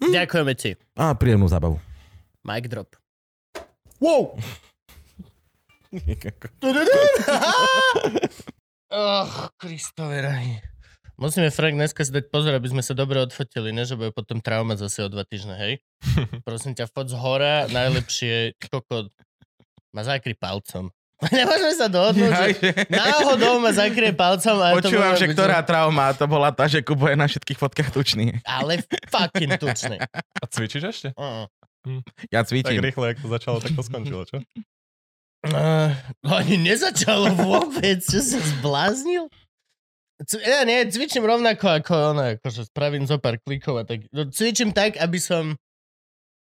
Ďakujeme ti. A príjemnú zábavu. Mic drop. Wow! Oh, Kristove rahy. Musíme, Frank, dneska si dať pozor, aby sme sa dobre odfotili, ne, že bude potom trauma zase o dva týždne, hej? Prosím ťa, fot z hora, najlepšie, koko, ma zakry palcom. Nemôžeme sa dohodnúť, že náhodou ma zakrie palcom. To Počúvam, môže že byť, ktorá trauma, to bola tá, že Kubo je na všetkých fotkách tučný. Ale fucking tučný. A cvičíš ešte? Uh, Ja Tak cvičím. rýchle, ako to začalo, tak to skončilo, čo? uh, ani nezačalo vôbec, čo sa zbláznil? C- ja nie, cvičím rovnako ako ono, akože spravím zo pár klikov a tak. No, Cvičím tak, aby som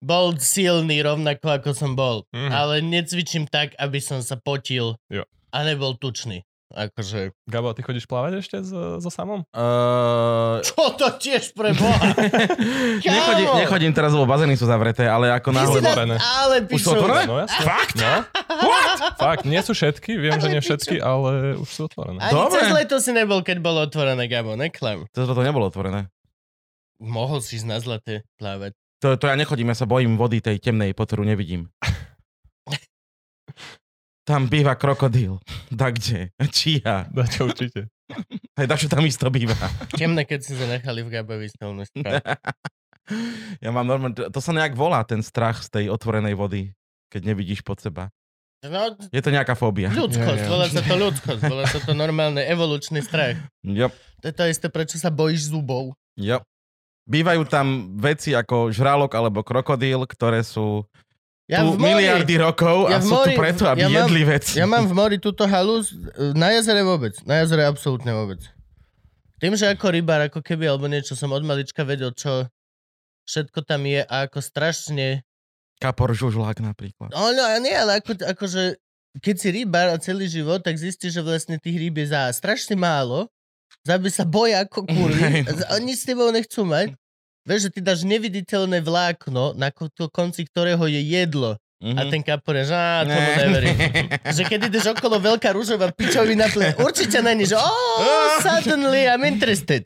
bol silný rovnako ako som bol. Mhm. Ale necvičím tak, aby som sa potil Jo. a nebol tučný. Akože, Gabo, ty chodíš plávať ešte so, so samom? Uh, čo to tiež pre Boha? nechodím, Kámo! nechodím teraz, lebo bazény sú zavreté, ale ako náhle... na... Ale Už sú otvorené? No jasne. Fakt? No. Fakt, nie sú všetky, viem, že nie všetky, ale už sú otvorené. Ani Dobre. cez leto si nebol, keď bolo otvorené, Gabo, neklam. To, to nebolo otvorené. Mohol si ísť na zlaté plávať. To, to ja nechodím, ja sa bojím vody tej temnej, po ktorú nevidím. Tam býva krokodíl. Da kde? Číha. Dáte určite. Hej, dačo tam isto býva. Temné, keď si sa nechali v Gabovi strach. Ja mám normálne, to sa nejak volá ten strach z tej otvorenej vody, keď nevidíš pod seba. No, Je to nejaká fóbia. ľudskosť, volá sa to ľudskosť, volá sa to normálne evolučný strach. Jop, To je to isté, prečo sa bojíš zubov. jop. Bývajú tam veci ako žralok alebo krokodíl, ktoré sú Ja tu mori, miliardy rokov Ja a v sú tu mori- preto, aby ja mám- jedli veci. ja mám v mori túto halu, z- na jazere vôbec, na jazere absolútne vôbec. Tým, že ako rybár, ako keby, alebo niečo, som od malička vedel, čo všetko tam je a ako strašne Kapor žužlák napríklad. No, no nie, ale ako, akože, keď si rybár a celý život, tak zistíš, že vlastne tých rýb je za strašne málo, zaby sa boja ako kurvy, no. oni s tebou nechcú mať. Vieš, že ty dáš neviditeľné vlákno, na konci ktorého je jedlo. Mhm. A ten kapor je, že á, tomu neverím. že keď ideš okolo veľká rúžová pičovina, určite není, že oh, suddenly I'm interested.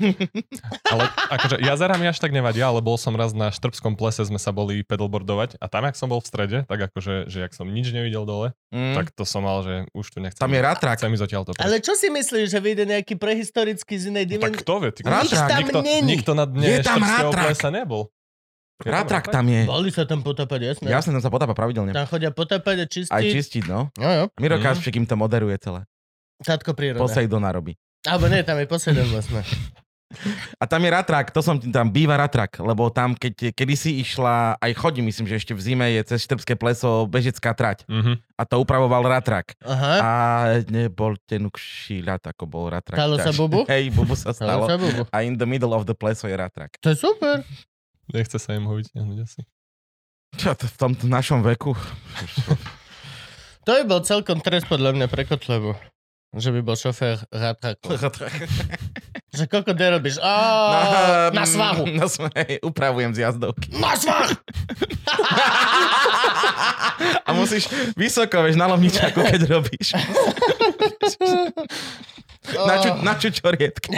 Ale akože jazera mi až tak nevadia, ale bol som raz na Štrbskom plese, sme sa boli pedalboardovať a tam, jak som bol v strede, tak akože, že jak som nič nevidel dole, Mm. tak to som mal, že už tu nechcem. Tam je ratrak. Chcem ísť odtiaľ to. Ale čo si myslíš, že vyjde nejaký prehistorický z inej Tak dimenzie? kto vie? Ty, Ratrak. nikto, nikto na dne Je tam Štrbského ratrak. plesa nebol. Ratrak tam je. Boli sa tam potapať, jasné. Jasne, tam sa potápa pravidelne. Tam chodia potapať a čistiť. Aj čistiť, no. No jo, Miro. Kašček im to moderuje celé. tátko príroda. Poseidona robí. Alebo nie, tam je Poseidon vlastne. A tam je ratrak, to som ti tam býva ratrak, lebo tam, keď kedysi išla, aj chodí, myslím, že ešte v zime je cez Štrbské pleso bežecká trať. Mhm. A to upravoval ratrak. Aha. A nebol tenukší ľad, ako bol ratrak. Stalo sa bubu? Hej, bubu sa Stalo stalo. sa bubu. A in the middle of the pleso je ratrak. To je super. Nechce sa im ho vytiahnuť asi. Čo to v tomto našom veku? To by bol celkom trest podľa mňa pre Kotlebu. Že by bol šofér rátraku. Že koľko kde robíš? Á, na svahu. Na svahu. Upravujem z jazdovky. Na svah! A musíš vysoko, vieš, na lomničaku, keď robíš. Na, ču, na čučorietke.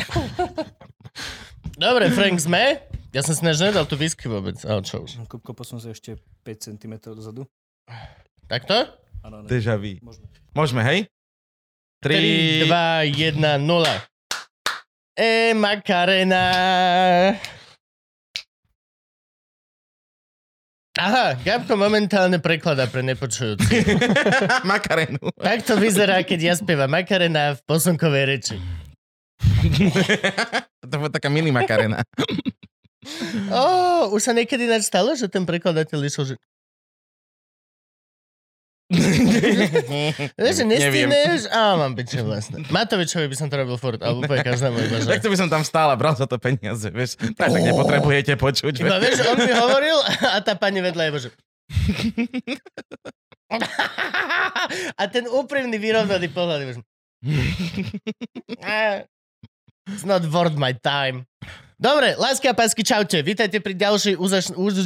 Dobre, Frank, sme? Ja som si než nedal tu whisky vôbec. Ale čo už? Kupko, posun sa ešte 5 cm dozadu. Takto? Áno, áno. Deja vu. Môžeme. Môžeme, hej? 3, 2, 1, 0. E, Makarena. Aha, Gabko momentálne prekladá pre nepočujúcich. Makarenu. Tak to vyzerá, keď ja spievam Makarena v posunkovej reči. to bude taká mini makarena. Ó, už sa niekedy ináč stalo, že ten prekladateľ išiel, že Vieš, že nestíneš? Á, mám piče vlastne. Matovičovi by som to robil furt, alebo úplne každému iba, že... Tak to by som tam stál a bral za to peniaze, vieš. Tak, tak nepotrebujete počuť. Iba vieš. on mi hovoril a tá pani vedľa je, že... A ten úprimný vyrovnaný pohľad, je, že... It's not worth my time. Dobre, lásky a pásky, čaute. Vítajte pri ďalšej úzaš... Už...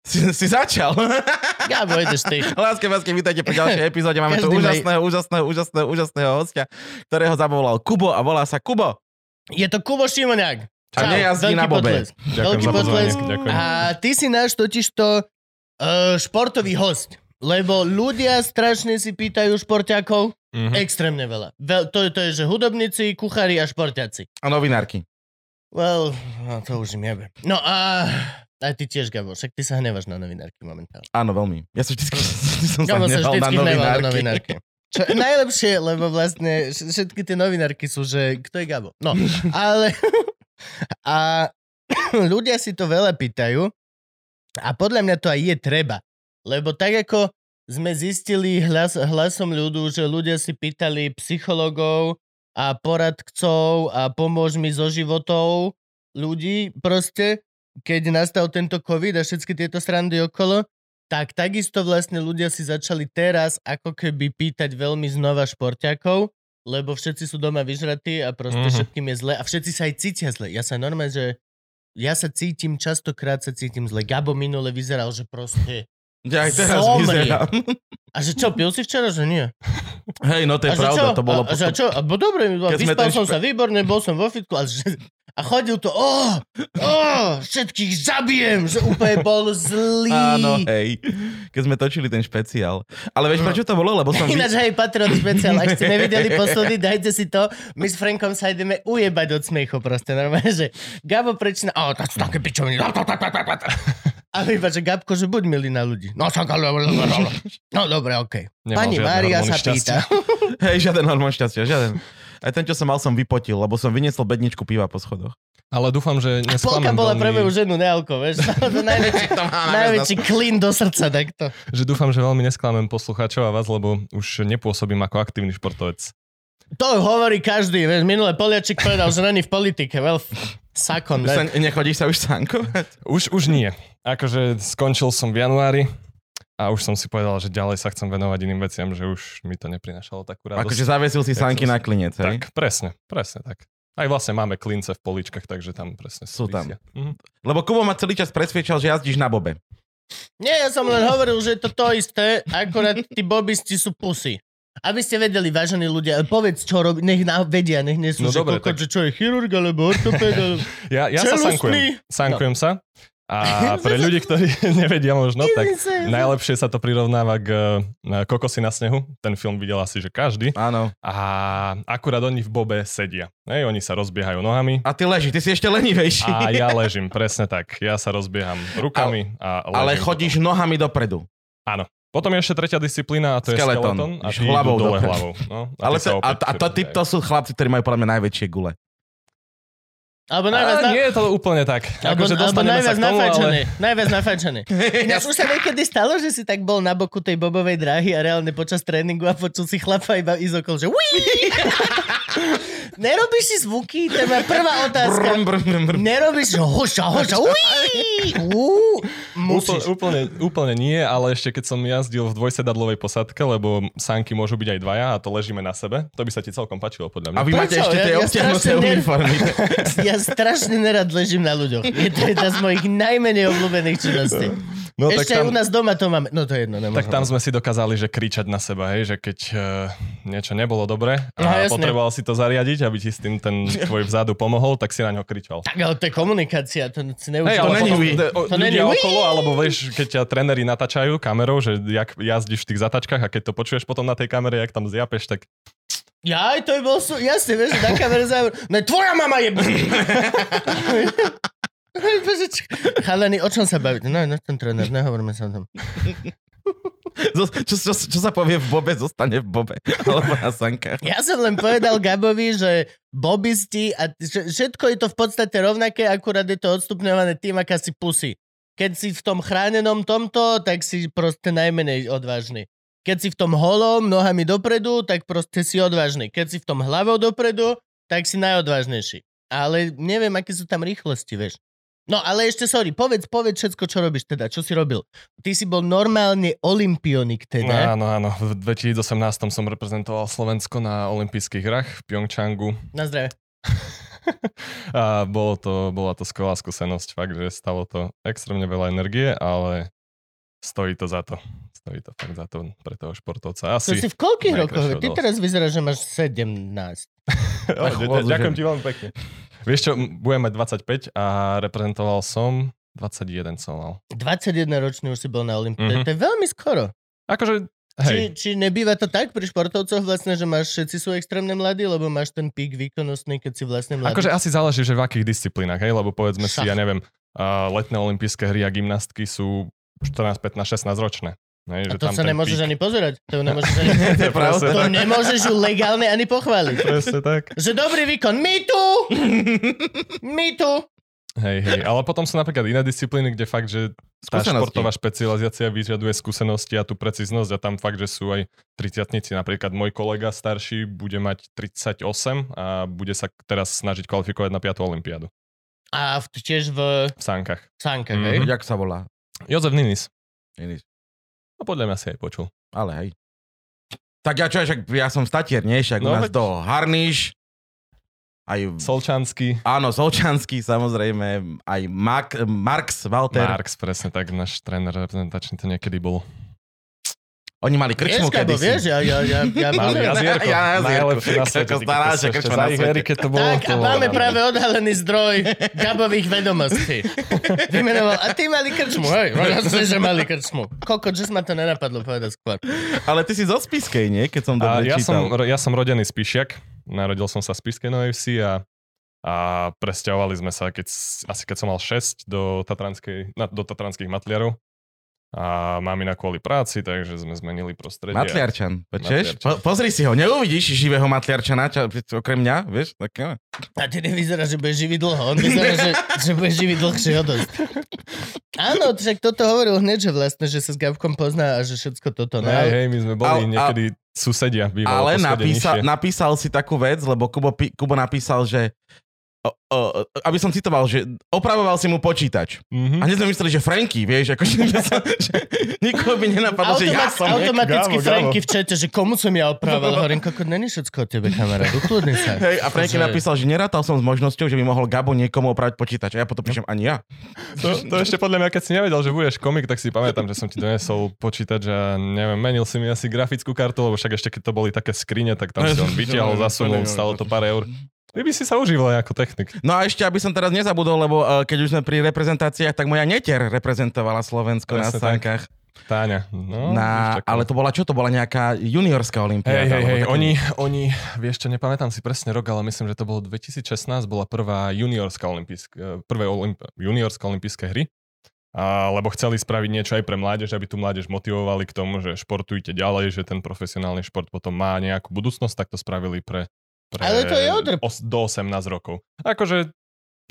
Si, si začal. Gabo, ideš ty. Láske, láske, vítajte pri ďalšej epizóde. Máme tu Každý má- úžasného, úžasného, úžasného, úžasného hostia, ktorého zavolal Kubo a volá sa Kubo. Je to Kubo Šimoniak. A nejazdí veľký na bobe. Veľký potlesk. A ty si náš totižto uh, športový host. Lebo ľudia strašne si pýtajú športiakov Mhm. extrémne veľa. Veľ, to, to je, že hudobníci, kuchári a športiaci. A novinárky. Well, no, to už im jebe. No a aj ty tiež, Gabo, však ty sa hnevaš na novinárky momentálne. Áno, veľmi. Ja som vždycky som sa Gabo sa hneval na vždycky hneval na novinárky. novinárky. Čo je najlepšie, lebo vlastne vš- všetky tie novinárky sú, že kto je Gabo. No, ale a ľudia si to veľa pýtajú a podľa mňa to aj je treba. Lebo tak ako sme zistili hlas, hlasom ľudu, že ľudia si pýtali psychologov a poradcov a pomôž mi so životou ľudí proste, keď nastal tento COVID a všetky tieto srandy okolo, tak takisto vlastne ľudia si začali teraz ako keby pýtať veľmi znova športiakov, lebo všetci sú doma vyžratí a proste Mhm. všetkým je zle a všetci sa aj cítia zle. Ja sa normálne, že ja sa cítim, častokrát sa cítim zle. Gabo minule vyzeral, že proste... Ja aj teraz vyzerám. A že čo, pil si včera, že nie? Hej, no to je a pravda, čo? to bolo... A, a že čo? A, bo dobre, mi bolo, Keď vyspal som špe- sa výborne, bol som vo fitku a, že, a chodil to, oh, oh, všetkých zabijem, že úplne bol zlý. Áno, hej. Keď sme točili ten špeciál. Ale vieš, prečo to bolo? Lebo som... Ináč, hej, Patreon špeciál, ak ste nevideli posledný, dajte si to. My s Frankom sa ideme ujebať od smiechu proste, normálne, že Gabo prečína, o, to sú také pičoviny. A my iba, že Gabko, že buď milý na ľudí. No, však, ale... No, dobre, okej. Nemal Pani Mária sa pýta. Hej, žiaden hormón šťastia, žiaden. Aj ten, čo som mal, som vypotil, lebo som vyniesol bedničku piva po schodoch. Ale dúfam, že Polka nesklamem bola pre moju veľmi, ženu nealko, vieš. To najväčší, najväčší klín do srdca, takto. že dúfam, že veľmi nesklamem poslucháčov a vás, lebo už nepôsobím ako aktívny športovec. To hovorí každý, vieš. Minule Poliačik povedal, že není v politike. Well, sakon, Už sa, ne? nechodíš sa už sánkovať? Už, už nie. Akože skončil som v januári a už som si povedal, že ďalej sa chcem venovať iným veciam, že už mi to neprinašalo takú radosť. Akože zavesil si som na klinec, hej? Tak, presne, presne tak. Aj vlastne máme klince v poličkách, takže tam presne Sú tam. Mhm. Lebo Kubo ma celý čas presviečal, že jazdíš na bobe. Nie, ja som len hovoril, že je to to isté, akorát tí bobisti sú pusy. Aby ste vedeli, vážení ľudia, povedz, čo robí, nech na, vedia, nech nie sú, No že dobre, kokot, tak- že čo je chirurg, alebo ortopéd, alebo... Ja, ja sa Čelustný. sankujem. Sankujem sa. A pre ľudí, ktorí nevedia možno, tak najlepšie sa to prirovnáva k e, Kokosy na snehu. Ten film videl asi, že každý. Áno. A akurát oni v bobe sedia. Hej, oni sa rozbiehajú nohami. A ty ležíš, ty si ešte lenivejší. A ja ležím, presne tak. Ja sa rozbieham rukami a ležím. Ale potom. chodíš nohami dopredu. Potom je ešte tretia disciplína a to Skeleton. je skeleton. A tí hlavou idú dole hlavou. No, a Ale sa to, a, a to, tí, to sú chlapci, ktorí majú podľa mňa najväčšie gule. Alebo najviac, A na... nie je to úplne tak. Alebo, Akože alebo dostaneme sa najviac tomu, nafajčený. ale... Najviac nafajčený. Ináč už sa niekedy stalo, že si tak bol na boku tej bobovej dráhy a reálne počas tréningu a počul si chlapa iba ísť okolo, že! Nerobíš si zvuky? To je moja prvá otázka. Brum, brum, brum, brum. Nerobíš hoša, hoša, Úplne, musíš. úplne, úplne nie, ale ešte keď som jazdil v dvojsedadlovej posadke, lebo sánky môžu byť aj dvaja a to ležíme na sebe, to by sa ti celkom páčilo podľa mňa. A vy máte Prečo? ešte Ja- tie ja obtiahnuté ner- uniformy. Ja strašne nerad ležím na ľuďoch. Je to jedna z mojich najmenej obľúbených činností. No Ešte aj u nás doma to máme. No to je jedno, nemôžem. Tak tam sme si dokázali, že kričať na seba, hej, že keď uh, niečo nebolo dobre a No, jasne. potreboval si to zariadiť, aby ti s tým ten tvoj vzadu pomohol, tak si na ňo kričal. Tak ale to je komunikácia, to si Hej, neužívam. ale není potom vy. de- o- To není okolo, alebo vieš, keď ťa tréneri natáčajú kamerou, že jak jazdíš v tých zatačkách a keď to počuješ potom na tej kamere, jak tam zjapeš, tak Ja, to by bol sú... Jasne, vieš, že na kamere záver... No tvoja mama je... Čo- Chalani, o čom sa bavíte? No, no, ten tréner, nehovoríme sa o tom. Zo- Čo, čo, čo sa povie v bobe, zostane v bobe. Alebo na sankách. Ja som len povedal Gabovi, že bobisti a že všetko je to v podstate rovnaké, akurát je to odstupňované tým, aká si pusy. Keď si v tom chránenom tomto, tak si proste najmenej odvážny. Keď si v tom holom, nohami dopredu, tak proste si odvážny. Keď si v tom hlavou dopredu, tak si najodvážnejší. Ale neviem, aké sú tam rýchlosti, vieš. No ale ešte, sorry, povedz, povedz všetko, čo robíš teda, čo si robil. Ty si bol normálne olimpionik teda. Áno, áno. V 2018 som reprezentoval Slovensko na olympijských hrách v Pyeongchangu. Na zdravie. A bolo to, bola to skvelá skúsenosť, fakt, že stalo to extrémne veľa energie, ale stojí to za to. Stojí to fakt za to pre toho športovca. To Asi... si v koľkých rokoch? Ty teraz vyzeráš, že máš 17. O, ď- ď- Ďakujem ti veľmi pekne. Vieš čo, budem mať 25 a reprezentoval som 21 som mal. 21 ročný už si bol na Olympiáde. Mhm. To je veľmi skoro. Akože, Či, hej, či nebýva to tak pri športovcoch vlastne, že máš všetci sú extrémne mladí, lebo máš ten pík výkonnostný, keď si vlastne mladý? akože asi záleží, že v akých disciplínach, hej, lebo povedzme si, Šach. ja neviem, uh, letné olympijské hry a gymnastky sú 14, 15, 16 ročné. A že to tam sa nemôžeš pík- ani pozerať. To nemôžeš ani... To to tak. nemôžeš ju legálne ani pochváliť. Presne tak. Že dobrý výkon, my tu! my tu! Hej, hej, ale potom sú napríklad iné disciplíny, kde fakt, že tá športová špecializácia vyžaduje skúsenosti a tú precíznosť a tam fakt, že sú aj 30 Napríklad môj kolega starší bude mať 38 a bude sa teraz snažiť kvalifikovať na 5. olympiádu A v, tiež v v sánkach. sánkach, Mhm. hej? Jak sa volá? Jozef Ninis. Iný. No podľa mňa si aj počul. Ale hej. Tak ja čo, však ja som statier, nie? Však No, u nás veď- to Harniš, aj Solčanský. Áno, Solčanský, samozrejme, aj Mac, Marx, Walter. Marx, presne tak, náš tréner reprezentačný to niekedy bol. Oni mali krčmu Gabo, kedysi. vieš, ja, ja, ja, ja, Mali ja, jazierko, Ja jazierko. najlepšie na svete. Ako ty stará, kokos, že ešte krčma na svete. to bolo. Tak, to a máme práve odhalený zdroj Gabových vedomostí. Vymenoval, a ty mali krčmu, hej, si, že mali krčmu. Koko, že ma to nenapadlo povedať skôr. Ale ty si zo Spiskej, nie? Keď som dobre ja, som, čítal. ja som rodený Spišiak, narodil som sa v Spiskej Novej Vsi a, a presťahovali sme sa, keď, asi keď som mal 6 do, Tatranskej, na, do Tatranských matliarov. A mamina kvôli práci, takže sme zmenili prostredie. Matliarčan, počuješ? Po, pozri si ho, neuvidíš živého Matliarčana, čo, okrem mňa, vieš? Tak, no. A ty nevyzerá, že budeš živiť dlho. On vyzerá, že, že budeš živiť dlhšie o dosť. Áno, však toto hovoril hneď, že vlastne, že sa s Gabkom pozná a že všetko toto. No, Hej, hej, my sme boli a- niekedy susedia, bývalo Ale napísal, nižšie. napísal si takú vec, lebo Kubo, Kubo napísal, že o, aby som citoval, že opravoval si mu počítač. Mhm. A hneď sme mysleli, že Franky, vieš, akože, že nikoho by nenapadlo, že ja som. automaticky. Franky v čete, že komu som ja oprával. Hovorím, koko, není všetko o tebe, kamarát, ukludni sa. Hej, a Franky napísal, že nerátal som s možnosťou, že by mohol Gabo niekomu opraviť počítač. A ja potom píšem, ani ja. To, to ešte podľa mňa, keď si nevedel, že budeš komik, tak si pamätám, že som ti donesol počítač a neviem, menil si mi asi grafickú kartu, lebo však ešte keď to boli také skrine, tak tam si on vytiahol, zasunul, stalo to pár eur. Ty by si sa užíval ako technik. No a ešte, aby som teraz nezabudol, lebo uh, keď už sme pri reprezentáciách, tak moja netier reprezentovala Slovensko na Presne tak. sánkach. Táňa. No, na, ale to bola čo? To bola nejaká juniorská Hej, olimpiáda. hej, alebo hej, také- oni, oni, vieš čo, nepamätám si presne rok, ale myslím, že to bolo 2016, bola prvá juniorská olimpijská, prvé olimp, juniorské olympijské hry. A, lebo chceli spraviť niečo aj pre mládež, aby tu mládež motivovali k tomu, že športujte ďalej, že ten profesionálny šport potom má nejakú budúcnosť, tak to spravili pre, pre Ale to je odrb. os, do 18 rokov. Akože,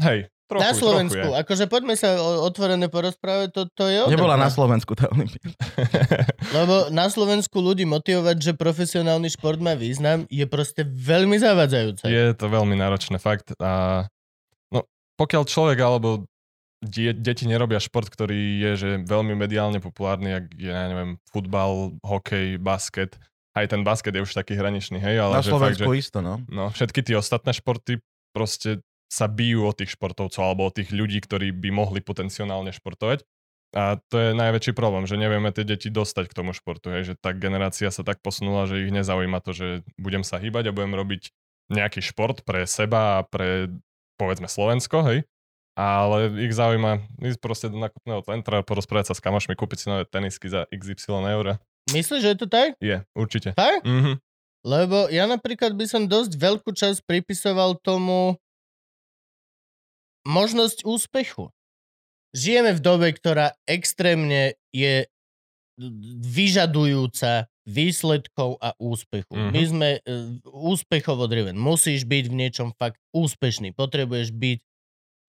hej, trochu, na Slovensku. Trochu je. Akože poďme sa otvorené porozprávať, to, to je Nebola na odrb, Slovensku tá olimpiáda. Lebo na Slovensku ľudí motivovať, že profesionálny šport má význam, je proste veľmi zavadzajúce. Je to veľmi náročné, fakt. A no, pokiaľ človek alebo die, deti nerobia šport, ktorý je že veľmi mediálne populárny, jak je, ja neviem, futbal, hokej, basket, aj ten basket je už taký hraničný, hej, ale Na že fakt, že Slovensku isto, no. no, všetky tie ostatné športy proste sa bijú o tých športovcov alebo o tých ľudí, ktorí by mohli potenciálne športovať. A to je najväčší problém, že nevieme tie deti dostať k tomu športu, hej, že tá generácia sa tak posunula, že ich nezaujíma to, že budem sa hýbať a budem robiť nejaký šport pre seba a pre, povedzme, Slovensko, hej. Ale ich zaujíma ísť proste do nakupného centra, porozprávať sa s kamošmi, kúpiť si nové tenisky za XY eur. Myslíš, že je to tak? Je, určite. Fakt? Mhm. Lebo ja napríklad by som dosť veľkú časť pripisoval tomu možnosť úspechu. Žijeme v dobe, ktorá extrémne je vyžadujúca výsledkov a úspechu. Mhm. My sme uh, úspechovo driven. Musíš byť v niečom fakt úspešný. Potrebuješ byť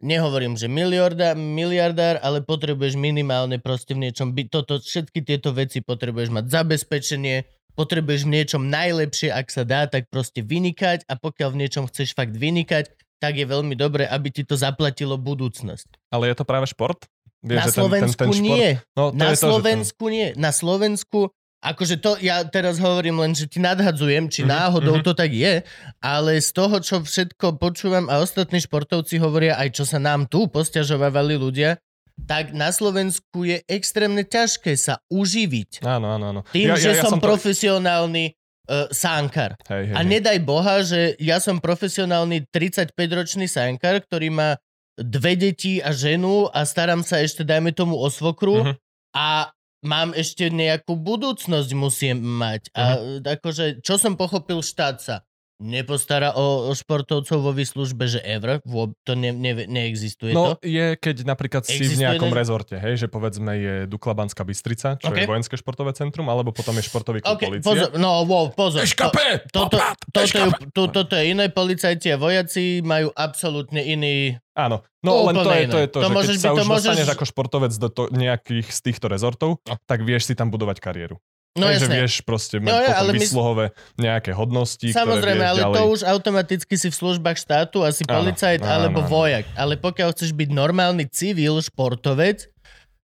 nehovorím, že miliarda, miliardár, ale potrebuješ minimálne proste v niečom byť. Toto, všetky tieto veci potrebuješ mať zabezpečenie, potrebuješ v niečom najlepšie, ak sa dá, tak proste vynikať a pokiaľ v niečom chceš fakt vynikať, tak je veľmi dobré, aby ti to zaplatilo budúcnosť. Ale je to práve šport? Na že Slovensku šport- nie. No, to Na je to, ten- Slovensku nie. Na Slovensku, akože to, ja teraz hovorím len, že ti nadhadzujem, či Mhm, náhodou mhm. to tak je, ale z toho, čo všetko počúvam a ostatní športovci hovoria, aj čo sa nám tu posťažovávali ľudia, tak na Slovensku je extrémne ťažké sa uživiť. Áno, áno, áno. Tým, že som, to- profesionálny uh, sánkar. Hej, hej, A nedaj Boha, že ja som profesionálny 35-ročný sánkar, ktorý má dve deti a ženu a starám sa ešte, dajme tomu, o svokru Mhm. a mám ešte nejakú budúcnosť musím mať. A Mhm. akože, čo som pochopil, štát sa nepostará o, o športovcov vo výslužbe, že ever, vôb, to ne, ne, neexistuje No, to. je, keď napríklad si Existuje v nejakom ne- rezorte, hej, že povedzme je Dukla Banská Bystrica, čo Ok. je vojenské športové centrum, alebo potom je športový klub OK, policie. pozor, no, wow, pozor. To, Eškape! toto, toto, je, Eškape! to, toto je iné, policajti a vojaci majú absolútne iný... Áno, no len to Úplne je to, je to, To že môžeš keď sa byť- to už môžeš- dostaneš ako športovec do to, nejakých z týchto rezortov, No. tak vieš si tam budovať kariéru. No že jasne. vieš proste jo, potom ale my- výsluhové nejaké hodnosti, Samozrejme, ale ďalej. to už automaticky si v službách štátu, asi Áno, policajt áno, alebo áno. vojak. Ale pokiaľ chceš byť normálny civil, športovec,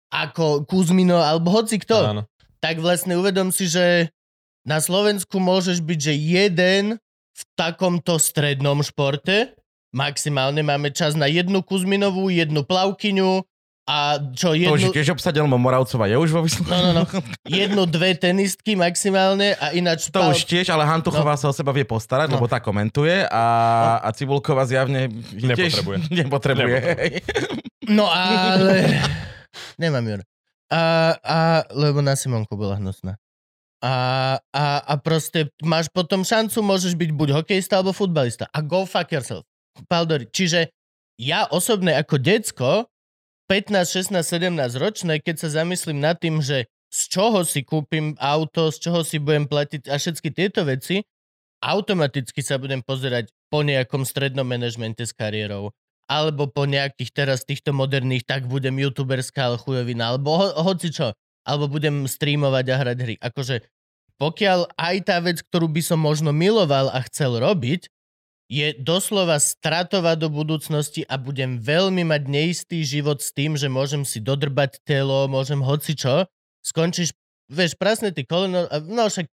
ako Kuzmino alebo hoci kto, Áno. tak vlastne uvedom si, že na Slovensku môžeš byť, že jeden v takomto strednom športe, maximálne máme čas na jednu Kuzminovú, jednu plavkyňu a čo To už jednu... tiež obsadil, lebo Moravcová je už vo výsledku. No, no, no. Jednu, dve tenistky maximálne a ináč... To pal- už tiež, ale Hantuchová sa o seba vie postarať, No. lebo tá komentuje a, a Cibulková zjavne tiež Nepotrebuje. nepotrebuje. Nepotrebuje. No ale... Nemám ju. A, a, lebo na Simonku bola hnusná. A, a, a proste máš potom šancu, môžeš byť buď hokejista alebo futbalista. A go fuck yourself. Paldori. Čiže ja osobne ako decko, 15, 16, 17 ročné, keď sa zamyslím nad tým, že z čoho si kúpim auto, z čoho si budem platiť a všetky tieto veci, automaticky sa budem pozerať po nejakom strednom manažmente s kariérou alebo po nejakých teraz týchto moderných, tak budem youtuberská ale chujovina, alebo ho, hoci čo, alebo budem streamovať a hrať hry. Akože pokiaľ aj tá vec, ktorú by som možno miloval a chcel robiť, je doslova stratová do budúcnosti a budem veľmi mať neistý život s tým, že môžem si dodrbať telo, môžem hoci čo, skončíš, vieš, prasne ty koleno, no však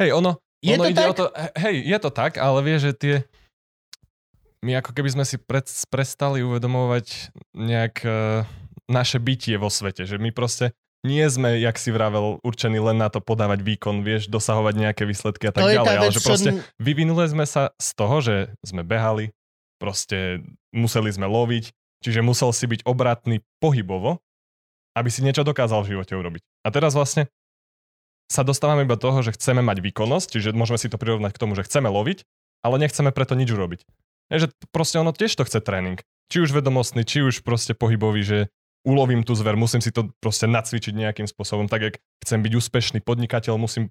Hej, ono, Je ono to ide tak? o to, hej, je to tak, ale vieš, že tie, my ako keby sme si pred, prestali uvedomovať nejak uh, naše bytie vo svete, že my proste nie sme, jak si vravel, určení len na to podávať výkon, vieš, dosahovať nejaké výsledky a tak to ďalej, ale vec, že čo... proste vyvinuli sme sa z toho, že sme behali, proste museli sme loviť, čiže musel si byť obratný pohybovo, aby si niečo dokázal v živote urobiť. A teraz vlastne sa dostávame iba do toho, že chceme mať výkonnosť, čiže môžeme si to prirovnať k tomu, že chceme loviť, ale nechceme preto nič urobiť. Je, že proste ono tiež to chce tréning. Či už vedomostný, či už proste pohybový, že ulovím tú zver, musím si to proste nacvičiť nejakým spôsobom, tak jak chcem byť úspešný podnikateľ, musím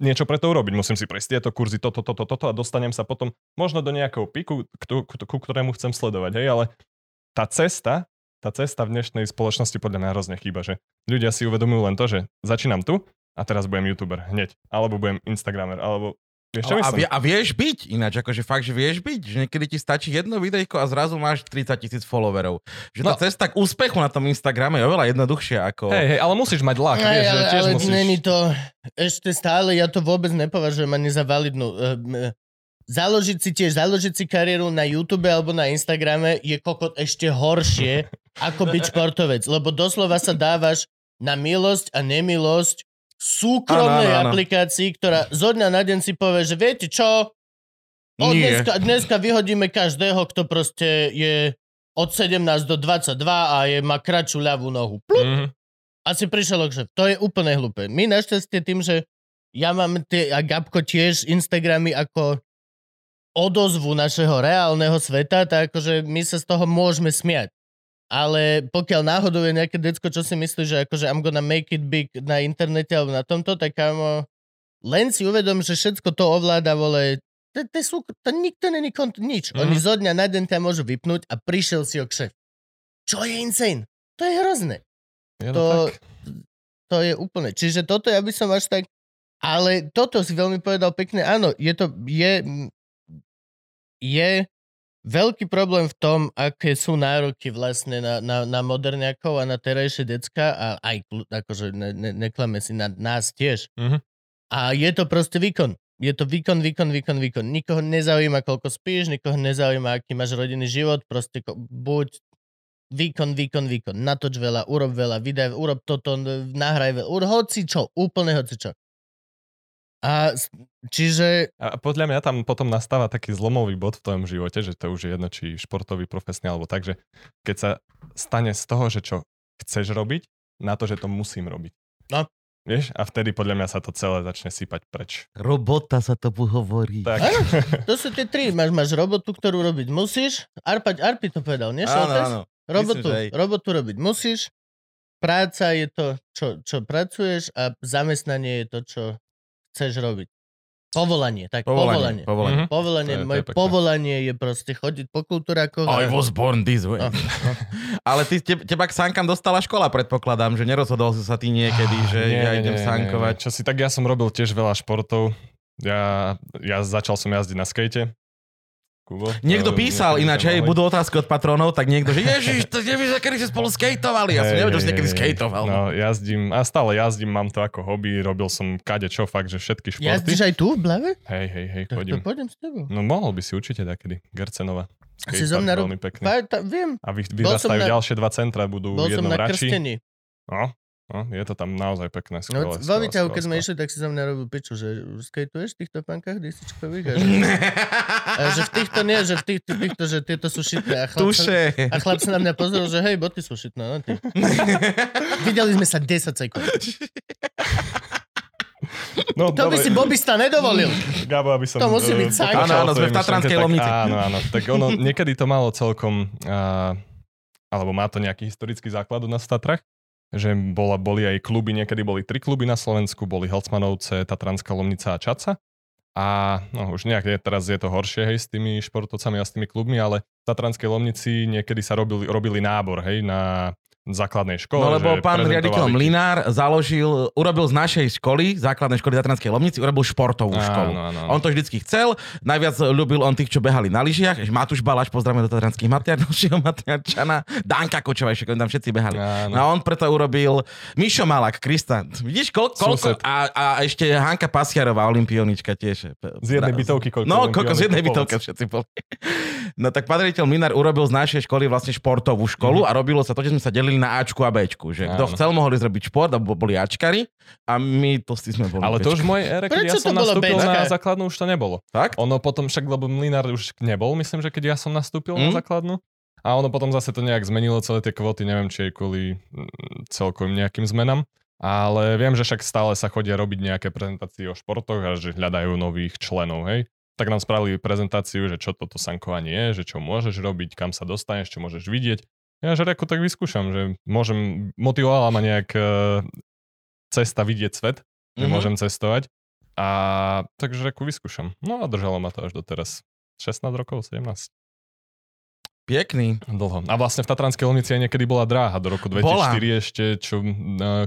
niečo pre to urobiť, musím si prejsť tieto kurzy, toto, toto, toto a dostanem sa potom možno do nejakého piku, ku, ktorému chcem sledovať, hej, ale tá cesta, tá cesta v dnešnej spoločnosti podľa mňa hrozne chýba, že ľudia si uvedomujú len to, že začínam tu a teraz budem youtuber hneď, alebo budem instagramer, alebo vieš čo a, myslím? vie, a vieš byť ináč, akože fakt, že vieš byť, že niekedy ti stačí jedno videjko a zrazu máš 30 tisíc followerov. Že tá No. cesta k úspechu na tom Instagrame je oveľa jednoduchšia ako... Hej, hej, ale musíš mať lak, vieš, ale, tiež ale musíš... není to ešte stále, ja to vôbec nepovažujem ani za validnú. Uh, založiť si tiež, založiť si kariéru na YouTube alebo na Instagrame je kokot ešte horšie ako byť športovec, lebo doslova sa dávaš na milosť a nemilosť súkromnej áno, áno. aplikácii, ktorá zo dňa na deň si povie, že viete čo, od Nie. dneska, dneska vyhodíme každého, kto proste je od 17 do 22 a je, má kratšiu ľavú nohu. Plup, Mhm. a si prišiel že To je úplne hlúpe. My našťastie tým, že ja mám tie, a Gabko tiež Instagramy ako odozvu našeho reálneho sveta, tak akože my sa z toho môžeme smiať. Ale pokiaľ náhodou je nejaké decko, čo si myslí, že akože I'm gonna make it big na internete alebo na tomto, tak kámo, len si uvedom, že všetko to ovláda, vole, To, to, sú, to nikto není kont- nič. Mhm. Oni zo dňa na deň ťa môžu vypnúť a prišiel si o kšef. Čo je insane? To je hrozné. Je To, tak? to je úplne. Čiže toto ja by som až tak... Ale toto si veľmi povedal pekne. Áno, je to... Je, je veľký problém v tom, aké sú nároky vlastne na, na, na moderniakov a na terajšie decka a aj, akože ne, ne, neklame si, na nás tiež. Mhm. A je to proste výkon. Je to výkon, výkon, výkon, výkon. Nikoho nezaujíma, koľko spíš, nikoho nezaujíma, aký máš rodinný život, proste ko, buď výkon, výkon, výkon. Natoč veľa, urob veľa, vydaj, urob toto, nahraj veľa, urob hoci čo, úplne hoci čo. A čiže A podľa mňa tam potom nastáva taký zlomový bod v tvojom živote, že to už je jedno, či športový, profesný alebo tak, že keď sa stane z toho, že čo chceš robiť, na to, že to musím robiť. No. Vieš? A vtedy podľa mňa sa to celé začne sypať preč. Robota sa tomu hovorí. Tak. Áno. to sú tie tri. Máš, máš robotu, ktorú robiť musíš. Arpa, Arpi to povedal, nie? Áno, áno. Robotu, Myslím, robotu robiť musíš. Práca je to, čo, čo pracuješ a zamestnanie je to, čo chceš robiť. Povolanie, tak povolanie. Povolanie. Povolanie. Mhm. Povolanie, To je- to moje je pekné. povolanie je proste chodiť po kultúrakoch. I was born this way. No, no. Ale ty, te, teba k sánkam dostala škola, predpokladám, že nerozhodol si sa ty niekedy, že Ah, Nie, ja nie, idem nie, nie, sánkovať. nie. Čo si, tak ja som robil tiež veľa športov. Ja, ja začal som jazdiť na skate. Kubo, Niekto to písal ináč, hej, budú otázky od patrónov, tak niekto, že ježiš, to nevieš, kedy ste spolu skateovali. Ja som nevedel, že ste kedy skateoval. No, jazdím, a stále jazdím, mám to ako hobby, robil som kade čo, fakt, že všetky športy. Jazdíš aj tu v Blave? Hej, hej, hej, Tak to chodím. pôjdem s tebou. No mohol by si určite takedy, Gercenova. Si zo mňa rob- veľmi pekný. Fakt, tá- viem. A vy, som vyrastajú na- ďalšie dva centra, budú Bol som jedno v na Rači. krstení. No, no, je to tam naozaj pekné. No, Skvelé, vo skvelé, výťahu, keď sme išli, tak si za mňa robil piču, že skateuješ v týchto pankách desičkových? A že, a že v týchto nie, že v týchto, týchto že tieto sú šitné. A chlap, sa, Tuše. a chlap sa na mňa pozrel, že hej, boty sú šitné. No, ty. Videli sme sa 10 sekúnd. No, To by dobre. si Bobista nedovolil. Gabo, aby som... To musí byť pokračoval Áno, áno, sme v Tatranskej tak Lomnici. Áno, áno. Tak ono, niekedy to malo celkom... Uh, alebo má to nejaký historický základ u nás v Tatrach, že bola, boli aj kluby, niekedy boli tri kluby na Slovensku, boli Helcmanovce, Tatranská Lomnica a Čaca. A no, už nejak je, teraz je to horšie, hej, s tými športovcami a s tými klubmi, ale v Tatranskej Lomnici niekedy sa robili, robili nábor, hej, na základnej škole. No lebo pán riaditeľ Mlinár založil, urobil z našej školy, základnej školy Tatranskej Lomnici, urobil športovú školu. Áno, áno, áno. On to vždycky chcel, najviac ľúbil on tých, čo behali na lyžiach. Matúš Balaš, pozdravíme do Tatranských Matiar, ďalšieho Matiarčana, Danka Kočová, ešte tam všetci behali. Áno. No a on preto urobil Mišo Malak, Krista. Vidíš, koľ, koľko? Sused. A, a, ešte Hanka Pasiarová, olimpionička tiež. Z jednej bytovky koľko No, koľko z jednej povedz. všetci boli. No tak pán riaditeľ Minár urobil z našej školy vlastne športovú školu a robilo sa to, že sme sa delili na Ačku a Bčku. Že kto Mhm. Chcel, mohli zrobiť šport, alebo boli Ačkari a my to sme boli Ale to už v mojej ére, keď ja Prečo som to bolo nastúpil Bčka? na základnú, už to nebolo. Tak? Ono potom však, lebo Mlinár už nebol, myslím, že keď ja som nastúpil Mm. na základnú. A ono potom zase to nejak zmenilo celé tie kvóty, neviem, či je kvôli mm, celkovým nejakým zmenám. Ale viem, že však stále sa chodia robiť nejaké prezentácie o športoch a že hľadajú nových členov, hej. Tak nám spravili prezentáciu, že čo toto sankovanie je, že čo môžeš robiť, kam sa dostaneš, čo môžeš vidieť. Ja že reku tak vyskúšam, že môžem, motivovala ma nejak e, cesta vidieť svet, že Mhm. môžem cestovať. A takže reku vyskúšam. No a držalo ma to až do teraz. 16 rokov, 17. Pekný. Dlho. A vlastne v Tatranskej Lomnici aj niekedy bola dráha do roku 2004 Bola. ešte, čo,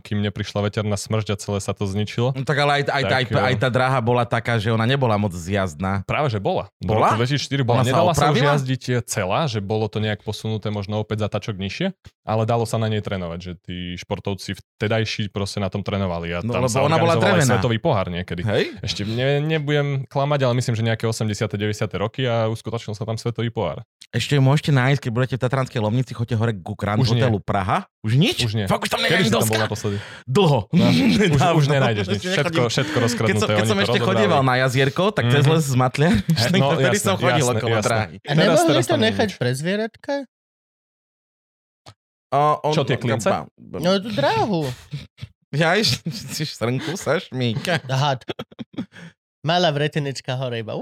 kým neprišla veterná smrť a celé sa to zničilo. No tak ale aj, aj, Tak, aj, aj tá dráha bola taká, že ona nebola moc zjazdná. Práve, že bola. Do Bola? roku 2004 bola. Ona sa Nedala sa, už opravila? jazdiť celá, že bolo to nejak posunuté možno opäť za tačok nižšie, ale dalo sa na nej trénovať, že tí športovci vtedajší proste na tom trénovali. A No, tam sa ona bola drevená. svetový pohár niekedy. Hej? Ešte ne, nebudem klamať, ale myslím, že nejaké 80. 90. roky a uskutočnil sa tam svetový pohár. Ešte môžete nájsť, keď budete v Tatranskej Lomnici, choďte hore ku Grand Už nie. hotelu Praha. Už nič? Už nie. Fakt už tam nie Kedy si tam bol naposledy? Dlho. No, už, Dávno. už nenájdeš nič. Všetko, všetko Keď rozkradnuté. som, keď oni som to ešte chodieval na jazierko, tak cez Mhm. les z Matlia, no, vtedy som chodil okolo dráhy. A nemohli to nie nechať pre zvieratka? O, on, Čo, tie klince? No tú dráhu. Ja si srnku sa šmíka. Had. Malá vretenečka hore iba.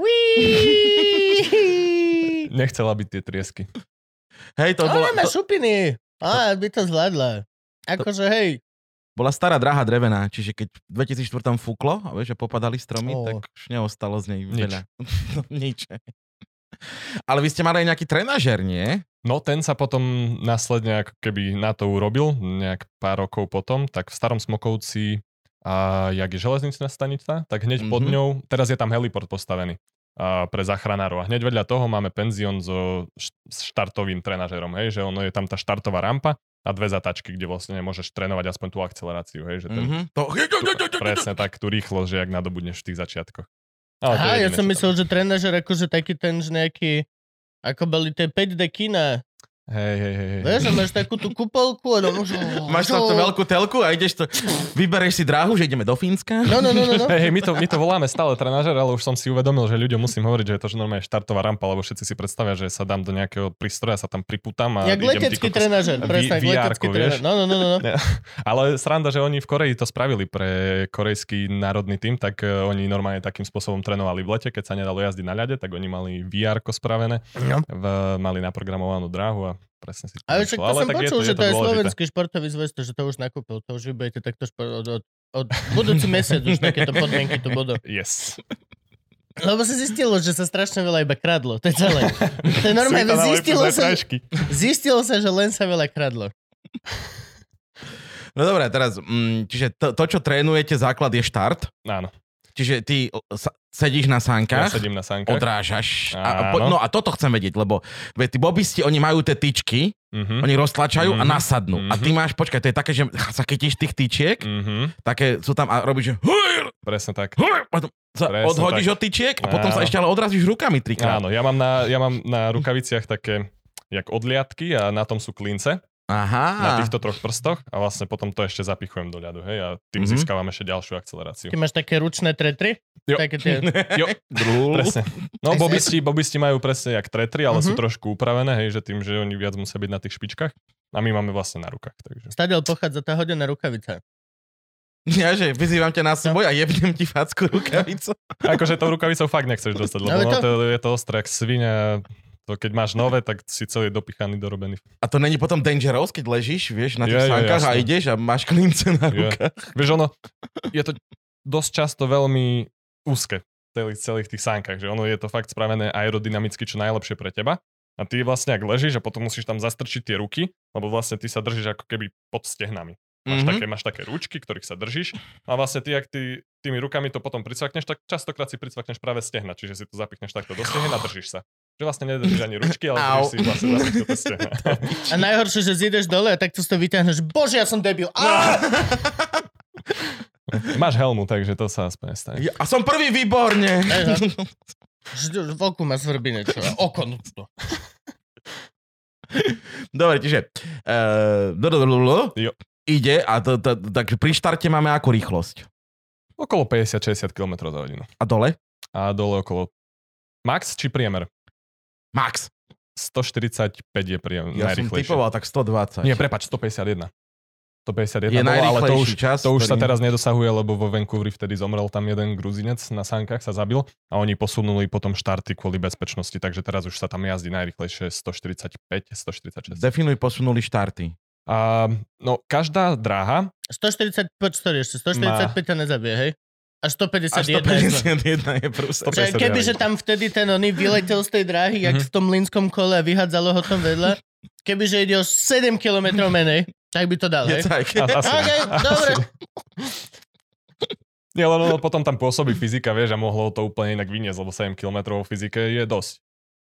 Nechcela byť tie triesky. Hej, to Ona bolo... má To, šupiny. Á, by to zvládla. Akože hej, bola stará dráha drevená, čiže keď v 2004 fúklo a vieš, že popadali stromy, Ó. tak už neostalo z nej veľa. Nič. Ale vy ste mali aj nejaký trenažer, nie? No ten sa potom následne ako keby na to urobil, nejak pár rokov potom, tak v starom Smokovci, a jak je železničná stanica, tak hneď pod Mhm. ňou, teraz je tam heliport postavený pre záchranárov. A hneď vedľa toho máme penzión so štartovým trenažerom, hej, že ono je tam tá štartová rampa a dve zatačky, kde vlastne môžeš trénovať aspoň tú akceleráciu, hej, že ten, Mhm. To... presne tak, tú rýchlosť, že jak nadobudneš v tých začiatkoch. Ale Aha, ja jediné, som čo tam myslel, že trénažer akože taký ten, že nejaký, ako boli tie 5D kina. Hej, hej, hej. Vieš, a máš takú tú kúpolku a no, môžu... Máš tam tú veľkú telku a ideš to, vybereš si dráhu, že ideme do Fínska. No, no, no, no. no. Hej, hej, my, to, my to voláme stále trenažer, ale už som si uvedomil, že ľuďom musím hovoriť, že je to že normálne štartová rampa, lebo všetci si predstavia, že sa dám do nejakého prístroja, sa tam priputám a Jak letecký kokos. trenažer, presne, VR-ku, letecký vieš? trenažer. No, no, no, no. no. Ale sranda, že oni v Koreji to spravili pre korejský národný tým, tak uh, oni normálne takým spôsobom trénovali v lete, keď sa nedalo jazdiť na ľade, tak oni mali vr spravené, No. v, mali naprogramovanú dráhu a presne si to Ale však to som tak počul, že to je slovenský športový zväz, to, že to už nakúpil, to už vybejete takto šport, od, od, od budúci mesiac už takéto podmienky tu budú. Yes. Lebo sa zistilo, že sa strašne veľa iba kradlo, to je celé. To je normálne, zistilo sa, zistilo sa, že len sa veľa kradlo. No dobré, teraz, mm, čiže to, to, čo trénujete, základ je štart. Áno, Čiže ty sa, sedíš na ja sánkach, sedím na sánkach. odrážaš. A, po, no a toto chcem vedieť, lebo veď tí bobisti, oni majú tie tyčky, Mhm. oni roztlačajú a Mhm. nasadnú. A ty máš, počkaj, to je také, že sa chytíš tých tyčiek, Mhm. také sú tam a robíš, že Presne tak. potom sa Presne odhodíš tak. od tyčiek a potom sa Áno. ešte ale odrazíš rukami trikrát. Áno, ja mám na, ja mám na rukaviciach také jak odliadky a na tom sú klince na Aha. týchto troch prstoch a vlastne potom to ešte zapichujem do ľadu, hej, a tým Mhm. získavam ešte ďalšiu akceleráciu. Ty máš také ručné tretry? Jo. Také tie... Jo, presne. No, bobisti, bobisti majú presne jak tretry, ale sú Mhm. trošku upravené, hej, že tým, že oni viac musia byť na tých špičkách. A my máme vlastne na rukách, takže. Stadiel pochádza tá hodená rukavica. Ja, že vyzývam ťa na súboj a jebnem ti facku rukavicu. Akože tou rukavicou fakt nechceš dostať, lebo no, to- to... je to ostré jak svinia. To keď máš nové, tak si celý dopichaný, dorobený. A to není potom dangerous, keď ležíš, vieš, na tých Je, je, sánkach a jasné. ideš a máš klince na Je. rukách. Vieš, ono, je to dosť často veľmi úzke v celých, celých tých sánkach, že ono je to fakt spravené aerodynamicky čo najlepšie pre teba. A ty vlastne ak ležíš a potom musíš tam zastrčiť tie ruky, lebo vlastne ty sa držíš ako keby pod stehnami. Máš, Mhm. také, máš také ručky, ktorých sa držíš a vlastne ty, ak ty tými rukami to potom pricvakneš, tak častokrát si pricvakneš práve stehna, čiže si to zapichneš takto do stehna a držíš sa. Že vlastne nedržíš ani ručky, ale Au. si vlastne zapichnúť stehna. A najhoršie, že zídeš dole a takto si to vyťahneš. Bože, ja som debil. Máš helmu, takže to sa aspoň nestane. Ja- A som prvý výborne. V oku má svrbine, čo? Oko, to. Dobre, čiže uh, do, do, do, do, Jo. ide a to, to, takže pri štarte máme akú rýchlosť? Okolo 50-60 km za hodinu. A dole? A dole okolo Max či priemer? Max. 145 je priemer, Ja som najrychlejšie. typoval tak 120. Nie, prepač, 151. 151 je bolo, ale to už, čas. to už sa ktorý- teraz nedosahuje, lebo vo Vancouveri vtedy zomrel tam jeden gruzinec na sánkach, sa zabil a oni posunuli potom štarty kvôli bezpečnosti, takže teraz už sa tam jazdí najrychlejšie 145, 146. Definuj posunuli štarty. A, no, každá dráha, 140, poď sorry, ešte 145 ťa nezabije, hej? A Až 151 je zle. 151 je prúser. 151 keby, že tam vtedy ten oný vyletel z tej dráhy, jak Mhm. v tom línskom kole a vyhádzalo ho tam vedľa, keby, že ide o 7 km menej, tak by to dal, hej? Je tak. a- asi, OK, asi. dobre. Nie, len potom tam pôsobí fyzika, vieš, a mohlo to úplne inak vyniesť, lebo 7 km v fyzike je dosť.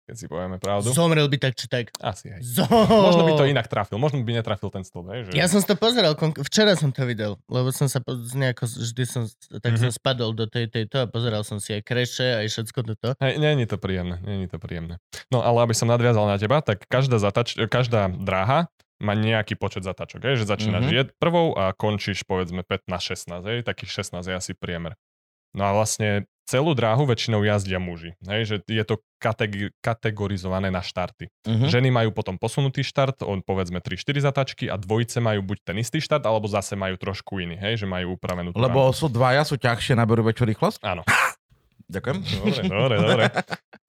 Keď si povieme pravdu. Zomrel by tak, či tak. Asi hej. Zo... Možno by to inak trafil, možno by netrafil ten stĺp, že... Ja som to pozeral, včera som to videl, lebo som sa nejako, vždy som, tak Mhm. som spadol do tej, tejto a pozeral som si aj kreše, aj všetko toto. Hej, nie je to príjemné, nie je to príjemné. No ale aby som nadviazal na teba, tak každá, zatač, každá dráha má nejaký počet zatačok, hej, že začínaš Mhm. mm-hmm. prvou a končíš povedzme 15-16, hej, takých 16 je asi priemer. No a vlastne celú dráhu väčšinou jazdia muži, hej, že je to kateg- kategorizované na štarty. Mhm. Ženy majú potom posunutý štart, on povedzme 3-4 zatačky a dvojice majú buď ten istý štart, alebo zase majú trošku iný, hej, že majú upravenú Lebo rampu. sú dvaja, sú ťažšie, naberú väčšiu rýchlosť? Áno. Ďakujem. Dobre, dobre, dobre.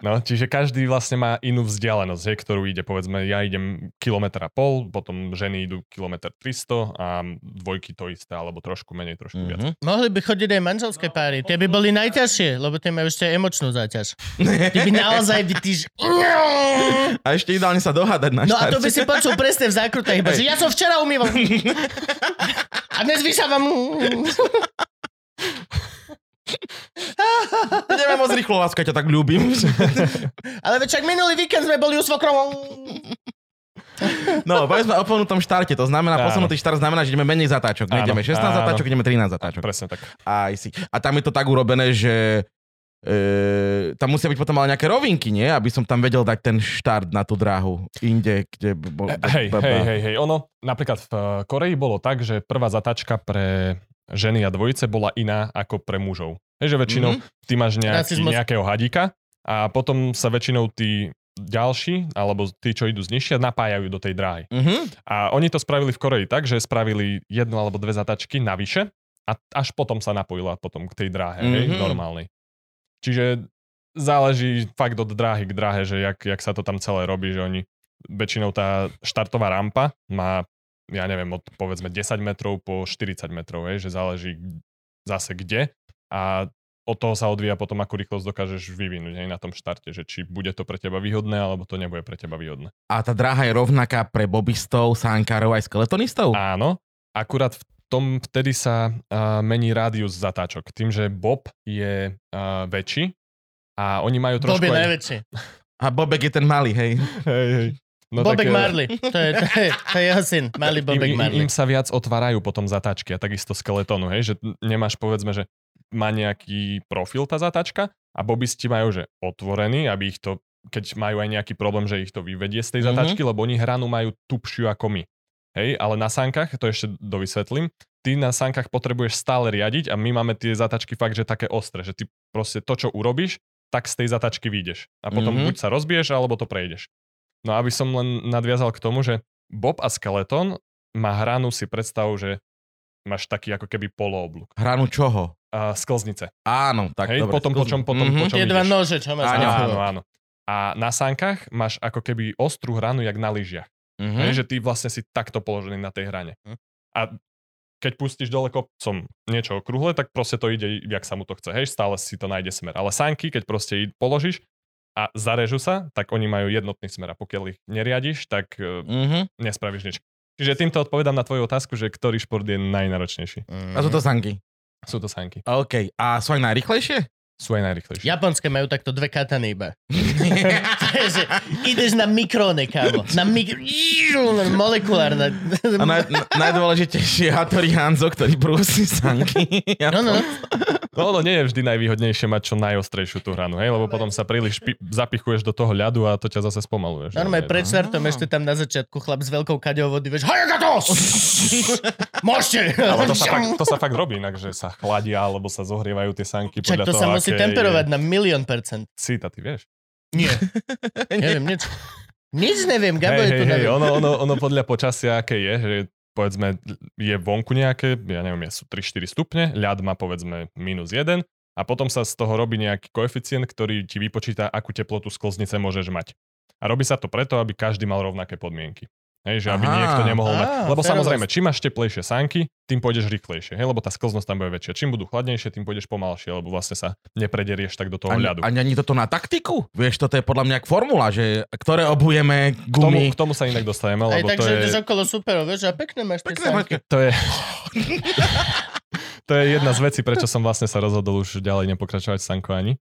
No, čiže každý vlastne má inú vzdialenosť, hej, ktorú ide, povedzme, ja idem kilometr a pol, potom ženy idú kilometr 300 a dvojky to isté, alebo trošku menej, trošku viac. Mhm. Mohli by chodiť aj manželské páry. Tie by boli najťažšie, lebo tie majú ešte emočnú záťaž. Ty by naozaj by ty... A ešte ideálne sa dohádať na No a to štarte. by si počul presne v zákrutách, iba, že ja som včera umýval. A dnes vysávam. Ideme moc rýchlo, láska, ťa tak ľúbim. Ale však minulý víkend sme boli u svokrom. No, povedzme o ponutom štarte, to znamená, Áno. posunutý štart znamená, že ideme menej zatáčok. Áno, Nejdeme 16 áno. zatáčok, ideme 13 zatáčok. Presne tak. Aj si. A tam je to tak urobené, že e, tam musia byť potom ale nejaké rovinky, nie? Aby som tam vedel dať ten štart na tú dráhu. Inde, kde... Bol, E, Hej, hej, hej, hej. Ono, napríklad v eh, Koreji bolo tak, že prvá zatačka pre ženy a dvojice bola iná ako pre mužov. Hej, že väčšinou Mhm. ty máš nejaký, Rasizmus. nejakého hadíka a potom sa väčšinou tí ďalší, alebo tí, čo idú z nižšia, napájajú do tej dráhy. Mhm. A oni to spravili v Koreji tak, že spravili jednu alebo dve zatačky navyše a až potom sa napojila potom k tej dráhe, mm-hmm. hej, Mhm. normálnej. Čiže záleží fakt od dráhy k dráhe, že jak, jak sa to tam celé robí, že oni, väčšinou tá štartová rampa má, ja neviem, od povedzme 10 metrov po 40 metrov, hej, že záleží zase kde a od toho sa odvíja potom, ako rýchlosť dokážeš vyvinúť hej, na tom štarte, že či bude to pre teba výhodné, alebo to nebude pre teba výhodné. A tá dráha je rovnaká pre bobistov, sánkárov aj skeletonistov? Áno, akurát v tom vtedy sa uh, mení rádius zatáčok. Tým, že Bob je uh, väčší a oni majú trošku... Bob je aj- najväčší. A Bobek je ten malý, hej. Hej, hej. No Bobek tak, eh, Marley. To je, to, je, to je jeho syn. Malý Bobek im, Marley. im sa viac otvárajú potom zatáčky a takisto skeletónu, hej, že nemáš povedzme, že má nejaký profil tá zatáčka a bobisti majú, že otvorený, aby ich to, keď majú aj nejaký problém, že ich to vyvedie z tej Mhm. zatáčky, lebo oni hranu majú tupšiu ako my. Hej, ale na sánkach, to ešte dovysvetlím, ty na sánkach potrebuješ stále riadiť a my máme tie zatačky fakt, že také ostré, že ty proste to, čo urobíš, tak z tej zatačky vyjdeš. A potom Mhm. buď sa rozbiješ, alebo to prejdeš. No aby som len nadviazal k tomu, že Bob a Skeleton má hranu si predstav, že máš taký ako keby polooblúk. Hranu čoho? A sklznice. Áno, tak Hej, dobre. potom po čom, potom po Mhm. čom Tie dva nože, čo máš. Áno, Áno, áno. A na sánkach máš ako keby ostrú hranu, jak na lyžiach. Mhm. Hej, že ty vlastne si takto položený na tej hrane. Hm. A keď pustíš dole kopcom niečo okrúhle, tak proste to ide, jak sa mu to chce. Hej, stále si to nájde smer. Ale sánky, keď proste položíš a zarežu sa, tak oni majú jednotný smer. A pokiaľ ich neriadiš, tak Mhm. nespravíš nič. Čiže týmto odpovedám na tvoju otázku, že ktorý šport je najnáročnejší. A sú to sanky. Sú to sánky. OK. A sú aj najrychlejšie? Sú aj najrychlejšie. Japonské majú takto dve katany iba. Že ideš na mikróne, kámo. Na mikro... molekulárne. A naj, na, najdôležitejšie je Hattori Hanzo, ktorý brúsi sanky. No, no, no. No, ono nie je vždy najvýhodnejšie mať čo najostrejšiu tú hranu, hej? lebo potom sa príliš pi- zapichuješ do toho ľadu a to ťa zase spomaluje. že? Normálne pred štartom ešte tam na začiatku chlap s veľkou kaďou vody, vieš, hajagatos! Môžete! Ale to sa, fakt, to sa fakt robí inak, že sa chladia alebo sa zohrievajú tie sanky Čak podľa to toho, sa musí aké temperovať je na milión percent. Cita, ty vieš. Nie. Neviem, nič. Nič neviem, Gabo hej, je tu hej, neviem. ono, ono, ono podľa počasia, aké je, že povedzme je vonku nejaké, ja neviem, sú 3-4 stupne, ľad má povedzme minus 1 a potom sa z toho robí nejaký koeficient, ktorý ti vypočíta, akú teplotu sklznice môžeš mať. A robí sa to preto, aby každý mal rovnaké podmienky. Hej, že aby Aha. niekto nemohol mať. Á, Lebo férovosť. samozrejme, čím máš teplejšie sánky, tým pôjdeš rýchlejšie. Hej, lebo tá sklznosť tam bude väčšia. Čím budú chladnejšie, tým pôjdeš pomalšie, lebo vlastne sa neprederieš tak do toho Ani, ľadu. ani, ani toto na taktiku? Vieš, toto je podľa mňa jak formula, že ktoré obujeme K tomu, gumy. k tomu sa inak dostaneme, Aj lebo tak, to že je... okolo superov, vieš, a pekné máš tie Pekné sánky. To je... to je jedna z vecí, prečo som vlastne sa rozhodol už ďalej nepokračovať v sankovaní.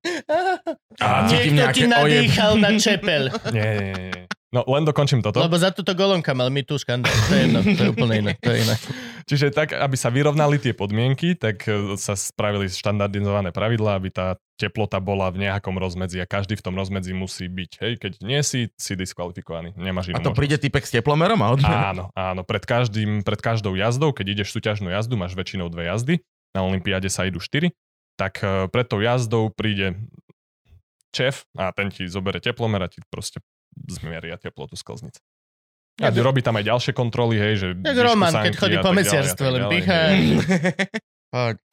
A cítim Niekto ti nejaké ojeb. nadýchal na čepel. Nie, nie, nie. No len dokončím toto. Lebo za túto golonka mal my tu škandál. To je jedno, to je úplne iné. To je iné. Čiže tak, aby sa vyrovnali tie podmienky, tak e, sa spravili štandardizované pravidlá, aby tá teplota bola v nejakom rozmedzi a každý v tom rozmedzi musí byť. Hej, keď nie si, si diskvalifikovaný. Nemáš A inú to príde typek s teplomerom a odmene. Áno, áno. Pred, každým, pred každou jazdou, keď ideš súťažnú jazdu, máš väčšinou dve jazdy, na Olympiáde sa idú štyri, tak e, pred tou jazdou príde šéf a ten ti zobere teplomer a ti proste zmieria teplotu sklznic. A Ja robí tam aj ďalšie kontroly, hej, že... Jak Roman, keď chodí po mesiarstve, len. Fakt.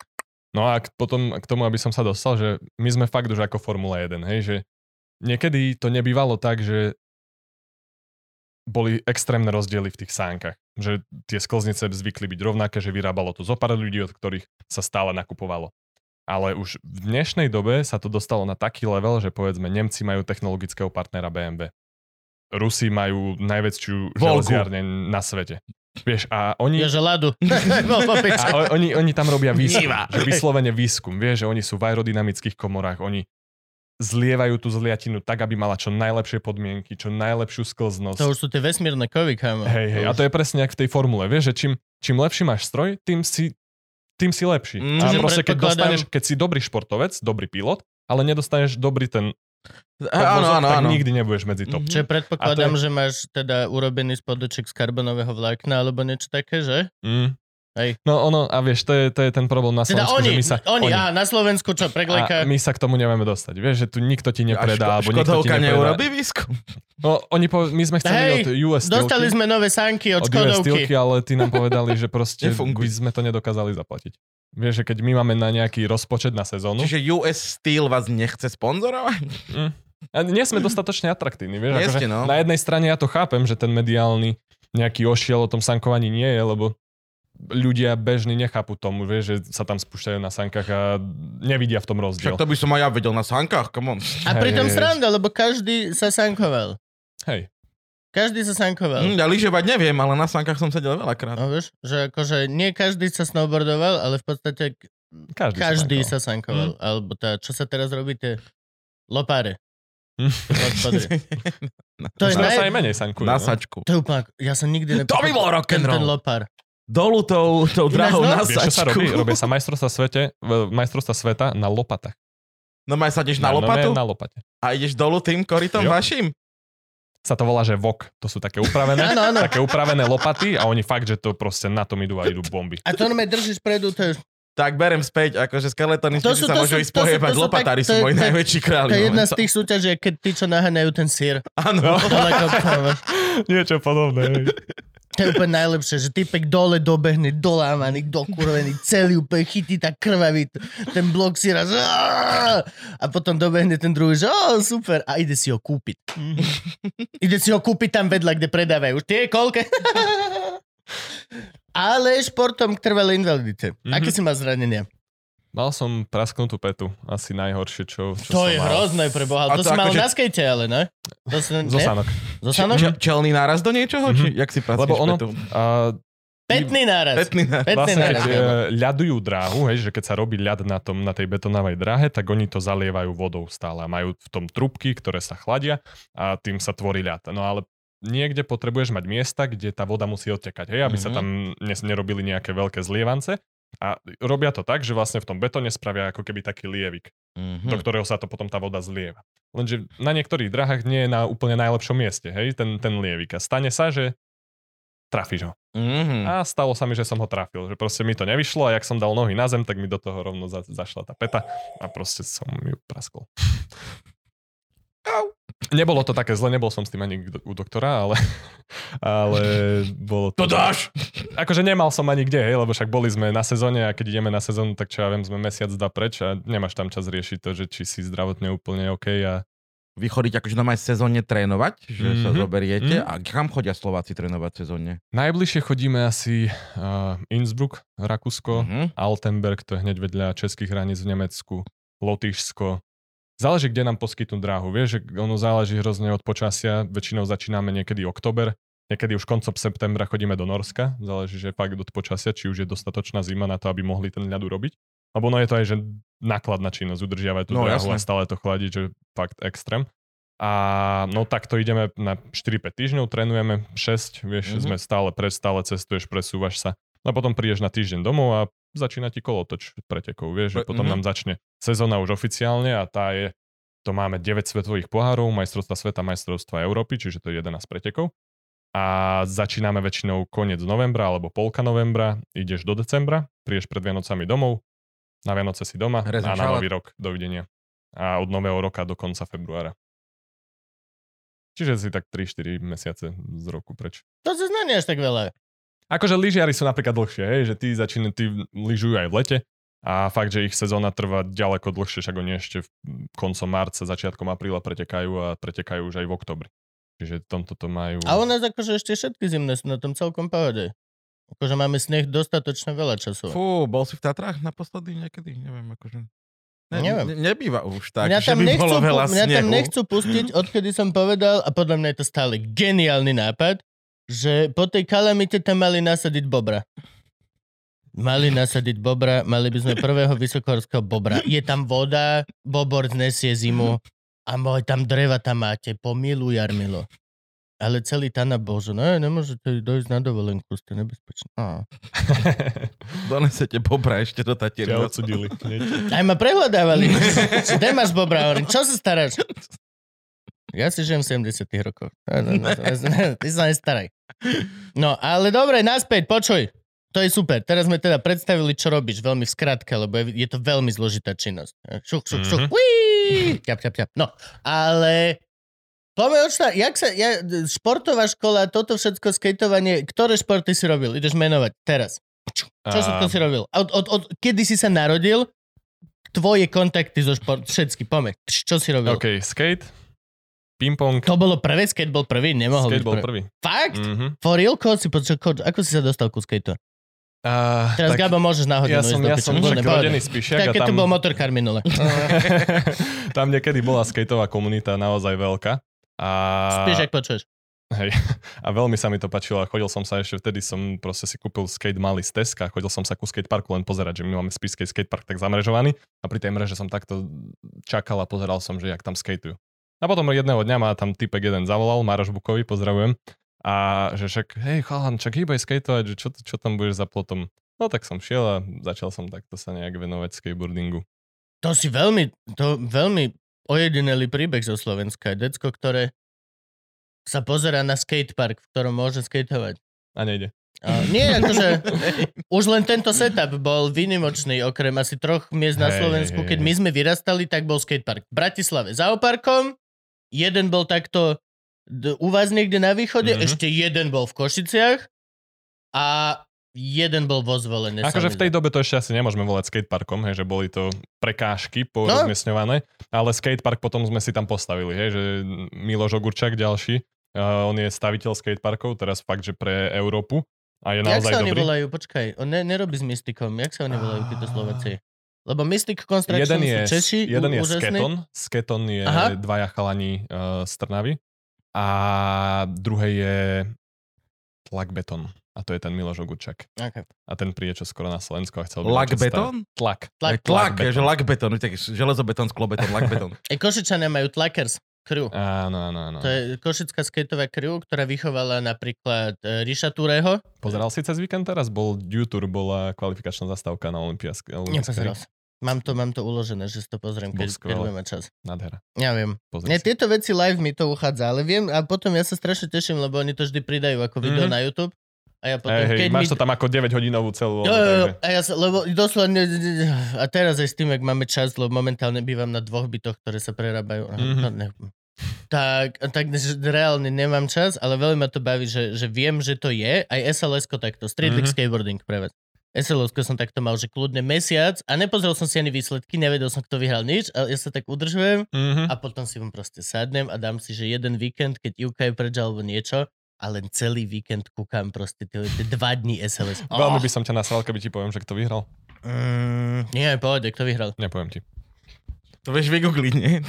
No a k, potom k tomu, aby som sa dostal, že my sme fakt už ako Formula 1, hej, že niekedy to nebývalo tak, že boli extrémne rozdiely v tých sánkach. Že tie sklznice zvykli byť rovnaké, že vyrábalo to zo pár ľudí, od ktorých sa stále nakupovalo. Ale už v dnešnej dobe sa to dostalo na taký level, že povedzme Nemci majú technologického partnera BMW. Rusi majú najväčšiu Volgu. železiarne na svete. Vieš, a oni... Ja, že ladu. Bol po piči. A oni, oni tam robia výskum, Niva. že vyslovene výskum. Vieš, že oni sú v aerodynamických komorách, oni zlievajú tú zliatinu tak, aby mala čo najlepšie podmienky, čo najlepšiu sklznosť. To už sú tie vesmírne kovy, kámo. Hej, hej, a to je presne jak v tej formule, vieš, že čím, čím lepší máš stroj, tým si, tým si lepší. Mm. a proste keď dostaneš, keď si dobrý športovec, dobrý pilot, ale nedostaneš dobrý ten Áno, áno, áno. nikdy nebudeš medzi top. Mhm. Čiže predpokladám, to že máš teda urobený spodoček z karbonového vlákna alebo niečo také, že? Mm. Hej. No ono, a vieš, to je, to je ten problém na Teda Slovensku, oni, že my sa... oni, á, na Slovensku čo, a preglejka. my sa k tomu nevieme dostať. Vieš, že tu nikto ti nepredá, A alebo nikto ti nepredá. neurobí výskum. No, oni po, my sme chceli Hej, od US Dostali sme nové sánky od od US Škodovky. Ale ty nám povedali, že proste by sme to nedokázali zaplatiť. Vieš, že keď my máme na nejaký rozpočet na sezónu, Čiže US Steel vás nechce sponzorovať? mm, a nie sme dostatočne atraktívni. Vieš, Nie akože no. Na jednej strane ja to chápem, že ten mediálny nejaký ošiel o tom sankovaní nie je, lebo ľudia bežní nechápu tomu, vieš, že sa tam spúšťajú na sankách a nevidia v tom rozdiel. Však to by som aj ja vedel na sánkach, come on. A pritom hej. sranda, lebo každý sa sankoval. Hej. Každý sa sankoval. Hm, ja lyžovať neviem, ale na sánkach som sedel veľakrát. No vieš, že akože nie každý sa snowboardoval, ale v podstate Každý, každý sa sa sankoval. Alebo tá, čo sa teraz robí, tie lopáre. Hm. To je, Teraz sa naj... aj menej sankujú. Na no. sačku. to je úplne, ja som nikdy To by bol rock ten, ten lopár. Dolu tou, tou drahou no, na Vieš, čo sa sačku. robí? Robia sa majstrovstva, svete, majstrovstva sveta na lopatách. No maj sadneš na no, lopatu Na lopate. a ideš dolu tým korytom Jo. vašim? Sa to volá, že vok. To sú také upravené, Áno, áno. také upravené lopaty a oni fakt, že to proste na tom idú a idú bomby. A to normálne držíš predu, to je, Tak berem späť, akože skeletonisti To sú- sa to môžu ísť sú lopatári sú moji najväčší králi. to je jedna no. z tých súťaží, keď tí, čo naháňajú ten sír. Áno. Niečo podobné. To je úplne najlepšie, že typek dole dobehne, dolámaný, dokurvený, celý úplne chytí tak krvavý, ten blok si raz a potom dobehne ten druhý, že oh, super, a ide si ho kúpiť. ide si ho kúpiť tam vedľa, kde predávajú. Tie koľko? Ale športom k trvalej invalidite. Mhm. Aké si má zranenia? Mal som prasknutú petu. Asi najhoršie, čo, čo To som je mal. hrozné pre Boha. To, to si mal akože- na skate, ale ne? To si, ne? Zosánok. Zosánok? Č- čelný náraz do niečoho? Či jak si praskneš Lebo ono- petu? A Petný náraz. Petný náraz. Petný vlastne, keď náraz. e, ľadujú dráhu, hej, že keď sa robí ľad na, tom, na tej betonovej dráhe, tak oni to zalievajú vodou stále. A Majú v tom trubky, ktoré sa chladia a tým sa tvorí ľad. No ale niekde potrebuješ mať miesta, kde tá voda musí odtekať, hej, aby sa Mhm. tam nerobili nejaké veľké zlievance. A robia to tak, že vlastne v tom betóne spravia ako keby taký lievik, Mhm. do ktorého sa to potom tá voda zlieva. Lenže na niektorých drahách nie je na úplne najlepšom mieste, hej, ten, ten lievik. A stane sa, že trafíš ho. Mhm. A stalo sa mi, že som ho trafil. Že proste mi to nevyšlo a jak som dal nohy na zem, tak mi do toho rovno za, zašla tá peta a proste som ju praskol. Au. Nebolo to také zle, nebol som s tým ani u doktora, ale, ale bolo to... To dáš! Akože nemal som ani kde, hej, lebo však boli sme na sezóne a keď ideme na sezónu, tak čo ja viem, sme mesiac, dva preč a nemáš tam čas riešiť to, že či si zdravotne úplne OK a Vy chodíte akože normálne sezónne trénovať, že sa Mhm. zoberiete. Mhm. A kam chodia Slováci trénovať sezónne? najbližšie chodíme asi uh, Innsbruck, Rakúsko, Mhm. Altenberg, to je hneď vedľa českých hraníc v Nemecku, Lotyšsko. Záleží, kde nám poskytnú dráhu. Vieš, že ono záleží hrozne od počasia. Väčšinou začíname niekedy oktober, niekedy už koncom septembra chodíme do Norska. Záleží, že fakt od počasia, či už je dostatočná zima na to, aby mohli ten ľad urobiť. Lebo no je to aj, že nákladná činnosť, udržiavať tú No, dráhu jasné. a stále to chladiť, že fakt extrém. A no takto ideme na 4-5 týždňov, trénujeme 6, vieš, Mhm. sme stále preč, stále cestuješ, presúvaš sa. No a potom prídeš na týždeň domov a začína ti kolotoč pretekov, vieš, že potom mhm. nám začne sezóna už oficiálne a tá je, to máme 9 svetových pohárov, majstrovstva sveta, majstrovstva Európy, čiže to je 11 pretekov. A začíname väčšinou koniec novembra alebo polka novembra, ideš do decembra, prídeš pred Vianocami domov, na Vianoce si doma Rezem a na nový rok dovidenia. A od nového roka do konca februára. Čiže si tak 3-4 mesiace z roku preč. To sa znanie až tak veľa. Akože lyžiari sú napríklad dlhšie, hej, že tí začínajú, tí lyžujú aj v lete, A fakt, že ich sezóna trvá ďaleko dlhšie, však oni ešte v koncom marca, začiatkom apríla pretekajú a pretekajú už aj v oktobri. Čiže tomto to majú... A u nás akože ešte všetky zimné sú na tom celkom pohode. Akože máme sneh dostatočne veľa času. Fú, bol si v Tatrách naposledy niekedy? Neviem, akože... Ne, Neviem. Ne, nebýva už tak, mňa že tam, by nechcú, bolo veľa mňa tam snehu. nechcú pustiť, odkedy som povedal, a podľa mňa je to stále geniálny nápad, že po tej kalamite tam mali nasadiť bobra. Mali nasadiť bobra, mali by sme prvého vysokohorského bobra. Je tam voda, bobor znesie zimu a môj tam dreva tam máte, pomilu Jarmilo. Ale celý Tana bože, ne, nemôžete dojsť na dovolenku, ste nebezpečné. Á. Donesete bobra ešte do Tatier. Ťa odsudili. Aj ma prehľadávali. Kde máš bobra? Hovorím, čo sa staráš? Ja si žijem v 70 rokoch. No, no, no, Ty sa nestaraj. No, ale dobre, naspäť, počuj. To je super. Teraz sme teda predstavili, čo robíš, veľmi v skratke, lebo je, je to veľmi zložitá činnosť. Šuch, šuch, šuch. Mhm. Mm-hmm. Ťap, ťap, ťap. No, ale... Šta- jak sa, ja, športová škola, toto všetko, skateovanie, ktoré športy si robil? Ideš menovať teraz. Čo všetko A- si robil? Od, od, od, kedy si sa narodil? Tvoje kontakty zo šport, všetky, poďme. Čo si robil? OK, skate, ping-pong, To bolo prvé, skate bol prvý? Nemohol skate byť bol prvý. prvý. Fakt? Mhm. For real? Ko si, počo, ko, ako si sa dostal ku skateu? A, Teraz tak Gabo môžeš náhodou ja som, ja som však rodený spíšiak Tak, keď tam, to bol motorkár minule. tam niekedy bola skateová komunita naozaj veľká. A, Spíš, ak počuješ. hej, a veľmi sa mi to páčilo a chodil som sa ešte vtedy som proste si kúpil skate malý z Teska a chodil som sa ku skateparku len pozerať, že my máme spískej skatepark tak zamrežovaný a pri tej mreže som takto čakal a pozeral som, že jak tam skateujú. A potom jedného dňa ma tam typek jeden zavolal, Maroš Bukovi, pozdravujem, a že však, hej chalan, čak hýbaj skateovať, že čo, čo tam budeš za plotom. No tak som šiel a začal som takto sa nejak venovať skateboardingu. To si veľmi, to veľmi ojedinelý príbeh zo Slovenska. Decko, ktoré sa pozera na skatepark, v ktorom môže skateovať. A nejde. A nie, akože už len tento setup bol výnimočný, okrem asi troch miest na Slovensku. Keď my sme vyrastali, tak bol skatepark v Bratislave za oparkom, jeden bol takto u vás niekde na východe, Mhm. ešte jeden bol v Košiciach a jeden bol vo zvolenie. Akože v tej dobe to ešte asi nemôžeme volať skateparkom, hej, že boli to prekážky No. porozmiestňované, ale skatepark potom sme si tam postavili, hej, že Miloš Ogurčak ďalší, uh, on je staviteľ skateparkov, teraz fakt, že pre Európu a je Jak naozaj sa oni dobrý. volajú? Počkaj, on ne, nerobí s Mystikom. Jak sa oni volajú, títo Slováci? Lebo Mystic Construction Jeden je, sú Češi, jeden je úžasní. Sketon, Sketon je Aha. dvaja chalani uh, z Trnavy a druhé je Tlak Beton a to je ten Miloš Ogurčak. Okay. A ten príde čo skoro na Slovensku a chcel by Lak betón? Tlak. Tlak. Tlak, betón. že lak betón, tak železobetón, sklobetón, lak betón. E, Košičania majú Tlakers crew. Áno, áno, áno. To je košická skateová crew, ktorá vychovala napríklad e, Ríša Tureho. Pozeral si cez víkend teraz? Bol Dutour, bola kvalifikačná zastávka na Olympiaske. Nepozeral. Mám to, mám to uložené, že si to pozriem, keď, keď skvelé. budem mať čas. Nádhera. Ja viem. Pozri Nie, tieto veci live mi to uchádza, ale viem a potom ja sa strašne teším, lebo oni to vždy pridajú ako video Mhm. na YouTube. A ja potom, hej, keď máš mi... to tam ako 9 hodinovú celú. Jo, jo, a ja sa, lebo doslovne, a teraz aj s tým, ak máme čas, lebo momentálne bývam na dvoch bytoch, ktoré sa prerábajú. No, ne, tak, tak reálne nemám čas, ale veľmi ma to baví, že, že viem, že to je. Aj SLS-ko takto, Street Mhm. Skateboarding pre SLS-ko som takto mal, že kľudne mesiac a nepozrel som si ani výsledky, nevedel som, kto vyhral nič, ale ja sa tak udržujem Mhm. a potom si vám proste sadnem a dám si, že jeden víkend, keď UK je preč alebo niečo, a len celý víkend kúkam proste tie, tie dva dní SLS. Veľmi by som ťa nasral, keby ti poviem, že kto vyhral. Mm, nie, pohode, kto vyhral? Nepoviem ti. To vieš vygoogliť, nie?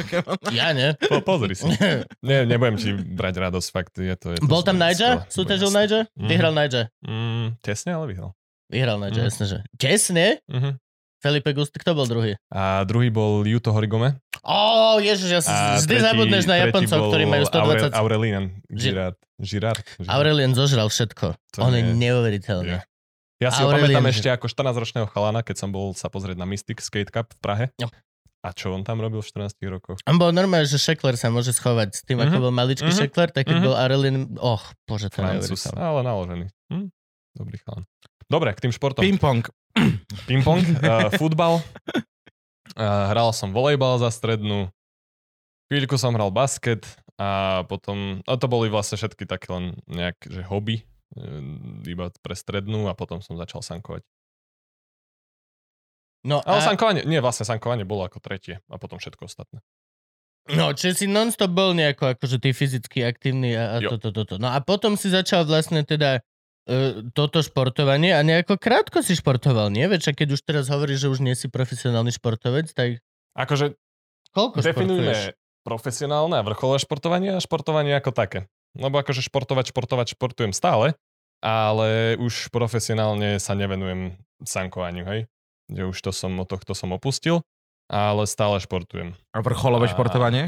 Ja ne. Po, pozri si. Nie, nebudem ti brať radosť, fakt. Je to, je to Bol tam skvelé. Súťažil. Naja? Mhm. Vyhral Naja. Mm, tesne, ale vyhral. Vyhral Naja, Mhm. jasne, že. Tesne? Mhm. Felipe Gusti, kto bol druhý? A druhý bol Yuto Horigome. Ó, ježiš, ja si A vždy zabudneš na Japoncov, ktorí majú 120. Aure, Aurelian Girard. Girard. Girard. Aurelien zožral všetko. To On je nie- neuveriteľný. je. Ja si ho Aurelian pamätám Girard. ešte ako 14-ročného chalana, keď som bol sa pozrieť na Mystic Skate Cup v Prahe. Jo. A čo on tam robil v 14 rokoch? On bol normálne, že Šekler sa môže schovať s tým, ako Mhm. bol maličký Mhm. Šekler, tak keď Mhm. bol Aurelien, och, bože, to je ale naložený. Hm? Dobrý chalan. Dobre, k tým športom. Ping-pong. Ping-pong, uh, futbal. Uh, hral som volejbal za strednú. Chvíľku som hral basket a potom, a to boli vlastne všetky také len nejak, že hobby, e, iba pre strednú a potom som začal sankovať. No, Ale a, sankovanie, nie, vlastne sankovanie bolo ako tretie a potom všetko ostatné. no čiže si non-stop bol nejako akože ty fyzicky aktívny a, a toto, toto. No a potom si začal vlastne teda toto športovanie a nejako krátko si športoval, nie? Veď keď už teraz hovoríš, že už nie si profesionálny športovec, tak Akože koľko športuješ? definujeme profesionálne a vrcholové športovanie a športovanie ako také. Lebo akože športovať, športovať, športujem stále, ale už profesionálne sa nevenujem sankovaniu, hej. Že už to som, od tohto som opustil, ale stále športujem. A vrcholové A- športovanie?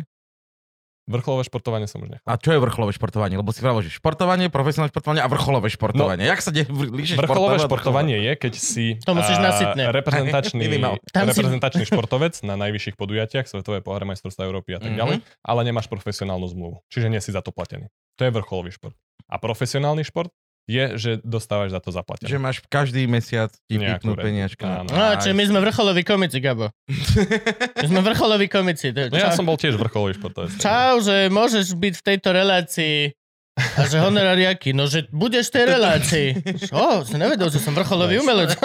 Vrcholové športovanie som už nechal. A čo je vrcholové športovanie? Lebo si vravel, že športovanie, profesionálne športovanie a vrcholové športovanie. Jak sa de- líši Vrcholové športové športovanie je, keď si To musíš a, nasytne. reprezentačný. Tam si- reprezentačný športovec na najvyšších podujatiach, Svetové poháre majstrovstvá Európy a Mhm. tak ďalej, ale nemáš profesionálnu zmluvu. Čiže nie si za to platený. To je vrcholový šport. A profesionálny šport je, že dostávaš za to zaplatené. Že máš každý mesiac ti pipnú rentu. peniažka. Áno. No, čiže my sme vrcholoví komici, Gabo. My sme vrcholoví komici. To- No ja som bol tiež vrcholový športovec. Čau, že môžeš byť v tejto relácii a že honorár jaký? No, že budeš v tej relácii. Čo? Som nevedel, že som vrcholový umelec.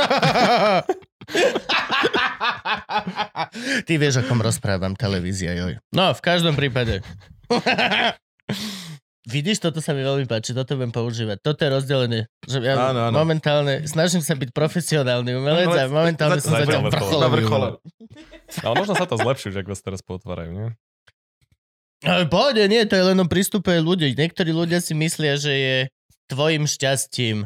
Ty vieš, o kom rozprávam, televízia, joj. No, v každom prípade. Vidíš, toto sa mi veľmi páči, toto budem používať. Toto je rozdelené. Že ja Áno, áno. momentálne snažím sa byť profesionálny umelec a momentálne som Zatiaľ zatiaľ vrcholový. Vrchole. Ale možno sa to zlepší, že ak vás teraz potvárajú, nie? Ale pohode, nie, to je len o prístupe ľudí. Niektorí ľudia si myslia, že je tvojim šťastím,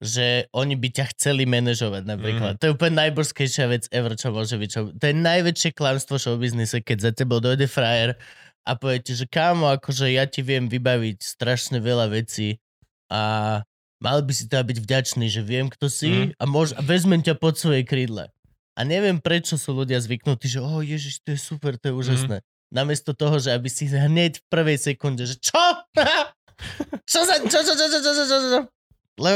že oni by ťa chceli manažovať napríklad. Mm. To je úplne najbožskejšia vec ever, čo môže byť. Čo... To je najväčšie klamstvo showbiznise, keď za tebou dojde frajer a poviete, že kámo, akože ja ti viem vybaviť strašne veľa vecí a mal by si teda byť vďačný, že viem, kto si mm. a, môž, a vezmem ťa pod svoje krídle. A neviem, prečo sú ľudia zvyknutí, že oh, ježiš, to je super, to je mhm. úžasné. Mm. Namiesto toho, že aby si hneď v prvej sekunde, že čo? čo za... Čo, čo, čo, čo, čo, čo, čo? Le,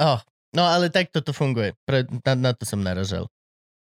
oh. No ale takto to funguje. Pre, na, na to som naražal.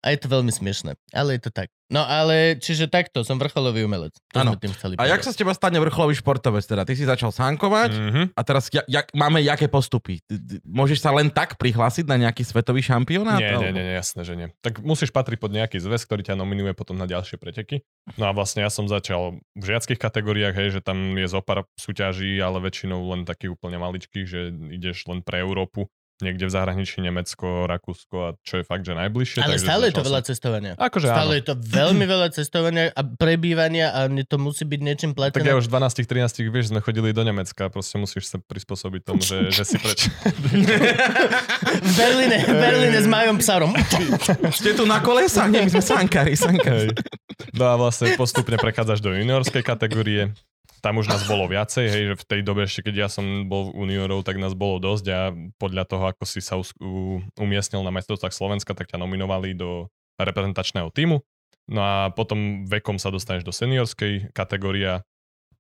A je to veľmi smiešné. Ale je to tak. No ale, čiže takto, som vrcholový umelec. To Áno. sme tým chceli A jak sa z teba stane vrcholový športovec teda? Ty si začal sánkovať Mhm. a teraz ja, jak, máme jaké postupy? Ty- ty- Môžeš sa len tak prihlásiť na nejaký svetový šampionát? Nie, nie, nie, nie, jasné, že nie. Tak musíš patriť pod nejaký zväz, ktorý ťa nominuje potom na ďalšie preteky. No a vlastne ja som začal v žiackých kategóriách, hej, že tam je zo pár súťaží, ale väčšinou len takých úplne maličkých, že ideš len pre Európu, niekde v zahraničí Nemecko, Rakúsko a čo je fakt, že najbližšie. Ale takže stále je to veľa cestovania. Akože Stále áno. je to veľmi veľa cestovania a prebývania a to musí byť niečím Tak platené. ja už v 12-13, vieš, sme chodili do Nemecka, proste musíš sa prispôsobiť tomu, že, že si preč. V Berlíne, v Berlíne s Majom Psarom. Ste tu na kolesách? Nie, my sme sankári, sankári. No a vlastne postupne prechádzaš do juniorskej kategórie. Tam už nás bolo viacej, hej, že v tej dobe ešte, keď ja som bol juniorov, tak nás bolo dosť a podľa toho, ako si sa umiestnil na majstrovstvách Slovenska, tak ťa nominovali do reprezentačného týmu. No a potom vekom sa dostaneš do seniorskej kategórie.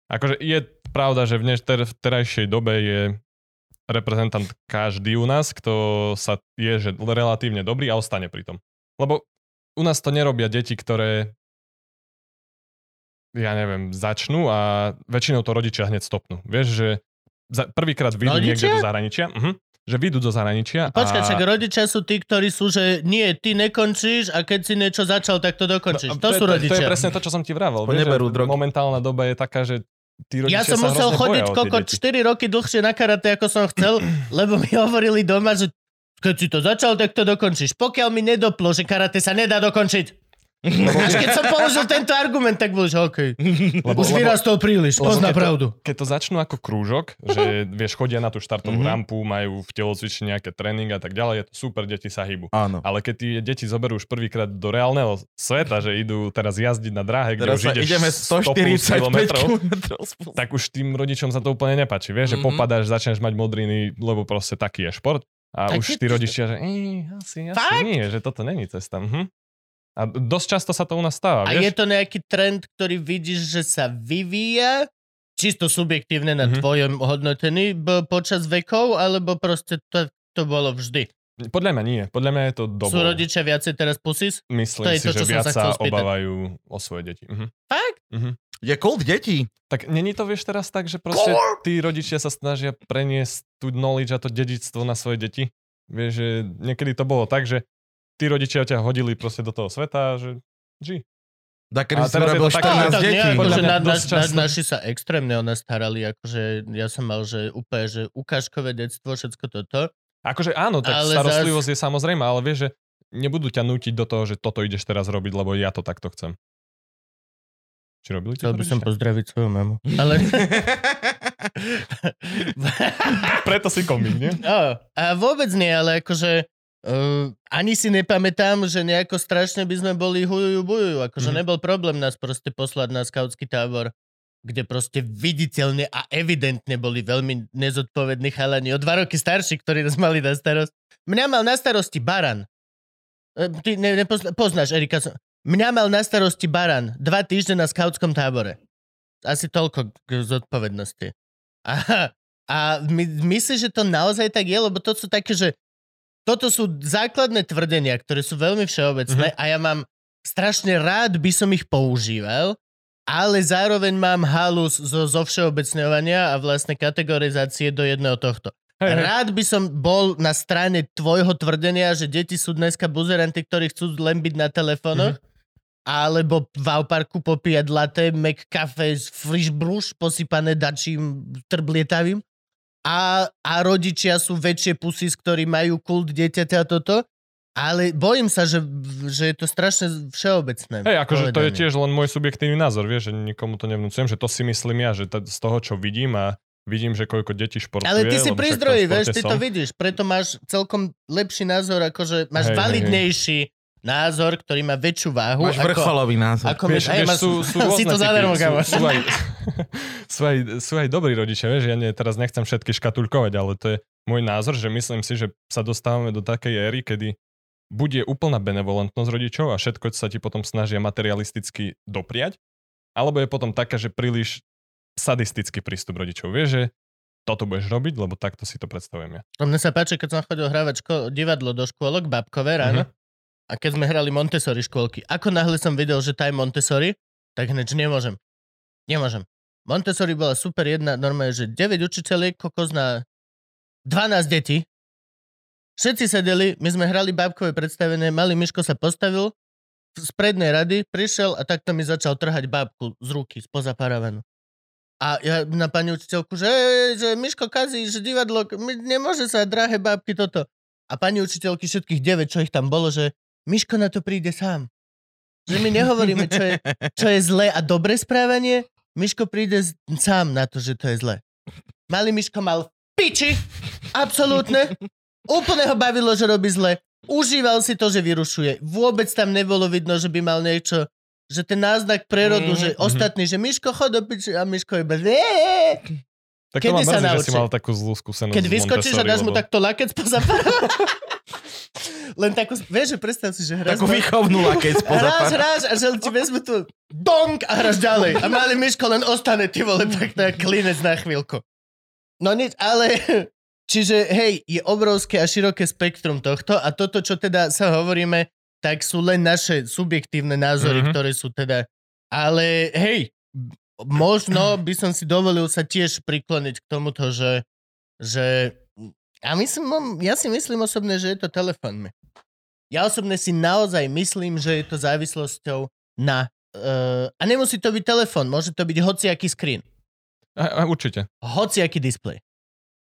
Akože je pravda, že v, dneš- v terajšej dobe je reprezentant každý u nás, kto sa je že relatívne dobrý a ostane pri tom. Lebo u nás to nerobia deti, ktoré ja neviem, začnú a väčšinou to rodičia hneď stopnú. Vieš, že za, prvýkrát vyjdú Rodičia? niekde do zahraničia, uh že vyjdú do zahraničia Počkaj, a... však rodičia sú tí, ktorí sú, že nie, ty nekončíš a keď si niečo začal, tak to dokončíš. No, to, je- sú To je rodičia. presne to, čo som ti vravel. Vieš, drogy. momentálna doba je taká, že tí rodičia Ja som sa musel chodiť boja o tie kokot deti. 4 roky dlhšie na karate, ako som chcel, lebo mi hovorili doma, že keď si to začal, tak to dokončíš. Pokiaľ mi nedoplo, že karate sa nedá dokončiť. Až keď som použil tento argument, tak bol, že OK. Lebo- Už vyrastol príliš, pozná keď to- pravdu. Keď to začnú ako krúžok, že vieš, chodia na tú štartovú Mhm. rampu, majú v telocvični nejaké tréning a tak ďalej, je to super, deti sa hýbu. Áno. Ale keď tie deti zoberú už prvýkrát do reálneho sveta, že idú teraz jazdiť na dráhe, kde Teraz už ideš ideme 100 145 kilometrov, km tak už tým rodičom sa to úplne nepáči. Vieš, že Mhm. popadáš, začneš mať modriny, lebo proste taký je šport. A Tak už tí rodičia, že "Ej, asi, asi Fakt? nie, že toto není cesta. Mhm. A dosť často sa to u nás stáva, A je vieš? to nejaký trend, ktorý vidíš, že sa vyvíja, čisto subjektívne na Mhm. tvojom hodnotení b- počas vekov, alebo proste to, to bolo vždy? Podľa mňa nie. Podľa mňa je to dobou. Sú rodičia viacej teraz pusis? Myslím To je si, to, že čo som viac sa obávajú o svoje deti. Mhm. Fakt? Mhm. Je kult detí. Tak není to, vieš, teraz tak, že proste tí rodičia sa snažia preniesť tú knowledge a to dedičstvo na svoje deti? Vieš, že niekedy to bolo tak, že tí rodičia ťa hodili proste do toho sveta, že ži. Da, kedy si také- 14 Ale tak nie, detí. akože na, na, naši sa extrémne o nás starali, akože ja som mal, že úplne, že ukážkové detstvo, všetko toto. Akože áno, tak Ale starostlivosť je samozrejme, ale vieš, že nebudú ťa nútiť do toho, že toto ideš teraz robiť, lebo ja to takto chcem. Či robili Chcel by som pozdraviť svoju mamu. Ale... Preto si komik, nie? No, a vôbec nie, ale akože uh, ani si nepamätám, že nejako strašne by sme boli hujujú bujujú. Akože Mhm. nebol problém nás proste poslať na skautský tábor, kde proste viditeľne a evidentne boli veľmi nezodpovední chalani. O dva roky starší, ktorí nás mali na starost. Mňa mal na starosti Baran. E, Ty ne, nepozna, poznáš Erika. Mňa mal na starosti Baran. Dva týždne na skautskom tábore. Asi toľko k zodpovednosti. A, a my, myslíš, že to naozaj tak je? Lebo to sú také, že toto sú základné tvrdenia, ktoré sú veľmi všeobecné a ja mám strašne rád by som ich používal, ale zároveň mám halus zo, zo všeobecňovania a vlastne kategorizácie do jedného tohto. Hej, hej. Rád by som bol na strane tvojho tvrdenia, že deti sú dneska buzeranty, ktorí chcú len byť na telefónoch, alebo v Auparku popíjať latte, Mac kafe, friš bruš, posypané dačím trblietavým. A, a rodičia sú väčšie pusy, ktorí majú kult dieťaťa a toto. Ale bojím sa, že, že je to strašne všeobecné. Hej, akože to je tiež len môj subjektívny názor, vieš, že nikomu to nevnúcujem, že to si myslím ja, že t- z toho, čo vidím a vidím, že koľko detí športuje. Ale ty si pri zdroji, vieš, ty to som. vidíš, preto máš celkom lepší názor, akože máš Hej, hej, hej. Názor, ktorý má väčšiu váhu. Máš ako, vrcholový názor. ako Vieš, hej, vieš, máš- sú, sú si to zadarmo, sú, sú, aj, sú, aj, sú aj dobrí rodičia, vieš, ja nie, teraz nechcem všetky škatulkovať, ale to je môj názor, že myslím si, že sa dostávame do takej éry, kedy bude úplná benevolentnosť rodičov a všetko sa ti potom snažia materialisticky dopriať, alebo je potom taká, že príliš sadistický prístup rodičov. Vieš, že toto budeš robiť, lebo takto si to predstavujem ja. Mne sa páči, keď som chodil hrávať ško- divadlo do škôlok, babkové ráno, a keď sme hrali Montessori škôlky. Ako náhle som videl, že tá je Montessori, tak hneď, že nemôžem. Nemôžem. Montessori bola super jedna, normálne, že 9 učiteľiek, kokos na 12 detí. Všetci sedeli, my sme hrali bábkové predstavenie, malý Miško sa postavil z prednej rady, prišiel a takto mi začal trhať bábku z ruky, spoza paravanu. A ja na pani učiteľku, že, že Miško kazí, že divadlo, nemôže sa drahé bábky toto. A pani učiteľky všetkých 9, čo ich tam bolo, že Miško na to príde sám. Že my nehovoríme, čo je, čo je zlé a dobré správanie. Miško príde z- sám na to, že to je zlé. Malý Miško mal piči, absolútne. Úplne ho bavilo, že robí zle. Užíval si to, že vyrušuje. Vôbec tam nebolo vidno, že by mal niečo, že ten náznak prerodu, Mhm, že mhm. ostatný, že Miško chod do piči a Miško iba. Tak Kedy to ma sa mrzí, že si naučí? mal takú zlú skúsenosť Keď vyskočíš a dáš mu takto lakec poza Len takú, vieš, že predstav si, že hráš, Takú výchovnú lakec spoza hráš, hráš a že ti vezmu tu dong a hráš ďalej. A malý Miško len ostane, ty vole, tak je klinec na chvíľku. No nič, ale čiže hej, je obrovské a široké spektrum tohto a toto, čo teda sa hovoríme, tak sú len naše subjektívne názory, Mhm. mm-hmm. ktoré sú teda, ale hej, možno by som si dovolil sa tiež prikloniť k tomuto, že, že ja, myslím, ja si myslím osobne, že je to telefónmi. Ja osobne si naozaj myslím, že je to závislosťou na... Uh, a nemusí to byť telefón, môže to byť hociaký screen, A, a, určite. hociaký displej.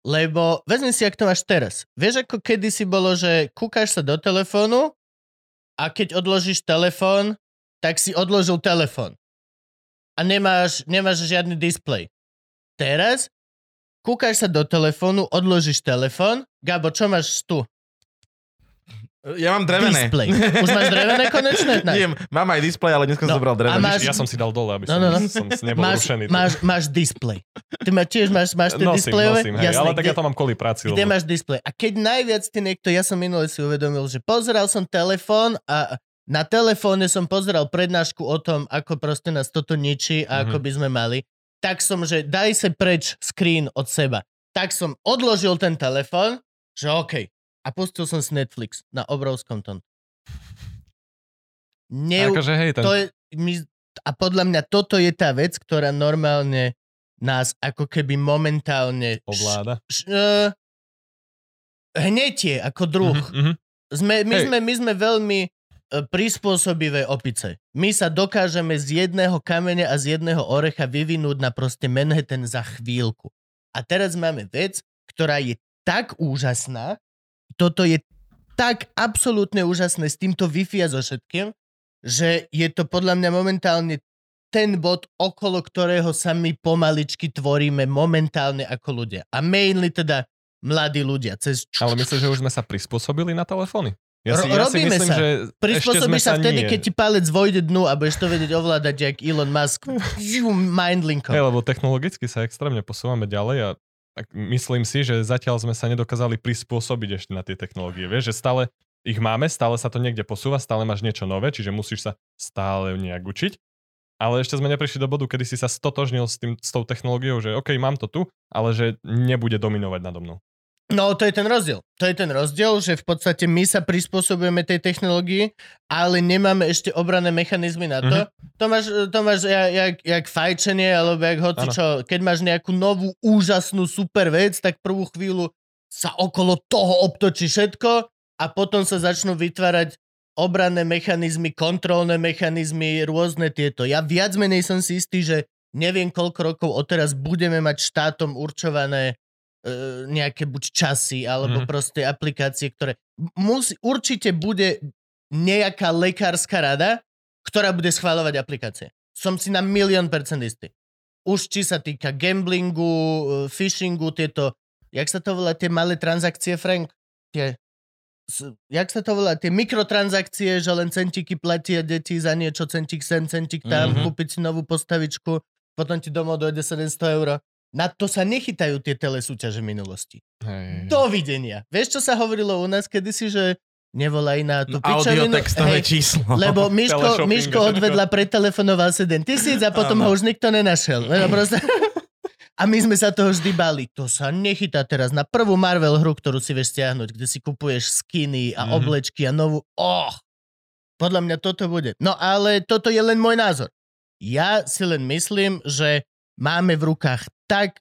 Lebo vezmi si, ak to máš teraz. Vieš, ako kedysi bolo, že kúkaš sa do telefónu a keď odložíš telefón, tak si odložil telefón. A nemáš, nemáš žiadny displej. Teraz kúkaš sa do telefónu, odložíš telefón. Gabo, čo máš tu? Ja mám drevené. Displej. Už máš drevené konečné? Nie, mám aj displej, ale dneska som No, zobral a drevený. máš- Ja som si dal dole, aby No, som, no, no. som nebol máš, rušený. máš, máš displej. Ty ma tiež máš, máš tie nosím, displejové? nosím, hej, ale tak ja to mám kvôli práci. Kde lebo- máš displej? A keď najviac ty niekto, ja som minule si uvedomil, že pozeral som telefón a na telefóne som pozeral prednášku o tom, ako proste nás toto ničí a ako Mhm. by sme mali. Tak som, že daj sa preč screen od seba. Tak som odložil ten telefón, že OK. A pustil som si Netflix na obrovskom tom. Ne, Akože hej, ten, to je, my, a podľa mňa toto je tá vec, ktorá normálne nás ako keby momentálne ovláda. š, uh, hnetie ako druh. Mhm, mhm. Sme, my, Hej. sme, my sme veľmi e, prispôsobivé opice. My sa dokážeme z jedného kameňa a z jedného orecha vyvinúť na proste Manhattan za chvíľku. A teraz máme vec, ktorá je tak úžasná, toto je tak absolútne úžasné s týmto Wi-Fi a so všetkým, že je to podľa mňa momentálne ten bod, okolo ktorého sa my pomaličky tvoríme momentálne ako ľudia. A mainly teda mladí ľudia. Cez Ale myslíš, že už sme sa prispôsobili na telefóny? Ja Ro- si, ja si myslím, sa. že Prispôsobíš sa vtedy, nie. keď ti palec vojde dnu a budeš to vedieť ovládať, jak Elon Musk. Mindlinkom. Hej, lebo technologicky sa extrémne posúvame ďalej a myslím si, že zatiaľ sme sa nedokázali prispôsobiť ešte na tie technológie. Vieš, že stále ich máme, stále sa to niekde posúva, stále máš niečo nové, čiže musíš sa stále nejak učiť. Ale ešte sme neprišli do bodu, kedy si sa stotožnil s, tým, s tou technológiou, že OK, mám to tu, ale že nebude dominovať nado mnou. No, to je ten rozdiel. To je ten rozdiel, že v podstate my sa prispôsobujeme tej technológii, ale nemáme ešte obrané mechanizmy na to. Mhm. To máš, to máš jak, jak, jak fajčenie, alebo jak hoci čo. Keď máš nejakú novú, úžasnú, super vec, tak prvú chvíľu sa okolo toho obtočí všetko a potom sa začnú vytvárať obranné mechanizmy, kontrolné mechanizmy, rôzne tieto. Ja viac menej som si istý, že neviem koľko rokov odteraz budeme mať štátom určované nejaké buď časy, alebo Mhm. proste aplikácie, ktoré... Musí, určite bude nejaká lekárska rada, ktorá bude schváľovať aplikácie. Som si na milión percent istý. Už či sa týka gamblingu, e, phishingu, tieto... Jak sa to volá? Tie malé transakcie, Frank? Tie... Jak sa to volá? Tie mikrotransakcie, že len centiky platia deti za niečo, centik sem, centik tam, Mhm. kúpiť si novú postavičku, potom ti domov dojde 700 eur. Na to sa nechytajú tie telesúťaže minulosti. Hej. Dovidenia. Vieš, čo sa hovorilo u nás kedysi, že nevolaj na tú pičovinu? Audiotextové číslo. lebo Miško, Miško odvedla, pretelefonoval 7 tisíc a potom ho už nikto nenašiel. Lebo proste... A my sme sa toho vždy bali. To sa nechytá teraz na prvú Marvel hru, ktorú si vieš stiahnuť, kde si kupuješ skiny a Mhm. oblečky a novú... Oh! Podľa mňa toto bude. No ale toto je len môj názor. Ja si len myslím, že máme v rukách tak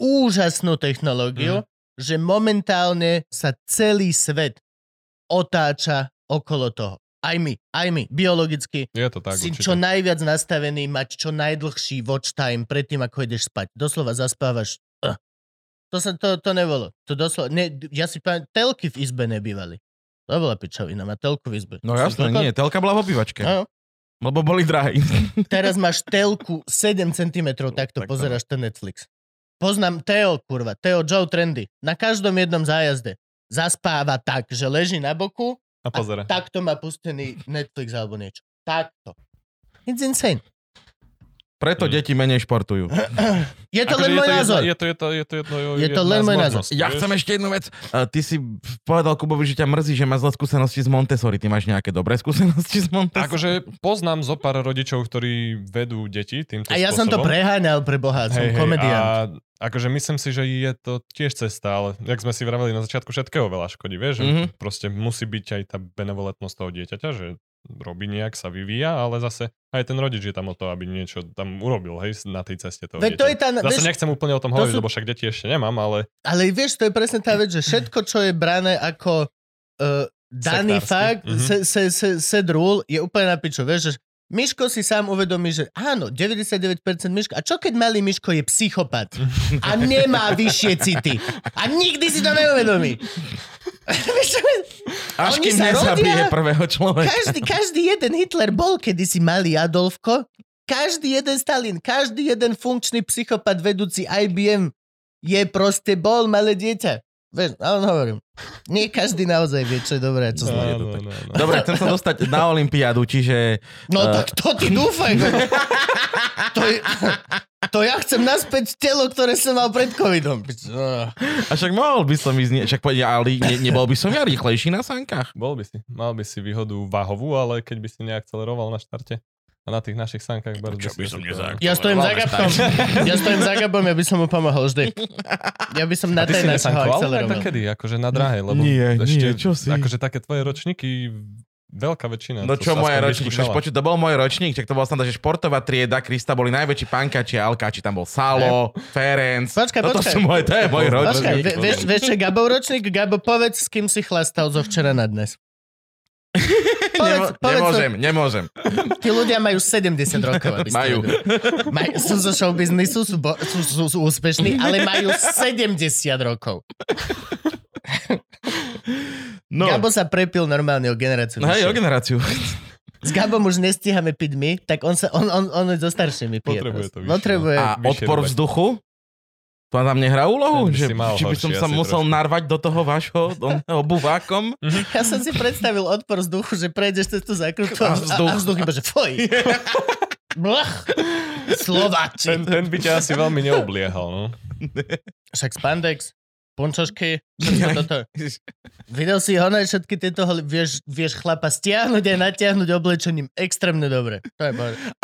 úžasnú technológiu, že momentálne sa celý svet otáča okolo toho. Aj my, aj my, biologicky, Je to tak, si určite. čo najviac nastavený mať čo najdlhší watch time predtým, ako ideš spať. Doslova zaspávaš. Uh. To sa to, to nebolo. To doslova, ne, ja si pamätám, telky v izbe nebývali. To bola pičovina, má telku v izbe. No jasné, nie, telka bola v obývačke. No, Lebo boli drahí. teraz máš telku 7 cm, takto Tak pozeráš ten Netflix. Poznám Teo, kurva, Teo Joe Trendy. Na každom jednom zájazde zaspáva tak, že leží na boku A pozera. a takto má pustený Netflix alebo niečo. Takto. It's insane. Preto Mm. deti menej športujú. Je to Akože len je môj názor. Je to, je to, je to, jedno, Je to len môj názor. Ja chcem ešte jednu vec. Uh, Ty si povedal Kubovi, že ťa mrzí, že má zlé skúsenosti z Montessori. Ty máš nejaké dobré skúsenosti z Montessori? Akože poznám zo pár rodičov, ktorí vedú deti týmto A ja som to spôsobom. preháňal pre Boha, som hej, komediant. A akože myslím si, že je to tiež cesta, ale jak sme si vraveli na začiatku, všetkého veľa škodí, vieš, že Mhm. mm-hmm. proste musí byť aj tá benevolentnosť toho dieťaťa, že robí nejak, sa vyvíja, ale zase aj ten rodič je tam o to, aby niečo tam urobil, hej, na tej ceste toho Veď to je tá... Zase Vieš, nechcem úplne o tom to hovoriť, sú- lebo však deti ešte nemám, ale ale vieš, to je presne tá vec, že všetko, čo je brané ako uh, daný Sektársky. fakt, Mhm. se, se, se, set rule, je úplne na piču. Vieš, že Miško si sám uvedomí, že áno, 99% Miško. A čo keď malý Miško je psychopat a nemá vyššie city? A nikdy si to neuvedomí. Až kým nezabije prvého človeka. Každý, každý jeden Hitler bol kedysi malý Adolfko, každý jeden Stalin, každý jeden funkčný psychopat vedúci IBM je proste bol malé dieťa. Vieš, ale hovorím, nie každý naozaj vie, čo je dobré a čo zlé. no, no, no, no. Dobre, chcem sa dostať na Olympiádu, čiže... No Eh. tak to ty dúfaj. to, je, to ja chcem naspäť telo, ktoré som mal pred covidom. No. A však mohol by som ísť... Však povedia, ale ne, nebol by som ja rýchlejší na sankách. Bol by si. Mal by si výhodu váhovú, ale keď by si neakceleroval na štarte a na tých našich sankách bar Čo by som? Ja stojím za Gabkom. Ja stojím za Gabom, ja by som mu pomohol vždy. Ja by som na tej našho akceleroval. Tak kedy? Akože na drahej, lebo Nie, ešte, nie, čo si? akože také tvoje ročníky veľká väčšina. No to čo aspoň ročník, vyskúšala. chceš počuť, to bol môj ročník, tak to bol snad, že športová trieda, Krista boli najväčší pankači a alkáči, tam bol Salo, Ferenc, Počkaj, toto počkaj. sú moje, to je môj Počkaj, ročník. vie- vieš, vieš, Gabov ročník? Gabo, povedz, s kým si chlastal zo včera na dnes. Nemo, povedz to. nemôžem, nemôžem. Tí ľudia majú 70 rokov, aby ste Majú. vedeli. Maj, sú zo showbiznisu, sú, bo, sú, sú, sú úspešní, ale majú 70 rokov. No, Gabo sa prepil normálne o generáciu. no vyššie. o generáciu. S Gabom už nestíhame piť my, tak on, sa, on, on, on so staršími pije. Potrebuje to vyššie, no. Potrebuje. A odpor vzduchu? To tam nehrá úlohu? Ten by Že, či by som sa musel trošku. narvať do toho vášho obuvákom? Ja som si predstavil odpor vzduchu, že prejdeš cez tú zákrutu a, A vzduch. a, a vzduch iba, že foj. Blach. Slováči. Ten, ten by ťa asi veľmi neobliehal, no. Však spandex, punčošky, všetko toto. Videl si ho, všetky tieto, holi- vieš, vieš chlapa stiahnuť aj natiahnuť oblečením extrémne dobre. To je.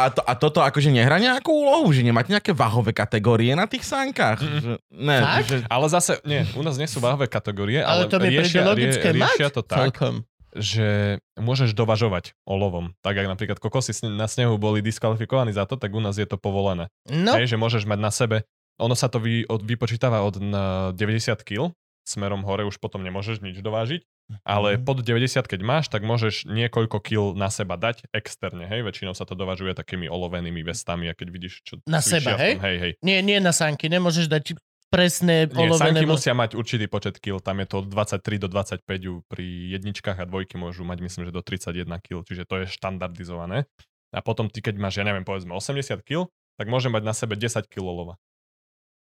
A, to, a toto akože nehrá nejakú úlohu? Že nemáte nejaké váhové kategórie na tých sánkach? Mm-mm. Že, ne, že, Ale zase, nie, u nás nie sú váhové kategórie, Ale, ale, to riešia, logické rie, riešia to tak, celkom. že môžeš dovažovať olovom. Tak ako napríklad kokosy na snehu boli diskvalifikovaní za to, tak u nás je to povolené. No, Hej, že môžeš mať na sebe, ono sa to vy, od, vypočítava od na 90 kg, smerom hore už potom nemôžeš nič dovážiť, ale Mhm. pod 90 keď máš, tak môžeš niekoľko kil na seba dať externe, hej, väčšinou sa to dovažuje takými olovenými vestami a keď vidíš, čo Na seba, hej? tom, hej, hej. nie, nie na sánky, nemôžeš dať presné Nie, olovené... sanky musia mať určitý počet kil, tam je to od 23 do 25 ju pri jedničkách a dvojky môžu mať myslím, že do 31 kil, čiže to je štandardizované. A potom ty, keď máš, ja neviem, povedzme 80 kil, tak môže mať na sebe 10 kg olova.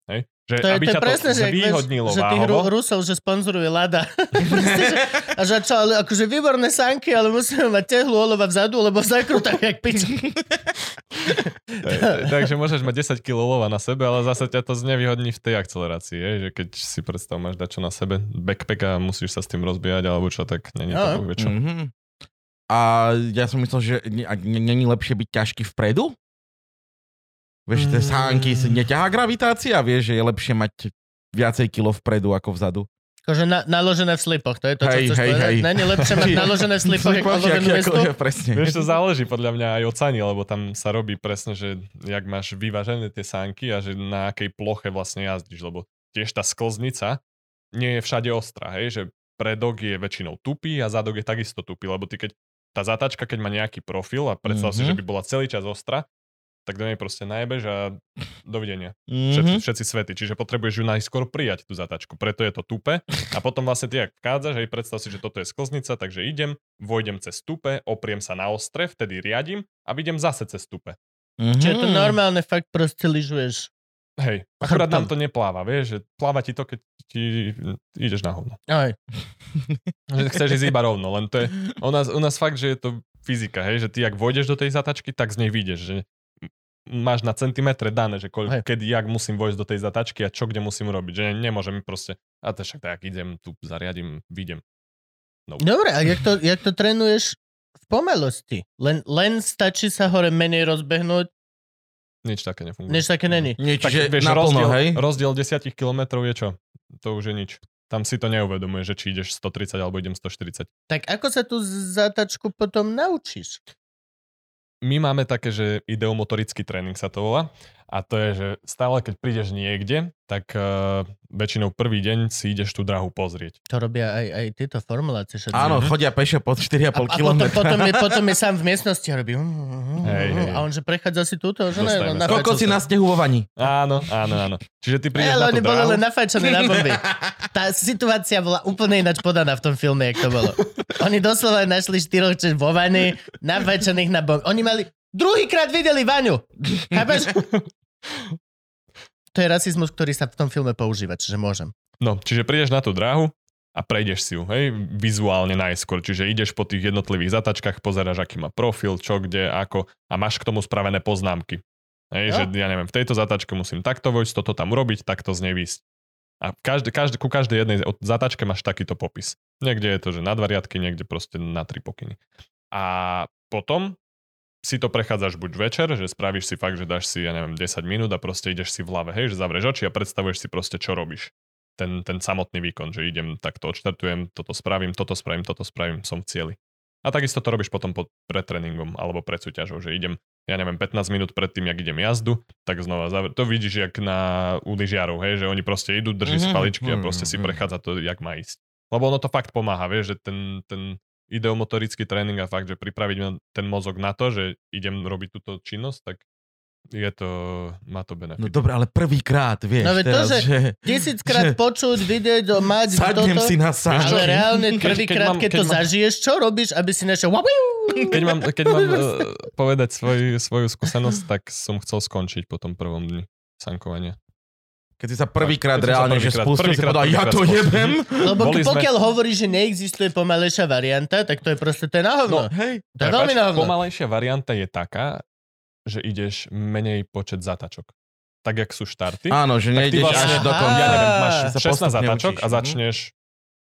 Hej? Že To je, aby to je ťa presne, to že, zvýhodnilo že tých. Rusov, že sponzoruje Lada. Proste, že, a že čo, ale akože výborné sánky, ale musíme mať tehlu olova vzadu, lebo v zákrutách jak pič. Takže môžeš mať 10 kg olova na sebe, ale zase ťa to znevýhodní v tej akcelerácii, hej? že keď si predstav, máš dačo na sebe, backpack a musíš sa s tým rozbíjať alebo čo, tak není to No. boh vie čo. Mhm. A ja som myslel, že není lepšie byť ťažký vpredu? Vieš, tie sánky si neťahá gravitácia, vieš, že je lepšie mať viacej kilo vpredu ako vzadu. Akože na, naložené v slipoch, to je to, čo Hej, chceš hej, povedať? hej. Není lepšie mať naložené v slipoch, ako olovenú vestu? presne. Vieš, to záleží podľa mňa aj od sani, lebo tam sa robí presne, že jak máš vyvážené tie sánky a že na akej ploche vlastne jazdíš, lebo tiež tá sklznica nie je všade ostrá, hej, že predok je väčšinou tupý a zadok je takisto tupý, lebo ty keď tá zatačka, keď má nejaký profil a predstav si, Mhm. že by bola celý čas ostrá, tak do nej proste najebeš a dovidenia. Mhm. Všetci, všetci svety. Čiže potrebuješ ju najskôr prijať tú zatačku. Preto je to tupe. A potom vlastne ty, ak vchádzaš, hej, predstav si, že toto je sklznica, takže idem, vojdem cez tupe, opriem sa na ostre, vtedy riadím a idem zase cez tupe. Mhm. Čiže to normálne fakt proste lyžuješ. Hej, akurát nám to nepláva, vieš, že pláva ti to, keď ti ideš na hovno. Aj. Že chceš ísť iba rovno, len to je, u nás, u nás fakt, že je to fyzika, hej, že ty ak vojdeš do tej zatačky, tak z nej vyjdeš, že máš na centimetre dané, že koľ, kedy, jak musím vojsť do tej zatačky a čo kde musím robiť, že nemôžem proste, a to však tak, idem, tu zariadím, vidím. Dobre, a jak to, jak to trénuješ v pomelosti? Len, len stačí sa hore menej rozbehnúť, Nič také nefunguje. než také není. Nie, tak, čiže vieš, naplno, rozdiel, hej? rozdiel 10 kilometrov je čo? To už je nič. Tam si to neuvedomuje, že či ideš 130 alebo idem 140. Tak ako sa tú zatačku potom naučíš? My máme také, že ideomotorický tréning sa to volá. A to je, že stále keď prídeš niekde, tak uh, väčšinou prvý deň si ideš tú drahu pozrieť. To robia aj, aj tieto formulácie. všetci. Áno, chodia pešo pod 4,5 a, a potom, km. potom, je, potom je sám v miestnosti a robí... Hej, hej. A on že prechádza si túto, že ne, no, nafajčil Koľko si na snehu vo vani? Áno, áno, áno. Čiže ty prídeš ale na tú oni boli len nafajčení na bomby. Tá situácia bola úplne ináč podaná v tom filme, jak to bolo. Oni doslova našli štyroch vo vani, nafajčených na bomby. Oni mali... Druhýkrát videli Vaňu. Chápeš? To je rasizmus, ktorý sa v tom filme používa, čiže môžem. No, čiže prídeš na tú dráhu a prejdeš si ju, hej, vizuálne najskôr. Čiže ideš po tých jednotlivých zatačkách, pozeráš, aký má profil, čo, kde, ako a máš k tomu spravené poznámky. Hej, Jo. že ja neviem, v tejto zatačke musím takto vojsť, toto tam urobiť, takto z nej výsť. A každý, každý, ku každej jednej zatačke máš takýto popis. Niekde je to, že na dva riadky, niekde proste na tri pokyny. A potom si to prechádzaš buď večer, že spravíš si fakt, že dáš si, ja neviem, 10 minút a proste ideš si v hlave, hej, že zavrieš oči a predstavuješ si proste, čo robíš. Ten, ten samotný výkon, že idem takto odštartujem, toto spravím, toto spravím, toto spravím, som v cieli. A takisto to robíš potom pod, pred tréningom alebo pred súťažou, že idem, ja neviem, 15 minút pred tým, jak idem jazdu, tak znova zavr- To vidíš, jak na u lyžiarov, hej, že oni proste idú, drží si Mhm, paličky a mhm, proste si mhm. prechádza to, jak má ísť. Lebo ono to fakt pomáha, vieš, že ten, ten ideomotorický tréning a fakt, že pripraviť ten mozog na to, že idem robiť túto činnosť, tak je to, má to benefit. No dobre, ale prvýkrát, vieš, No veď to, teraz, že- že... Tisíckrát Že- počuť, vidieť, mať Sadnem toto. si na Ale sáčky. reálne Keď- keď prvýkrát, mám- keď, keď to mám- zažiješ, čo robíš, aby si našiel? Keď mám, keď mám uh, povedať svoj, svoju skúsenosť, tak som chcel skončiť po tom prvom dni sankovania. Keď si sa prvýkrát reálne, že prvýkrát- spustil, si prvýkrát- povedal, ja to jebem. Lebo Boli sme- pokiaľ hovorí, že neexistuje pomalejšia varianta, tak to je proste to je na hovno. No, Hej. to je veľmi na hovno. Pomalejšia varianta je taká, že ideš menej počet zatačok. Tak, jak sú štarty. Áno, že nejdeš vlastne, až do konca. ja neviem, máš Sa 16 postupne zatačok a mhm. začneš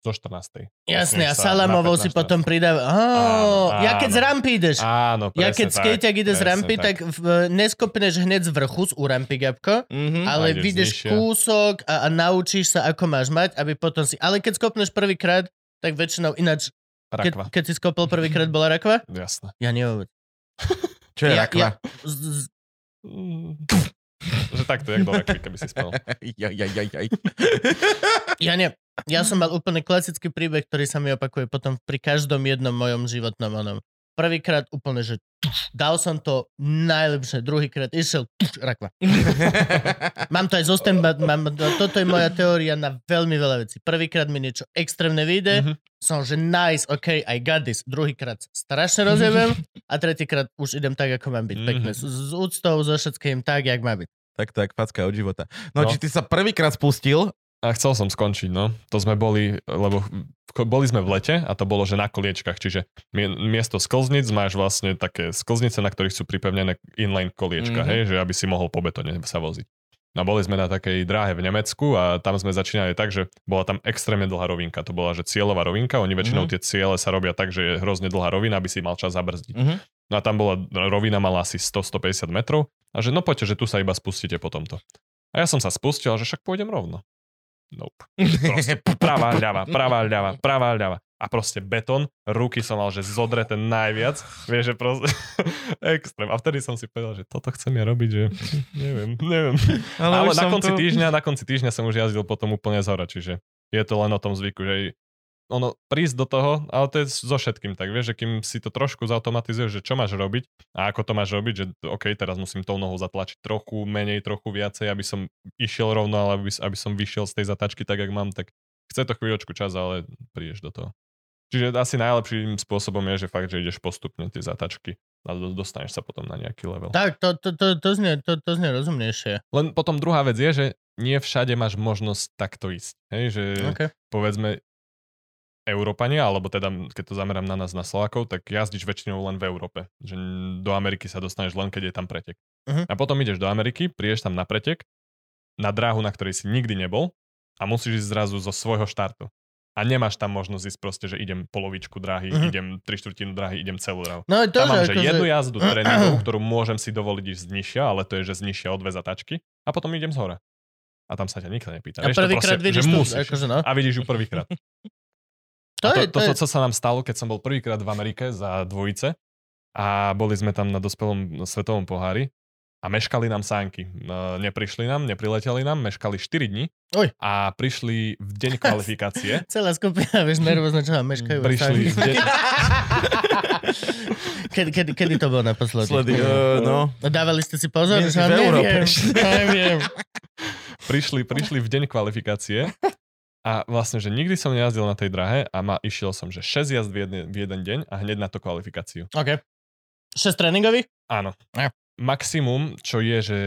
zo 14. Jasne, a Salamovou si 15. potom pridáva. Áno, ja keď z rampy ideš. Áno, presne Ja keď tak, skejťak ide z presne rampy, tak, v, neskopneš hneď z vrchu z u rampy gapko, Mhm. ale vidíš znižšia. kúsok a, a naučíš sa, ako máš mať, aby potom si... Ale keď skopneš prvýkrát, tak väčšinou ináč, Rakva. keď, keď si skopol prvýkrát, bola rakva? Jasné. Ja neviem. Čo je ja- rakva? Z- z- Mm. Že takto, jak do rakvy, keby si spal. Jaj, jaj, jaj, jaj. Ja ne. Ja som mal úplne klasický príbeh, ktorý sa mi opakuje potom pri každom jednom mojom životnom onom. Prvýkrát úplne, že tuf, dal som to najlepšie, druhýkrát išiel tuf, rakva. Mám to aj zostan, mám, toto je moja teória na veľmi veľa vecí. Prvýkrát mi niečo extrémne vyjde, Mhm. som že nice, ok, I got this. Druhýkrát strašne rozjebem a tretíkrát už idem tak, ako mám byť. Pekne. Mhm. S, s úctou, so všetkým tak, jak má byť. Tak, tak, facka od života. No, No. či ty sa prvýkrát spustil, A chcel som skončiť, no. To sme boli, lebo boli sme v lete a to bolo, že na koliečkach, čiže mie- miesto sklznic máš vlastne také sklznice, na ktorých sú pripevnené inline koliečka, mm-hmm. hej, že aby si mohol po betone sa voziť. No boli sme na takej dráhe v Nemecku a tam sme začínali tak, že bola tam extrémne dlhá rovinka. To bola, že cieľová rovinka, oni väčšinou Mhm. tie ciele sa robia tak, že je hrozne dlhá rovina, aby si mal čas zabrzdiť. Mhm. No a tam bola, rovina mala asi 100-150 metrov a že no poďte, že tu sa iba spustíte po tomto. A ja som sa spustil, že však pôjdem rovno. Nope. Proste pravá ľava, pravá ľava, pravá ľava. A proste betón, ruky som mal, že zodreté najviac. Vieš, že proste extrém. A vtedy som si povedal, že toto chcem ja robiť, že neviem, neviem. ale, Ale, na konci tu. týždňa, na konci týždňa som už jazdil potom úplne z hora, čiže je to len o tom zvyku, že ono prísť do toho, ale to je so všetkým tak, vieš, že kým si to trošku zautomatizuješ, že čo máš robiť a ako to máš robiť, že OK, teraz musím tou nohou zatlačiť trochu menej, trochu viacej, aby som išiel rovno, ale aby, aby som vyšiel z tej zatačky tak, jak mám, tak chce to chvíľočku čas, ale prídeš do toho. Čiže asi najlepším spôsobom je, že fakt, že ideš postupne tie zatačky a do- dostaneš sa potom na nejaký level. Tak, to, to, to, to, znie, to, to znie rozumnejšie. Len potom druhá vec je, že nie všade máš možnosť takto ísť. Hej, že Okay. povedzme Európania, alebo teda keď to zamerám na nás, na Slovákov, tak jazdíš väčšinou len v Európe. Že do Ameriky sa dostaneš len, keď je tam pretek. Mhm. A potom ideš do Ameriky, prídeš tam na pretek, na dráhu, na ktorej si nikdy nebol a musíš ísť zrazu zo svojho štartu. A nemáš tam možnosť ísť proste, že idem polovičku dráhy, Mhm. idem tri štvrtinu dráhy, idem celú dráhu. No to, Tam mám, že jednu jazdu tréningovú, ktorú môžem si dovoliť ísť znižšia, ale to je, že znižšia o dve zatačky a potom idem z hora. A tam sa ťa nikto nepýta. A prvýkrát vidíš že musíš. akože no. A vidíš ju prvýkrát. To, je, to, to, to, to, čo sa nám stalo, keď som bol prvýkrát v Amerike za dvojice a boli sme tam na dospelom svetovom pohári a meškali nám sánky. No, Neprišli nám, neprileteli nám, meškali 4 dní Oj. a prišli v deň kvalifikácie. celá skupina, vieš, nervózne, čo vám meškajú. Prišli v deň... kedy, kedy, kedy to bolo naposledy? Sledy, uh, no. No, Dávali ste si pozor? My že v Európe. neviem, neviem. prišli, prišli v deň kvalifikácie a vlastne, že nikdy som nejazdil na tej drahe a ma, išiel som, že 6 jazd v jeden, v jeden deň a hneď na to kvalifikáciu. OK. 6 tréningových? Áno. Ja. Maximum, čo je, že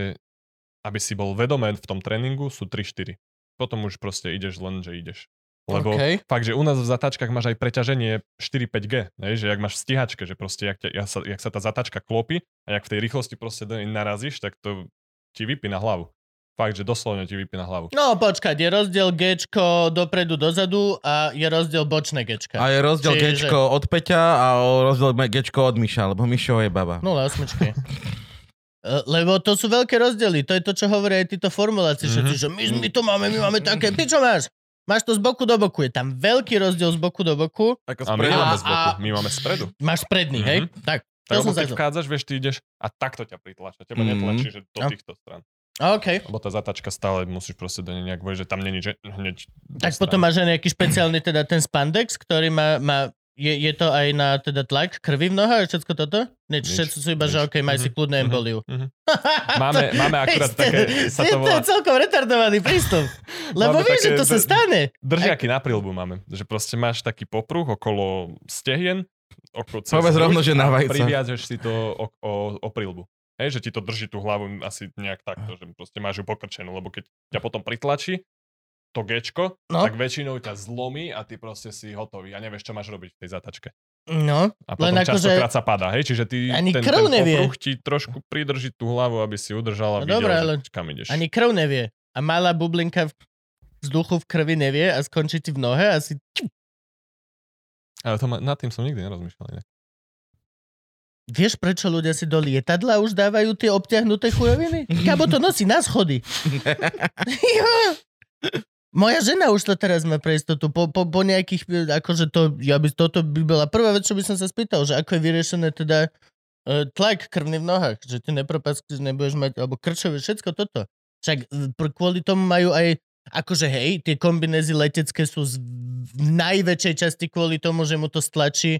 aby si bol vedomé v tom tréningu, sú 3-4. Potom už proste ideš len, že ideš. Lebo OK. fakt, že u nás v zatáčkach máš aj preťaženie 4-5G, hej, že jak máš v stíhačke, že proste jak, ťa, jak, sa, jak sa tá zatáčka klopí a jak v tej rýchlosti proste narazíš, tak to ti vypí na hlavu. Fakt, že doslovne ti vypí na hlavu. No počkať, je rozdiel Gčko dopredu, dozadu a je rozdiel bočné Gčka. A je rozdiel Čiže- Gčko od Peťa a rozdiel Gčko od Miša, lebo Mišo je baba. 0 osmičky. E, Lebo to sú veľké rozdiely. To je to, čo hovoria aj títo formulácie. Mhm. Mm-hmm. Že my, my to máme, my máme také. Ty čo máš? Máš to z boku do boku, je tam veľký rozdiel z boku do boku. Ako A my A- z boku, a- my máme spredu. Máš predný, Mhm. hej? Tak, Tak to som keď vchádzaš, vieš, ty ideš a takto ťa pritlačia. Teba Mhm. netlačí, že do No. týchto stran. OK. Lebo tá zatačka stále musíš proste do nej nejak vojsť, že tam není že hneď Tak strany. potom máš aj nejaký špeciálny teda ten spandex, ktorý má, má je, je to aj na teda tlak krvi v nohách a všetko toto? Nie, Nič, všetko sú iba, že nič. OK, maj si Mhm, kľudnú mhm, emboliu. mhm. Máme, máme akurát také, sa to To volá, je celkom retardovaný prístup. Lebo vieš, že to sa stane. držiaky na prílbu máme. Že proste máš taký popruh okolo stehien, okolo Povedz rovno, že na vajca. Priviažeš si to o, o, o prílbu. Hej, že ti to drží tú hlavu asi nejak takto, že proste máš ju pokrčenú, lebo keď ťa potom pritlačí, to gečko, No. tak väčšinou ťa zlomí a ty proste si hotový a nevieš, čo máš robiť v tej zatačke. No, A Len potom akože- častokrát sa padá, hej? Čiže ty Ani ten, krv ten nevie. ti trošku pridrží tú hlavu, aby si udržal a No videl, dobré, že ale kam ideš. ani krv nevie. A malá bublinka v vzduchu v krvi nevie a skončí ti v nohe a si... Ale to ma, nad tým som nikdy nerozmýšľal. Inak. Vieš, prečo ľudia si do lietadla už dávajú tie obťahnuté chujoviny? Kabo to nosí na schody. Moja žena už to teraz má pre istotu. Po, po, po nejakých, akože to, ja by, toto by bola prvá vec, čo by som sa spýtal, že ako je vyriešené teda e, tlak krvný v nohách, že ty nepropasky, nebudeš mať, alebo krčové, všetko toto. Však e, kvôli tomu majú aj, akože hej, tie kombinézy letecké sú z, najväčšej časti kvôli tomu, že mu to stlačí,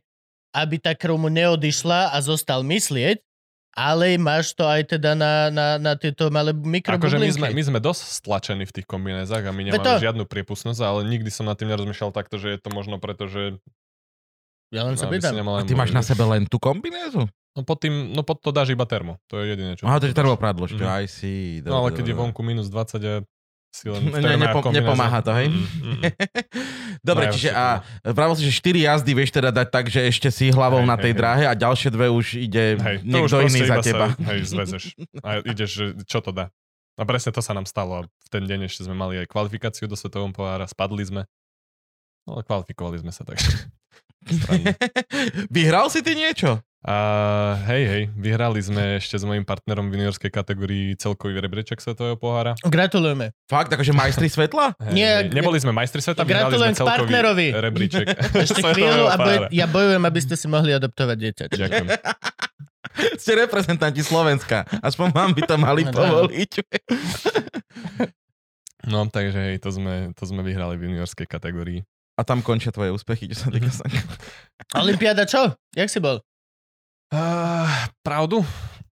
aby tá krv mu neodišla a zostal myslieť, ale máš to aj teda na, na, na tieto malé Akože my mikrobublinky. sme, my sme dosť stlačení v tých kombinézach a my nemáme to- žiadnu priepustnosť, ale nikdy som nad tým nerozmýšľal takto, že je to možno preto, že... Ja len sa aby si pýtam. A ty máš na sebe len tú kombinézu? No pod tým, no pod to dáš iba termo. To je jediné, čo... Aha, to je dáš. termopradložka, Mhm. aj si. No ale keď je vonku minus 20 a si len Ne, kombinéze- nepomáha to, hej? Mm, mm, mm. Dobre, čiže a pravil si, že 4 jazdy vieš teda dať tak, že ešte si hlavou Hej, na tej hej. dráhe a ďalšie dve už ide Hej, to už niekto proste iný za teba. Sa, hej, zvezeš. A ideš, že čo to dá. A presne to sa nám stalo. A v ten deň ešte sme mali aj kvalifikáciu do Svetovom pohára, spadli sme. No ale kvalifikovali sme sa, takže... Stranne. Vyhral si ty niečo? A hej, hej, vyhrali sme ešte s mojim partnerom v juniorskej kategórii celkový rebríček Svetového pohára. Gratulujeme. Fakt, akože majstri svetla? Hej, Nie, hej. Neboli sme majstri sveta, vyhrali sme celkový partnerovi. rebríček Ešte chvíľu a boj, ja bojujem, aby ste si mohli adoptovať dieťa. Ďakujem. Ste reprezentanti Slovenska. Aspoň vám by to mali No, dá. povoliť. No, takže hej, to sme, to sme vyhrali v juniorskej kategórii. A tam končia tvoje úspechy, čo sa týka sanka. Olympiáda čo? Jak si bol? Uh, pravdu?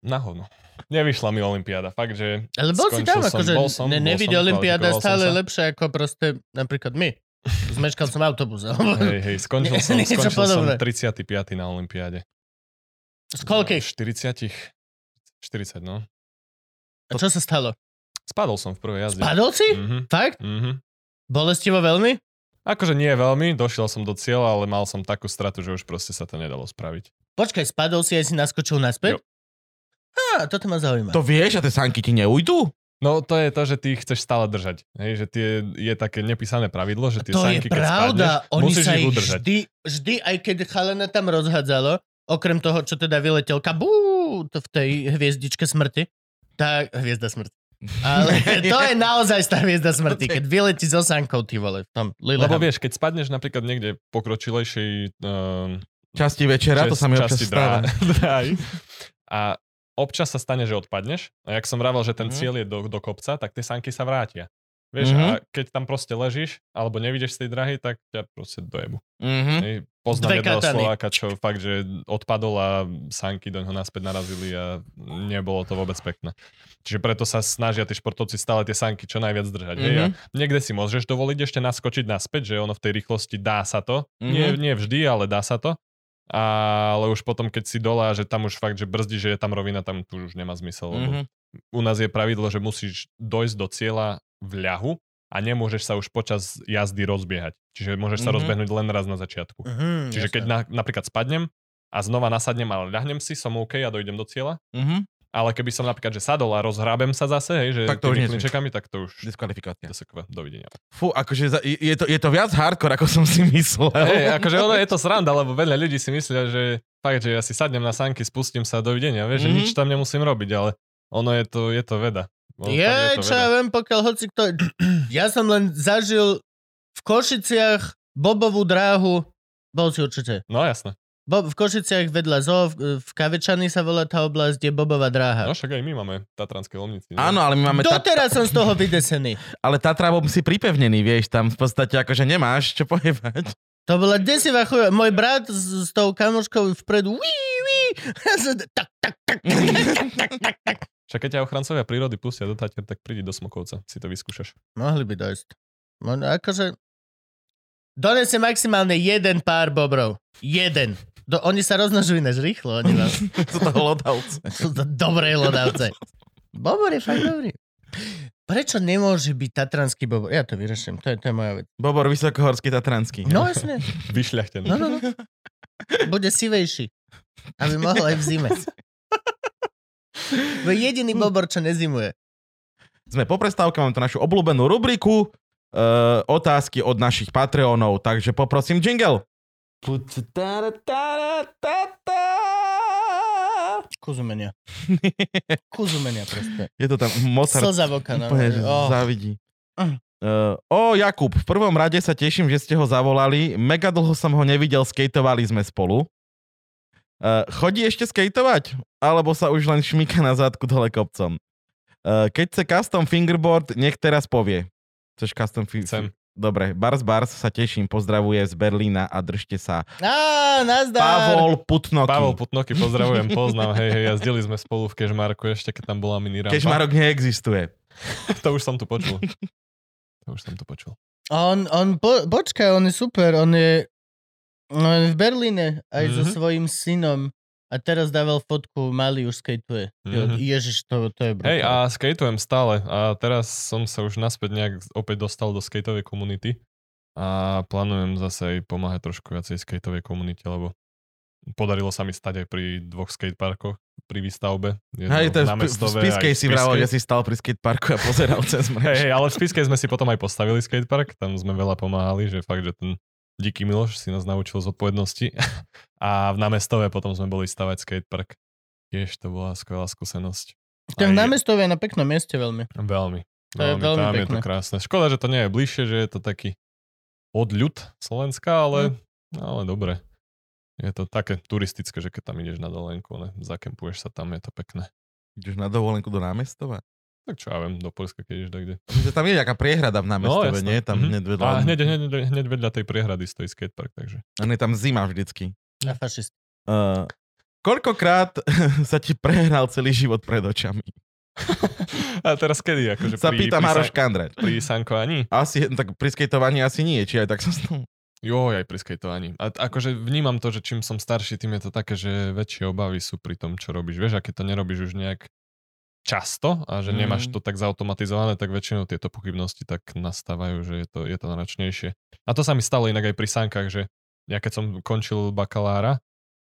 Na hovno. Nevyšla mi Olympiáda, fakt, že... Ale bol si tam, akože ne, som, Olympiáda stále lepšie ako proste napríklad my. Zmeškal som autobus. Hej, hej, skončil som, skončil som podobné. 35. na Olympiáde. Z koľkých? 40. 40, no. A čo sa stalo? Spadol som v prvej jazde. Spadol si? Mhm, Fakt? mhm. Bolestivo veľmi? Akože nie veľmi, došiel som do cieľa, ale mal som takú stratu, že už proste sa to nedalo spraviť. Počkaj, spadol si aj si naskočil naspäť? Jo. Á, toto ma zaujíma. To vieš a tie sanky ti neujdu? No to je to, že ty chceš stále držať. Hej, že tie, je také nepísané pravidlo, že tie to je sanky, keď pravda. spadneš, Oni musíš sa ich ich udržať. vždy, vždy, aj keď chalena tam rozhádzalo, okrem toho, čo teda vyletel kabú to v tej hviezdičke smrti, tak hviezda smrti. Ale to je naozaj tá hviezda smrti, keď vyletí zo sankou, ty vole, v tom Lebo vieš, keď spadneš napríklad niekde pokročilejšej um, Časti večera, to sa mi občas stáva. drá- dráhy a občas sa stane, že odpadneš a jak som vravel, že ten Mhm. cieľ je do, do kopca, tak tie sanky sa vrátia. Vieš, Mhm. a keď tam proste ležíš, alebo nevidíš z tej drahy, tak ťa proste dojebu. Mhm. Hej, poznám Dve jedného katany. Slováka, čo fakt, že odpadol a sanky do ňoho naspäť narazili a nebolo to vôbec pekné. Čiže preto sa snažia tí športovci stále tie sanky čo najviac držať. Mm-hmm. A niekde si môžeš dovoliť ešte naskočiť naspäť, že ono v tej rýchlosti dá sa to. Mhm. Nie, nie vždy, ale dá sa to. Ale už potom, keď si dole a že tam už fakt, že brzdí, že je tam rovina, tam tu už nemá zmysel. Lebo Mhm. u nás je pravidlo, že musíš dojsť do cieľa v ľahu a nemôžeš sa už počas jazdy rozbiehať. Čiže môžeš sa Mhm. rozbehnúť len raz na začiatku. Mhm, Čiže jasné. keď na, napríklad spadnem a znova nasadnem, ale ľahnem si, som OK a dojdem do cieľa. Mhm. Ale keby som napríklad, že sadol a rozhrábem sa zase, hej, že Tak to už klinčekami, tak to už Diskvalifikácia. DSK, dovidenia. Fú, akože za- je to, je to viac hardcore, ako som si myslel. Hej, akože ono je to sranda, lebo veľa ľudí si myslia, že fakt, že ja si sadnem na sanky, spustím sa, dovidenia, vieš, Mhm. že nič tam nemusím robiť, ale ono je to, je to veda. Ono Je, fakt čo ja viem, pokiaľ hoci kto... Ja som len zažil v v Košiciach Bobovú dráhu, bol si určite. No jasné. Bo, v Košiciach vedľa zoo, v, v Kavečany sa volá tá oblasť, je Bobová dráha. No však aj my máme Tatranské lomnici. Áno, ale my máme... Tat- Doteraz som z toho vydesený. ale Tatra bol si pripevnený, vieš, tam v podstate akože nemáš čo pojebať. To bola desivá chuja. Môj brat s, s tou kamoškou vpredu, wí, wí, tak, tak, tak, tak, tak, tak. Však keď ťa ochrancovia prírody pustia do Tatier, tak prídi do Smokovca, si to vyskúšaš. Mohli by dojsť. Možno akože... Donese maximálne jeden pár bobrov. Jeden. Do, oni sa roznožujú ináč rýchlo. Oni vám. Sú to lodavce. Sú to dobré lodavce. Bobor je fakt dobrý. Prečo nemôže byť tatranský bobor? Ja to vyrieším, to je, to je moja vec. Bobor Vysokohorský Tatranský. No jasne, Vyšľachtený. no, no, no. Bude sivejší. Aby mohol aj v zime. To je jediný bobor, čo nezimuje. Sme po prestávke, máme tu našu obľúbenú rubriku uh, otázky od našich Patreonov, takže poprosím jingle. Kuzumenia. Kuzumenia proste. Je to tam Mozart Slza v oka. Úplne že Oh. závidí. Uh, o, Jakub, v prvom rade sa teším, že ste ho zavolali. Mega dlho som ho nevidel, skateovali sme spolu. Uh, chodí ešte skateovať? Alebo sa už len šmíka na zadku dole kopcom? Uh, keď chce custom fingerboard, nech teraz povie. Chceš custom fi- Chcem. Dobre, Bars Bars sa teším, pozdravuje z Berlína a držte sa. Á, nazdar. Pavol Putnoky. Pavel Putnoky, pozdravujem, poznám, hej, hej, jazdili sme spolu v Kežmarku ešte, keď tam bola mini rampa. Kežmarok neexistuje. To už som tu počul. To už som tu počul. On, on, po, počkaj, on je super, on je, on je v Berlíne aj so Mhm. svojím synom a teraz dával fotku, malý už skateuje. Mhm. Ježiš, to, to je brutál. Hej, a skateujem stále a teraz som sa už naspäť nejak opäť dostal do skateovej komunity a plánujem zase aj pomáhať trošku viacej skateovej komunite, lebo podarilo sa mi stať aj pri dvoch skateparkoch pri výstavbe. Hej, to v, v Spiskej si Spiskej. že si stal pri skateparku a pozeral cez Hej, mrež. hej, ale v Spiskej sme si potom aj postavili skatepark, tam sme veľa pomáhali, že fakt, že ten díky Miloš si nás naučil zodpovednosti a v Námestove potom sme boli stavať skatepark. Tiež to bola skvelá skúsenosť. Ten Aj- námestov je na peknom mieste veľmi. Veľmi. To je veľmi tam je to pekné. krásne. Škoda, že to nie je bližšie, že je to taký odľud Slovenska, ale, ale dobre. Je to také turistické, že keď tam ideš na dovolenku, ne, zakempuješ sa tam, je to pekné. Ideš na dovolenku do námestova? Tak čo ja viem, do Polska, keď ideš kde. Tam je nejaká priehrada v námestove, jasné. nie? Tam Mhm. hneď vedľa. A hneď, hneď, hneď vedľa tej priehrady stojí skatepark, takže. A je tam zima vždycky. A fašist. Uh, koľkokrát sa ti prehral celý život pred očami? A teraz kedy? Akože Sa pri, pýta pri, Maroš Kandrač. pri sankovaní? Asi, tak pri skateovaní asi nie, či aj tak sa stalo. Jo, aj pri skateovaní. A akože vnímam to, že čím som starší, tým je to také, že väčšie obavy sú pri tom, čo robíš. Vieš, a keď to nerobíš už nejak často a že nemáš Mm. to tak zautomatizované, tak väčšinou tieto pochybnosti tak nastávajú, že je to, je to náročnejšie. A to sa mi stalo inak aj pri sánkach, že ja keď som končil bakalára,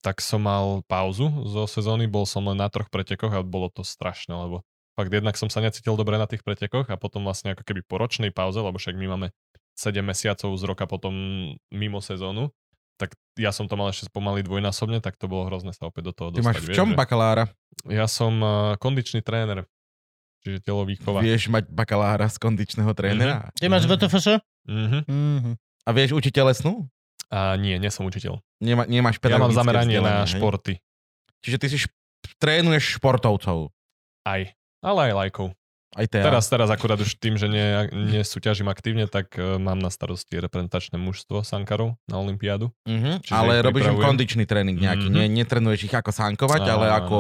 tak som mal pauzu zo sezóny, bol som len na troch pretekoch a bolo to strašné, lebo fakt jednak som sa necítil dobre na tých pretekoch a potom vlastne ako keby po ročnej pauze, lebo však my máme 7 mesiacov z roka potom mimo sezónu, tak ja som to mal ešte pomaly dvojnásobne, tak to bolo hrozné sa opäť do toho Ty dostať. máš v vieš, čom že- bakalára? Ja som uh, kondičný tréner, čiže telovýchova. Vieš mať bakalára z kondičného trénera? Ty máš Mhm. VTFŠ? Mhm. Mhm. A vieš učiť telesnú? A nie, nie som učiteľ. Nemá, nemáš Ja mám zameranie na hej? športy. Čiže ty si šp- trénuješ športovcov. Aj. Ale aj lajkov. Aj teraz. Teraz, teraz akurát už tým, že nie, nesúťažím aktívne, tak uh, mám na starosti reprezentačné mužstvo sankarov na Olympiádu. Mhm, Čiže ale robíš im kondičný tréning nejaký. Mhm. Nie, netrenuješ ich ako sankovať, ale Áno. ako...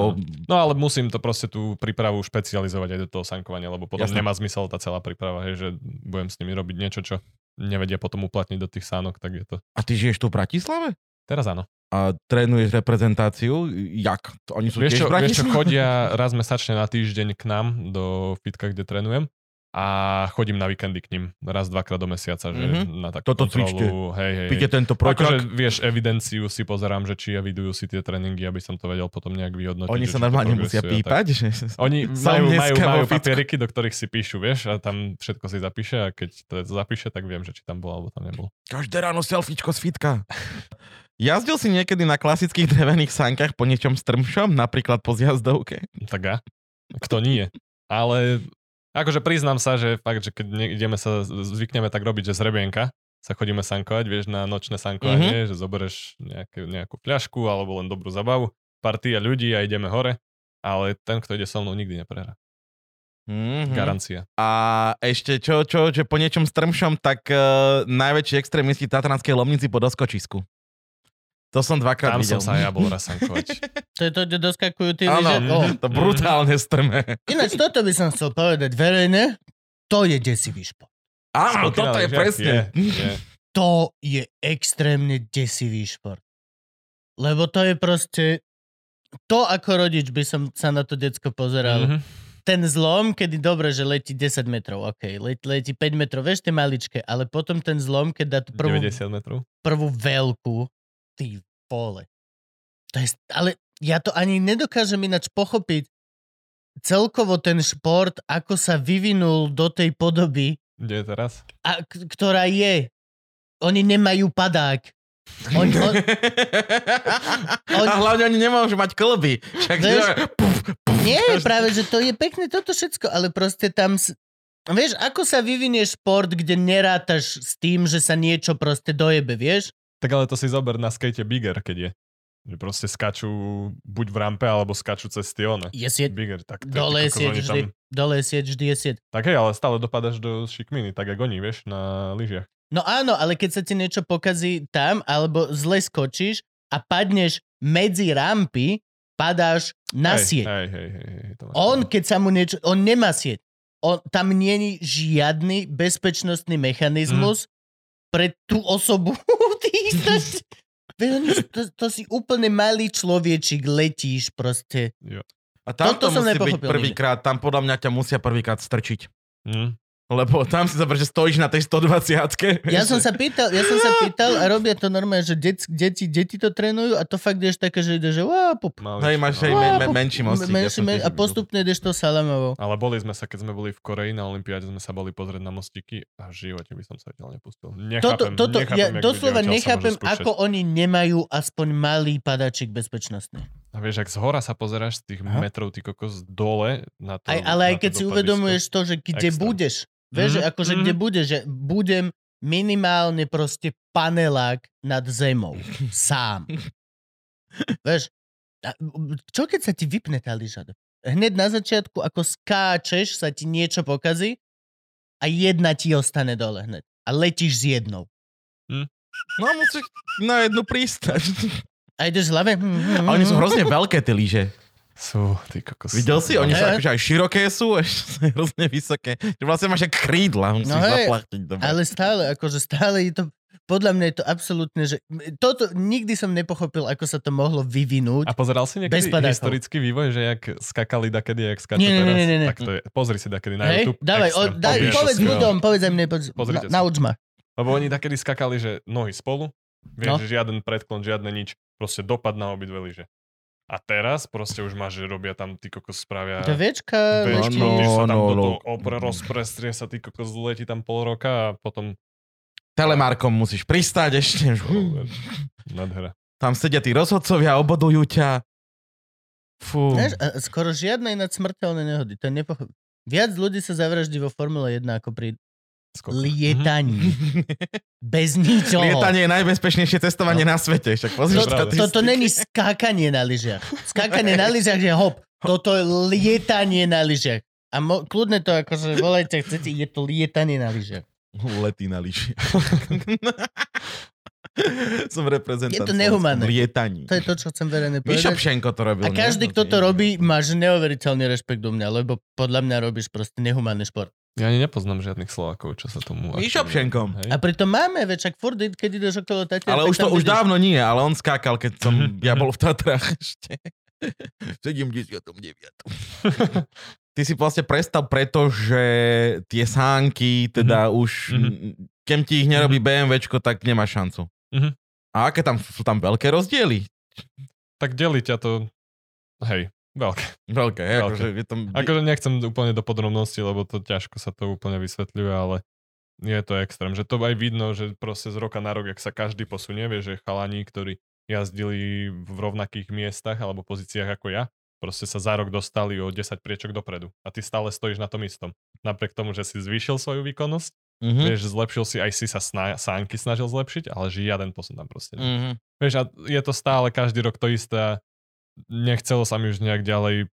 No ale musím to proste tú prípravu špecializovať aj do toho sankovania, lebo potom Jasné. nemá zmysel tá celá príprava, hej, že budem s nimi robiť niečo, čo nevedia potom uplatniť do tých sánok, tak je to. A ty žiješ tu v Bratislave? Teraz áno. A trénuješ reprezentáciu? Jak? Oni sú Vieš tiež čo, vieš čo, chodia raz mesačne na týždeň k nám do fitka, kde trénujem a chodím na víkendy k ním raz, dvakrát do mesiaca, že Mhm. na takú Toto kontrolu. Hej, hej, Píte tento Akože proťak? vieš, evidenciu si pozerám, že či evidujú si tie tréningy, aby som to vedel potom nejak vyhodnotiť. Oni sa normálne musia a tak. pípať? Že... Oni majú, majú, majú papieriky, do ktorých si píšu, vieš, a tam všetko si zapíše a keď to zapíše, tak viem, že či tam bol alebo tam nebol. Každé ráno selfiečko z fitka. Jazdil si niekedy na klasických drevených sánkach po niečom strmšom, napríklad po zjazdovke? Tak a? Kto nie? Ale akože priznám sa, že fakt, že keď ideme sa, zvykneme tak robiť, že z rebienka sa chodíme sankovať, vieš, na nočné sankovanie, mm-hmm. že zoberieš nejaké, nejakú fľašku alebo len dobrú zabavu, partia ľudí a ideme hore, ale ten, kto ide so mnou, nikdy neprehrá. Mm-hmm. Garancia. A ešte čo, čo, že po niečom strmšom, tak uh, najväčší extrémisti Tatranskej Lomnici po doskočisku. To som dvakrát Tam videl. som sa ja bol raz sankovať. To je to, kde doskakujú tí Áno, lyže. To brutálne strmé. Ináč toto by som chcel povedať verejne. To je desivý šport. Áno, toto je lyžiach presne. Je, je. To je extrémne desivý šport. Lebo to je proste... To ako rodič by som sa na to decko pozeral. Mhm. Ten zlom, kedy dobre, že letí 10 metrov, ok, letí, letí 5 metrov, vieš, tie maličké, ale potom ten zlom, keď dá tú prvú, 90 metrov. prvú veľkú, ty vole. To je, ale ja to ani nedokážem ináč pochopiť. Celkovo ten šport, ako sa vyvinul do tej podoby, Kde je teraz? a, k- ktorá je. Oni nemajú padák. On, on, On- A hlavne oni nemôžu mať klby. Však Vieš- puf, puf, nie, každý- práve, že to je pekné toto všetko, ale proste tam... Vieš, ako sa vyvinie šport, kde nerátaš s tým, že sa niečo proste dojebe, vieš? Tak ale to si zober na skate bigger, keď je. Že proste skačú buď v rampe, alebo skačú cez tie one. Je sieť, Bigger, tak to dole je sieť vždy, dole je sieť vždy je sieť. Tak hej, ale stále dopadaš do šikminy, tak ako oni, vieš, na lyžiach. No áno, ale keď sa ti niečo pokazí tam, alebo zle skočíš a padneš medzi rampy, padáš na hej, sieť. Hej, hej, hej, hej, to On, keď sa mu niečo... On nemá sieť. On, tam nie je žiadny bezpečnostný mechanizmus pre tú osobu. Ty to, to, to si úplne malý človečik, letíš proste. A tam Toto to som musí byť prvýkrát, tam podľa mňa ťa musia prvýkrát strčiť. Hm? Lebo tam si zober, že stojíš na tej 120 Ja som sa pýtal, ja som sa pýtal a robia to normálne, že deti, deti, deti to trénujú a to fakt ideš také, že ide, že wow, pop, Hej, máš aj me, me, menší mostík. ja menší, som men, a postupne ideš to salamovou. Ale boli sme sa, keď sme boli v Koreji na Olympiáde, sme sa boli pozrieť na mostiky a v živote by som sa odtiaľ nepustil. Toto, Nechápem, toto, nechápem, ja doslova nechápem, ako oni nemajú aspoň malý padačik bezpečnostný. A vieš, ak z hora sa pozeráš z tých Aha. metrov, ty kokos, dole na to Aj, ale aj keď si uvedomuješ to, že kde Extra. budeš, vieš, že Mhm, akože mhm. kde budeš, že budem minimálne proste panelák nad zemou. Sám. vieš, čo keď sa ti vypne tá lyža? Hneď na začiatku, ako skáčeš, sa ti niečo pokazí a jedna ti ostane dole hneď. A letíš s jednou. No musíš na jednu pristať. A ideš v hlave? Hm, hm, A oni sú hm. hrozne veľké, tie lyže. Sú, ty kokos. Videl si? Oni sú Hej. akože aj široké sú, ešte sú hrozne vysoké. Že vlastne máš aj krídla, musíš No dobre. Ale stále, akože stále je to, podľa mňa je to absolútne, že toto nikdy som nepochopil, ako sa to mohlo vyvinúť. A pozeral si niekedy historický vývoj, že jak skakali dakedy, jak skáču Nie, nie, teraz? nie, nie, nie. Tak to je, pozri si dakedy na Hej, YouTube. dávaj, o, daj, povedz ľuďom, povedz aj mne, povedz, na, nauč ma. Lebo oni takedy skakali, že nohy spolu, vieš, No. že žiaden predklon, žiadne nič, proste dopad na obidve lyže. A teraz proste už máš, že robia tam ty kokos spravia... Vieš, letí. no, no, sa tam no, do toho opre, rozprestrie sa, ty kokos letí tam pol roka a potom... Telemarkom musíš pristať ešte. Nadhera. Tam sedia tí rozhodcovia, obodujú ťa. Fú. Vieš, skoro žiadne ináč smrteľné nehody, to je nepochop... Viac ľudí sa zavraždí vo Formule 1 ako pri Skok. lietaní. Bez ničoho. Lietanie je najbezpečnejšie cestovanie na svete. Však pozrieš To- to-. Toto není skákanie na lyžiach. Skákanie na lyžiach je hop. Toto je lietanie na lyžiach. A mo- kľudne to akože volajte, chcete, je to lietanie na lyžiach. Letí na lyži. Som reprezentant. Je to nehumánne. Lietaní. To je to, čo chcem verejne Mišo povedať. Pšenko to robil. A každý, kto to robí, máš neuveriteľný rešpekt do mňa, lebo podľa mňa robíš proste nehumánny šport. Ja ani nepoznám žiadnych Slovákov, čo sa tomu... Pšenko. Hej. A pritom máme, veď však furt, keď ideš okolo Tatier, Ale už to už vidíš- dávno nie, ale on skákal, keď som Mhm, ja mhm. bol v Tatrách ešte. V 79. Ty si vlastne prestal preto, že tie sánky, teda už, Mhm. kem ti ich nerobí BMWčko, tak nemá šancu. Mhm. A aké tam, sú tam veľké rozdiely? Tak delí ťa to... Hej, veľké. Veľké, hej, Veľké. akože je tam... Akože nechcem úplne do podrobností, lebo to ťažko sa to úplne vysvetľuje, ale je to extrém. Že to aj vidno, že proste z roka na rok, jak sa každý posunie, vieš, že chalani, ktorí jazdili v rovnakých miestach alebo pozíciách ako ja, proste sa za rok dostali o 10 priečok dopredu. A ty stále stojíš na tom istom. Napriek tomu, že si zvýšil svoju výkonnosť, Mhm. Vieš, zlepšil si, aj si sa sna- sánky snažil zlepšiť, ale žiaden posun tam proste. Mhm. Vieš, a je to stále každý rok to isté nechcelo sa mi už nejak ďalej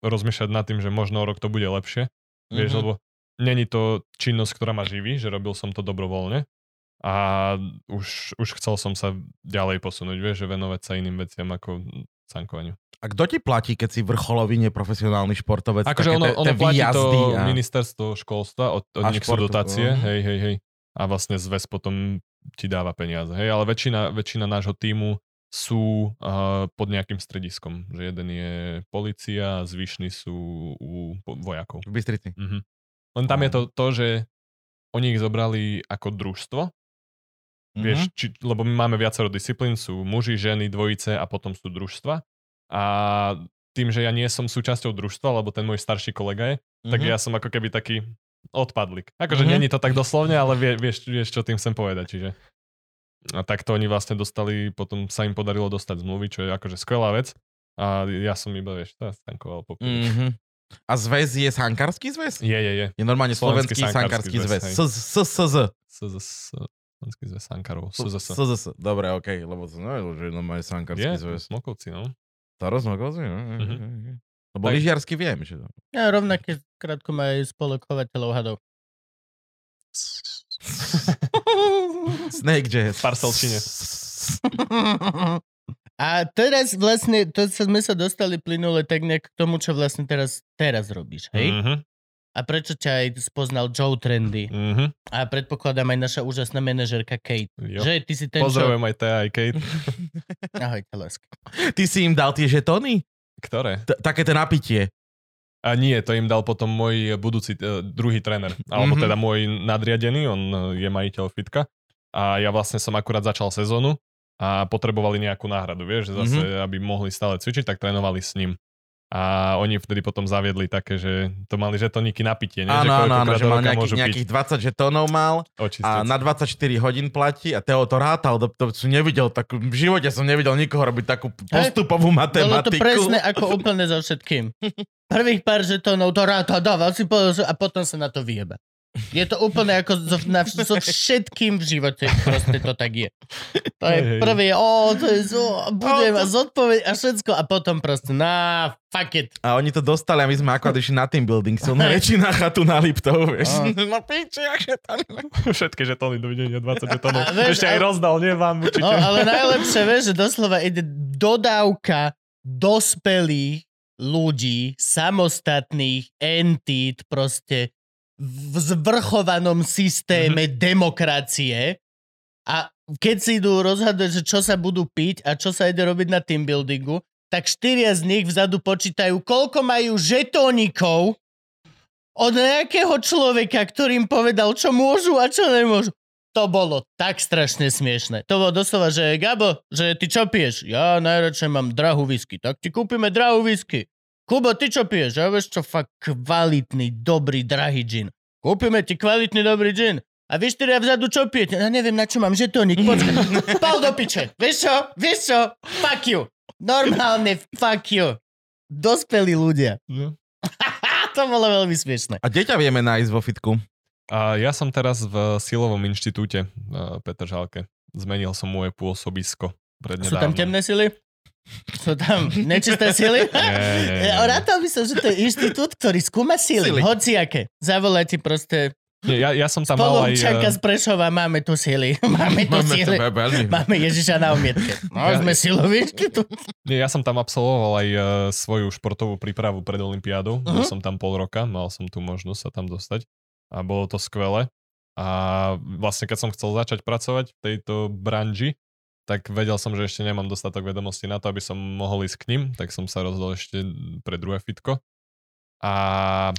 rozmýšľať nad tým, že možno o rok to bude lepšie. Vieš, Mhm. lebo není to činnosť, ktorá ma živí, že robil som to dobrovoľne a už, už chcel som sa ďalej posunúť, vieš, že venovať sa iným veciam ako sankovaniu. A kto ti platí, keď si vrcholový neprofesionálny športovec? Akože ono, ono tie platí to a- ministerstvo školstva, od, od nich sú športu, dotácie, mhm. hej, hej, hej. A vlastne zväz potom ti dáva peniaze, hej, ale väčšina, väčšina nášho týmu sú uh, pod nejakým strediskom, že jeden je policia zvyšní sú u po- vojakov. V Bystrici. Mhm. Len tam je to, to, že oni ich zobrali ako družstvo, Mhm. vieš, či, lebo my máme viacero disciplín, sú muži, ženy, dvojice a potom sú družstva. A tým, že ja nie som súčasťou družstva, lebo ten môj starší kolega je, tak Mhm. ja som ako keby taký odpadlik. Akože Mhm. není to tak doslovne, ale vie, vieš, vieš, čo tým chcem povedať. Čiže a takto oni vlastne dostali, potom sa im podarilo dostať zmluvy, čo je akože skvelá vec. A ja som iba, vieš, stankoval po Mhm. A zväz je sankársky zväz? Je, je, je. Je normálne Slovenský slovenský sankársky zväz. SZS, Slovenský zväz Sankarov. SSS. Dobre, okej, lebo to nevedel, že je normálne sankársky Je, zväz. Smokovci, no. Starost Mokovci, no. Mhm. Lebo Tak- lyžiarsky viem, že to. Ja rovnaké krátko má aj spolok chovateľov hadov. Snake Jazz. V Parcelčine. A teraz vlastne, to sme sa dostali plynule tak nejak k tomu, čo vlastne teraz, teraz robíš, hej? Mhm, A prečo ťa aj spoznal Joe Trendy? mhm. A predpokladám aj naša úžasná manažerka Kate. Jo. Že ty si ten, Pozdravujem aj Tea, aj Kate. čo... Ahojte, láska. Ty si im dal tie žetóny? Ktoré? T- také to napitie. A nie, to im dal potom môj budúci, uh, druhý tréner. Alebo Mhm. teda môj nadriadený, on eh, je majiteľ fitka. A ja vlastne som akurát začal sezónu a potrebovali nejakú náhradu, vieš, že zase, aby mohli stále cvičiť, tak trénovali s ním. A oni vtedy potom zaviedli také, že to mali žetoníky na pitie, nie? Áno, že áno, áno, že mal nejaký, nejakých 20 žetónov mal Očistiť. a na 24 hodín platí a Teo to rátal, to, to som nevidel takú, v živote som nevidel nikoho robiť takú postupovú Bolo to matematiku. presne ako úplne so všetkým. Prvých pár žetónov to ráta, dával si a potom sa na to vyjeba. Je to úplne ako so, na, so všetkým v živote, proste to tak je. To je hej. prvý, o, to je zo, budem a zodpoveď a všetko a potom proste, na, fuck it. A oni to dostali a my sme akorát išli na team building. Som väčšina chatu na Liptov, vieš. Á. No piči, akže tam... Všetky žetóny, dovidenia, 20 žetónov. Ešte aj rozdal, nie vám určite. No, ale najlepšie, vieš, že doslova ide dodávka dospelých ľudí, samostatných entít, proste v zvrchovanom systéme demokracie a keď si idú rozhadovať, že čo sa budú piť a čo sa ide robiť na team buildingu, tak štyria z nich vzadu počítajú, koľko majú žetónikov od nejakého človeka, ktorým povedal, čo môžu a čo nemôžu. To bolo tak strašne smiešne. To bolo doslova, že Gabo, že ty čo piješ? Ja najradšej mám drahú whisky. Tak ti kúpime drahú whisky. Kubo, ty čo piješ? Ja vieš čo, fakt kvalitný, dobrý, drahý gin. Kúpime ti kvalitný, dobrý gin. A vy štyria vzadu čo pijete? Ja neviem, na čo mám žetónik. Počkaj. Pal do piče. Vieš čo? Vieš čo? Fuck you. Normálne fuck you. Dospelí ľudia. No. to bolo veľmi smiešne. A deťa vieme nájsť vo fitku. A ja som teraz v Silovom inštitúte uh, Petr Žalke. Zmenil som moje pôsobisko. Sú tam temné sily? Sú tam nečisté sily? Rátal by som, že to je inštitút, ktorý skúma sily. Sily. Hociaké. Zavolá ti proste Nie, ja, ja som tam mal aj... eh, z Prešova, máme tu sily. Máme tu sily. veľmi. Máme Ježiša na umietke. No, Ja- sme inštitút. Nie, ja som tam absolvoval aj uh, svoju športovú prípravu pred Olympiádou. Mhm. Uh-huh. Bol som tam pol roka, mal som tu možnosť sa tam dostať a bolo to skvelé. A vlastne keď som chcel začať pracovať v tejto branži, tak vedel som, že ešte nemám dostatok vedomostí na to, aby som mohol ísť k ním, tak som sa rozhodol ešte pre druhé fitko. A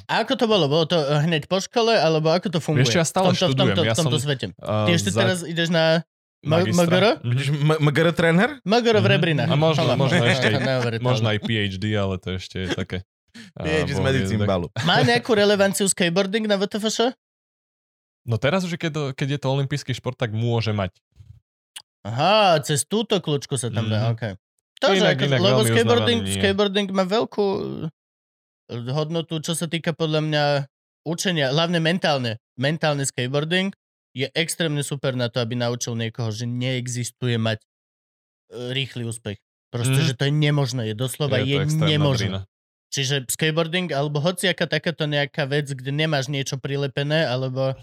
A ako to bolo? Bolo to eh, hneď po škole, alebo ako to funguje? Čo, ja stále v tomto, študujem. V tomto, Ja v tomto som, svete. uh, Ty ešte teraz ideš na M- magistra. MGR? Mhm. Tréner? Magoro v Mhm. Rebrinách. A možno- možno ešte. Možno aj PhD, ale to ešte je také... Vieš, z boh vie, medicín tak- balu. Má nejakú relevanciu skateboarding na VTFŠ? No teraz už, keď, keď je to olimpijský šport, tak môže mať. Aha, cez túto kľúčku sa tam dá. OK. To, že Inak- ako, inak lebo skateboarding, uznávaný skateboarding má veľkú eh, hodnotu, čo sa týka podľa mňa učenia, hlavne mentálne, mentálny skateboarding je extrémne super na to, aby naučil niekoho, že neexistuje mať e, rýchly úspech. Proste, Mhm. že to je nemožné, je doslova, je, extrémna nemožné. drina. Čiže skateboarding, alebo hociaká takáto nejaká vec, kde nemáš niečo prilepené, alebo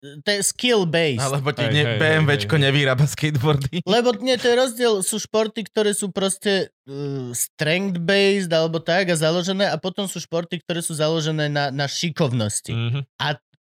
to je skill based. Alebo ti ne, hej, BMWčko hej, hej. nevyrába skateboardy. Lebo nie, to je rozdiel, sú športy, ktoré sú proste uh, strength based alebo tak a založené a potom sú športy, ktoré sú založené na, na šikovnosti. Mhm.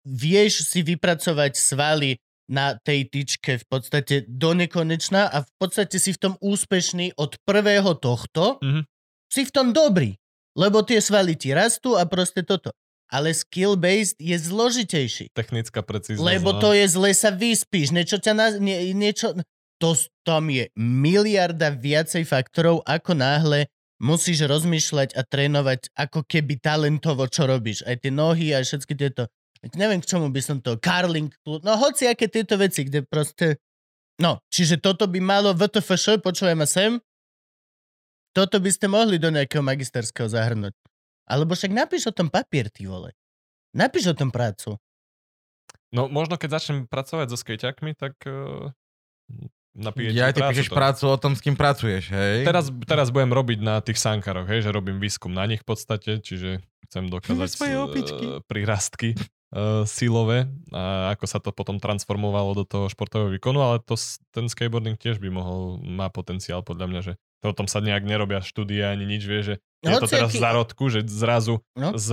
Vieš si vypracovať svaly na tej tyčke v podstate do nekonečna a v podstate si v tom úspešný od prvého tohto, Mhm. si v tom dobrý, lebo tie svaly ti rastú a proste toto. Ale skill-based je zložitejší. Technická precíznosť. Lebo no. to je zle sa vyspíš, niečo ťa na, nie, niečo... To, tam je miliarda viacej faktorov, ako náhle musíš rozmýšľať a trénovať ako keby talentovo, čo robíš. Aj tie nohy, aj všetky tieto... Neviem, k čomu by som to... Carling, no hoci aké tieto veci, kde proste... No, čiže toto by malo VTFŠ, počujem ma sem, toto by ste mohli do nejakého magisterského zahrnúť. Alebo však napíš o tom papier, ty vole. Napíš o tom prácu. No možno keď začnem pracovať so skejťakmi, tak uh, Ja ty prácu píšeš to- prácu o tom, s kým pracuješ, hej? Teraz, teraz budem robiť na tých sankaroch, hej, že robím výskum na nich v podstate, čiže chcem dokázať svoje opičky. uh, prirastky uh, silové a ako sa to potom transformovalo do toho športového výkonu, ale to, ten skateboarding tiež by mohol, má potenciál podľa mňa, že to o tom sa nejak nerobia štúdie ani nič, vie, že je to teraz v Hociaký- zárodku, že zrazu No. z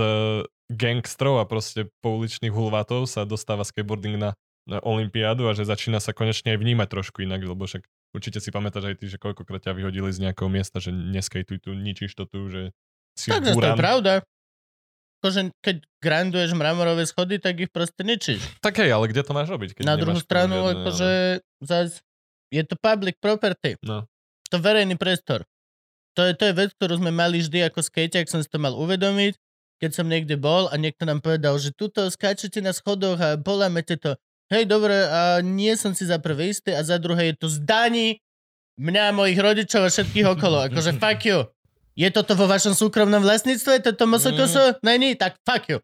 gangstrov a proste pouličných hulvatov sa dostáva skateboarding na, na olympiádu a že začína sa konečne aj vnímať trošku inak, lebo však určite si pamätáš aj ty, že koľkokrát ťa vyhodili z nejakého miesta, že neskejtuj tu, ničíš to tu, že si Tak zase to je pravda. Akože keď grinduješ mramorové schody, tak ich proste ničíš. Tak hej, ale kde to máš robiť? Keď Na druhú stranu, akože zas, je to public property. No. To verejný priestor. To je, to je vec, ktorú sme mali vždy ako skejťak, som si to mal uvedomiť, keď som niekde bol a niekto nám povedal, že tuto skáčete na schodoch a polámete to. Hej, dobre, a nie som si za prvé istý a za druhé je to zdaní mňa, mojich rodičov a všetkých okolo. Akože fuck you. Je toto vo vašom súkromnom vlastníctve? Toto MSKS? Není? Tak fuck you.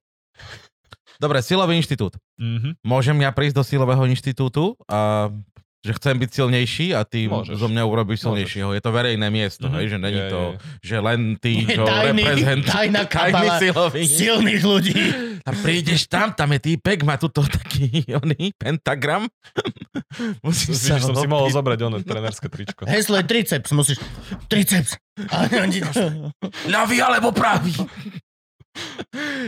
Dobre, silový inštitút. Mhm. Môžem ja prísť do silového inštitútu a že chcem byť silnejší a ty Môžeš. zo mňa urobíš Môžeš. silnejšieho. Je to verejné miesto, Mhm. hej, že není Je, to, je, že len ty, Nie, čo tajný- reprezent... tajná tajný kabala silový. Silných ľudí. A prídeš tam, tam je týpek, má tuto taký oný pentagram. Musíš sa Vidíš, som si ho mohol zobrať ono trenerské tričko. Heslo je triceps, musíš... Triceps. Ľavý alebo pravý?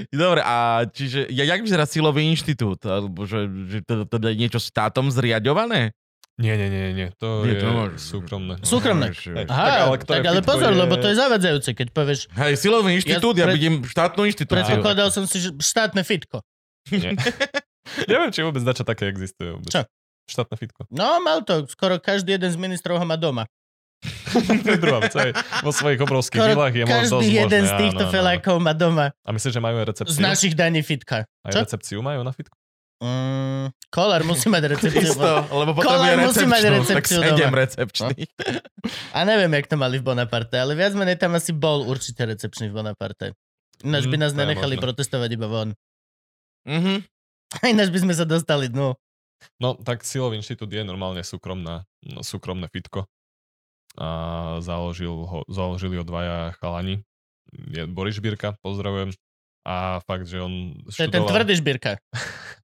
Dobre, a čiže, ja, jak vyzerá silový inštitút? Alebo že, že to, to je niečo státom zriadované? Nie, nie, nie, nie, to Nie, je to môže- súkromné. Súkromné. Aha, Tak, ale tak ale, pozor, je- lebo to je zavadzajúce, keď povieš, Hej, silový inštitút, ja, pred- vidím štátnu inštitúciu. predpokladal som si, že štátne fitko. Nie. Neviem, či vôbec dačo také existuje. Vôbec. Čo? Štátne fitko. No, mal to, skoro každý jeden z ministrov ho má doma. to je druhá vec. Aj vo svojich obrovských Skoro vilách je možno každý jeden možné, z týchto áno, felákov má doma. A myslíš, že majú aj Z recepciu? našich daní fitka. Aj Čo? recepciu majú na fitku? Mm, kolár musí mať recepciu. Isto, lebo potrebuje Kolár musí mať tak recepciu sedem doma. recepčných. A neviem, jak to mali v Bonaparte, ale viac menej tam asi bol určite recepčný v Bonaparte. Ináč by Mm, nás je nenechali možné. protestovať iba von. Mhm. A ináč by sme sa dostali dnu. No, tak Silový inštitút je normálne súkromná, no, súkromné fitko. A založil ho, založili ho dvaja chalani. Je Boris Šbírka, pozdravujem. A fakt, že on To je ten študoval, tvrdý šbírka.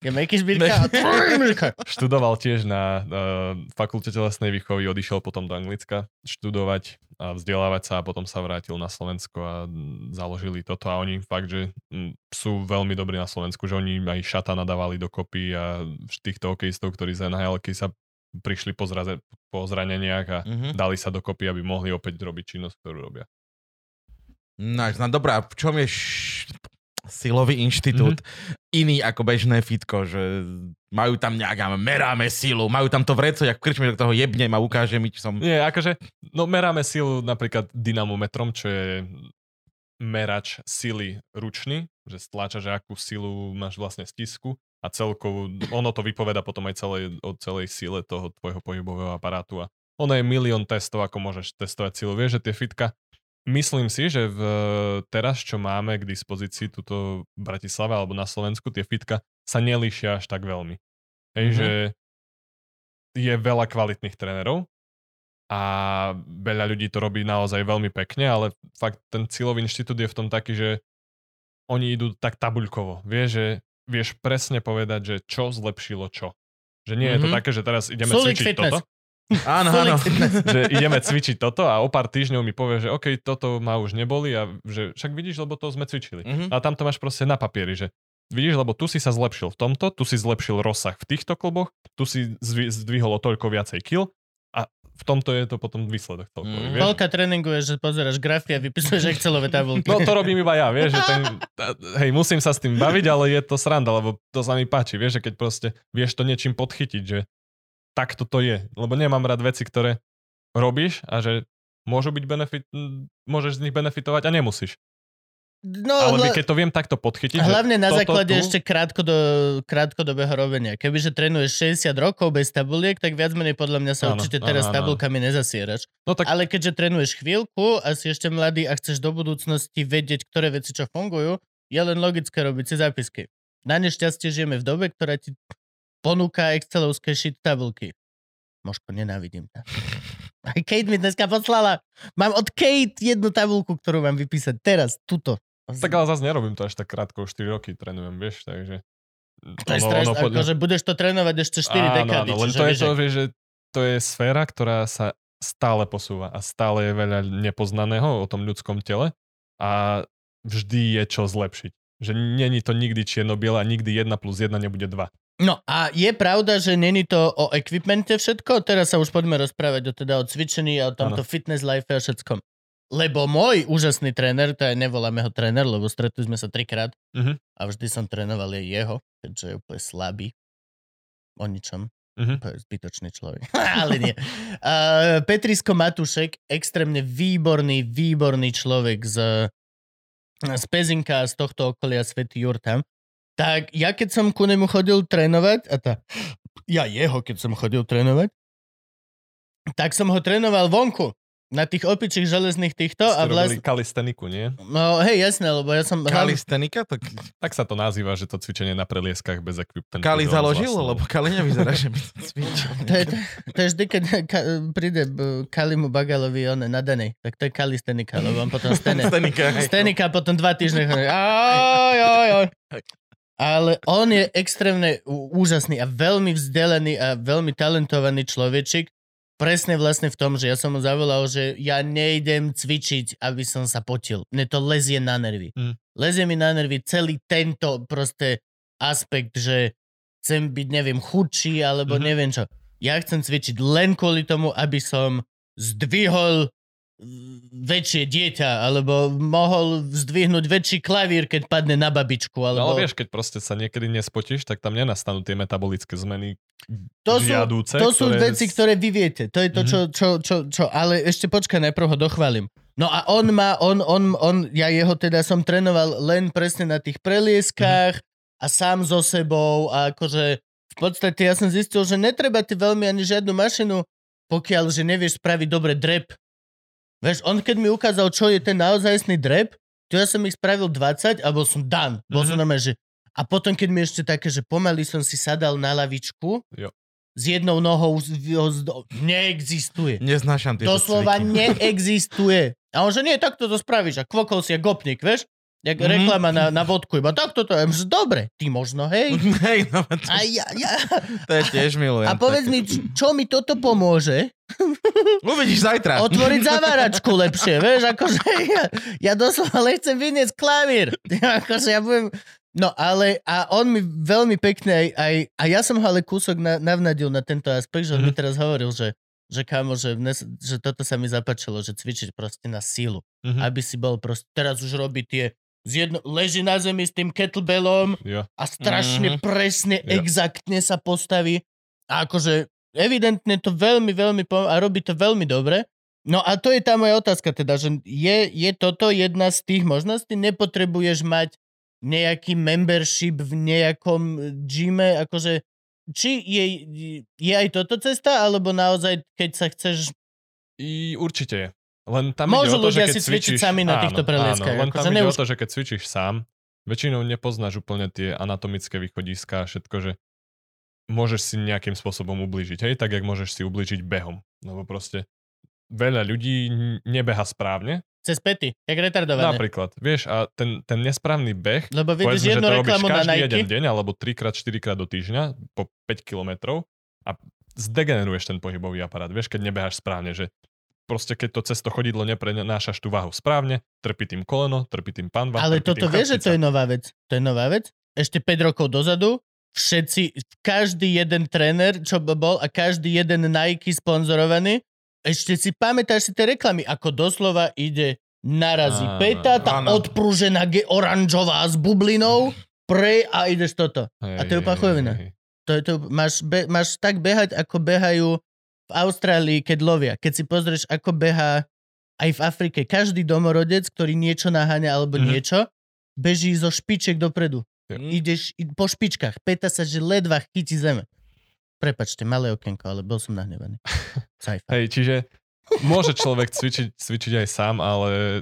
Je meký šbírka a tvrdý študoval tiež na uh, fakulte telesnej výchovy, odišiel potom do Anglicka študovať a vzdelávať sa a potom sa vrátil na Slovensko a založili toto a oni fakt, že sú veľmi dobrí na Slovensku, že oni aj šata nadávali dokopy a týchto hokejistov, ktorí z nhl sa prišli po, zraze, po zraneniach a Mhm. dali sa dokopy, aby mohli opäť robiť činnosť, ktorú robia. Nice, no dobrá, v čom je š... silový inštitút iný ako bežné fitko, že majú tam nejaká, meráme silu, majú tam to vreco, jak krčme, do toho jebnem a ukáže mi, či som... Nie, akože, no meráme silu napríklad dynamometrom, čo je merač sily ručný, že stláča, že akú silu máš vlastne stisku a celkovo, ono to vypoveda potom aj celej, o celej sile toho tvojho pohybového aparátu a ono je milión testov, ako môžeš testovať silu. Vieš, že tie fitka myslím si, že v, teraz, čo máme k dispozícii tuto v Bratislave alebo na Slovensku, tie fitka sa nelíšia až tak veľmi. Hej, Mhm. že je veľa kvalitných trénerov a veľa ľudí to robí naozaj veľmi pekne, ale fakt ten cílový inštitút je v tom taký, že oni idú tak tabuľkovo. Vieš, že vieš presne povedať, že čo zlepšilo čo. Že nie je to Mhm. také, že teraz ideme Sulik cvičiť fitness. toto, Áno, áno. že ideme cvičiť toto a o pár týždňov mi povie, že OK, toto ma už neboli a že však vidíš, lebo to sme cvičili. Mhm. A tam to máš proste na papieri, že vidíš, lebo tu si sa zlepšil v tomto, tu si zlepšil rozsah v týchto kloboch, tu si zdvi- zdvihol o toľko viacej kil a v tomto je to potom výsledok celkový, Mm. vieš? Polka tréningu je, že pozeráš grafy a vypisuješ Excelové tabulky. No to robím iba ja, vieš, že ten, hej, musím sa s tým baviť, ale je to sranda, lebo to sa mi páči, vieš, že keď proste vieš to niečím podchytiť, že takto to je, lebo nemám rád veci, ktoré robíš a že môžu byť benefit, môžeš z nich benefitovať a nemusíš. No, ale hla- keď to viem takto podchytiť, hlavne na toto základe tu- ešte krátkodo, krátkodobého robenia. Kebyže trénuješ 60 rokov bez tabuliek, tak viac menej podľa mňa sa Áno, určite teraz áno. tabulkami nezasieraš. no tak Ale keďže trénuješ chvíľku a si ešte mladý a chceš do budúcnosti vedieť, ktoré veci čo fungujú, je len logické robiť si zápisky. Na nešťastie žijeme v dobe, ktorá ti ponúka excelovské shit tabulky. Možko, nenávidím ťa. Aj Kate mi dneska poslala. Mám od Kate jednu tabulku, ktorú mám vypísať teraz, tuto. Tak ale zase nerobím to až tak krátko, už 4 roky trénujem, vieš, takže... To je stres, akože budeš to trénovať ešte 4 áno, dekády. áno, len to je to, vieš, že to je sféra, ktorá sa stále posúva a stále je veľa nepoznaného o tom ľudskom tele a vždy je čo zlepšiť. Že není to nikdy čierno-biele a nikdy 1 plus 1 nebude 2. No a je pravda, že není to o equipmente všetko? Teraz sa už poďme rozprávať o, teda o cvičení a o tomto Áno. fitness life a všetkom. Lebo môj úžasný tréner, to aj nevoláme ho tréner, lebo stretli sme sa trikrát Mhm. a vždy som trénoval aj jeho, keďže je úplne slabý. O ničom. Mhm. To je zbytočný človek. Ale nie. Uh, Petrisko Matušek, extrémne výborný, výborný človek z, z Pezinka, z tohto okolia Svetý Jurtam. Tak ja keď som ku nemu chodil trénovať, a tá, ja jeho keď som chodil trénovať, tak som ho trénoval vonku. Na tých opičích železných týchto a Ste robili vlastne... kalisteniku, nie? No hej, jasné, lebo ja som... Kalistenika? To Tak sa to nazýva, že to cvičenie na prelieskach bez equipmentu. Kali založil, vlastne- lebo Kali nevyzerá, že by to cvičil. To je, to je vždy, keď ka, príde Kalimu Bagalovi on nadanej, tak to je Kalistenika, lebo on potom stene. Kalistenika, hej. Stenika potom dva týždne chodí. Aj, aj, aj. Ale on je extrémne úžasný a veľmi vzdelený a veľmi talentovaný človečik. Presne vlastne v tom, že ja som mu zavolal, že ja nejdem cvičiť, aby som sa potil. Mne to lezie na nervy. Mm. Lezie mi na nervy celý tento proste aspekt, že chcem byť, neviem, chudší alebo Mhm. neviem čo. Ja chcem cvičiť len kvôli tomu, aby som zdvihol väčšie dieťa, alebo mohol zdvihnúť väčší klavír, keď padne na babičku, No alebo... ale vieš, keď proste sa niekedy nespotíš, tak tam nenastanú tie metabolické zmeny to sú, žiadúce, to sú ktoré... veci, ktoré vy viete. To je to, Mhm. čo, čo, čo, čo, ale ešte počkaj, najprv ho dochválim. No a on má, on, on, on, ja jeho teda som trénoval len presne na tých prelieskách a sám so sebou a akože v podstate ja som zistil, že netreba ti veľmi ani žiadnu mašinu, pokiaľ že nevieš spraviť dobre drep. Vieš, on keď mi ukázal, čo je ten naozajstný drep, to ja som ich spravil 20 a bol som dan. Bol som Mhm. normálne, že... A potom, keď mi ešte také, že pomaly som si sadal na lavičku, Jo. s jednou nohou neexistuje. Neznášam tieto Doslova cviky. neexistuje. A on že nie, takto to spravíš. A kvokol si a gopnik, vieš? Jak Mhm. reklama na, na vodku. Iba takto to je. Dobre, ty možno, hej. Hej, no, to, A, ja, ja. to je tiež milujem. a povedz mi, čo mi toto pomôže? Uvidíš zajtra. Otvoriť zaváračku lepšie, vieš? Akože ja, ja doslova len chcem vyniesť klavír. akože ja budem... No ale, a on mi veľmi pekne aj, aj a ja som ho ale kúsok na, navnadil na tento aspekt, že on mi Mhm. teraz hovoril, že, že kámo, že, dnes, že toto sa mi zapačilo, že cvičiť proste na sílu. Mhm. Aby si bol proste, teraz už robí tie, jedno, leží na zemi s tým kettlebellom Jo. a strašne Mhm. presne, Jo. exaktne sa postaví. A akože evidentne to veľmi, veľmi pom- a robí to veľmi dobre. No a to je tá moja otázka teda, že je, je toto jedna z tých možností? Nepotrebuješ mať nejaký membership v nejakom gyme, akože či je, je aj toto cesta, alebo naozaj, keď sa chceš... I určite je. Len tam Môžu to, že ľudia si cvičiť sami na týchto prelieskach, Áno, len akože tam ide neuž- o to, že keď cvičíš sám, väčšinou nepoznáš úplne tie anatomické východiska a všetko, že môžeš si nejakým spôsobom ublížiť, hej, tak jak môžeš si ublížiť behom. Lebo proste veľa ľudí nebeha správne, Cez pety, jak retardované. napríklad, vieš, a ten, ten nesprávny beh, Lebo vidíš povedzme, že jednu to robíš na každý Nike. jeden deň, alebo 3x, 4x do týždňa, po 5 kilometrov a zdegeneruješ ten pohybový aparát, vieš, keď nebeháš správne, že proste keď to cesto chodidlo neprenášaš tú váhu správne, trpí tým koleno, trpí tým panva, Ale trpí toto tým vieš, že to je nová vec. To je nová vec. Ešte 5 rokov dozadu všetci, každý jeden tréner, čo by bol a každý jeden Nike sponzorovaný, ešte si pamätáš si tie reklamy, ako doslova ide narazí Áno, peta, tá áno. odprúžená ge- oranžová s bublinou, pre a ideš toto. Hej, a to je chujovina. hej. To je to, máš, be, máš tak behať, ako behajú v Austrálii, keď lovia. Keď si pozrieš, ako beha aj v Afrike. Každý domorodec, ktorý niečo naháňa alebo Mhm. niečo, beží zo špiček dopredu. Jo. Ideš po špičkách. Peta sa, že ledva chytí zeme. Prepačte, malé okienko, ale bol som nahnevaný. Hej, čiže môže človek cvičiť, cvičiť aj sám, ale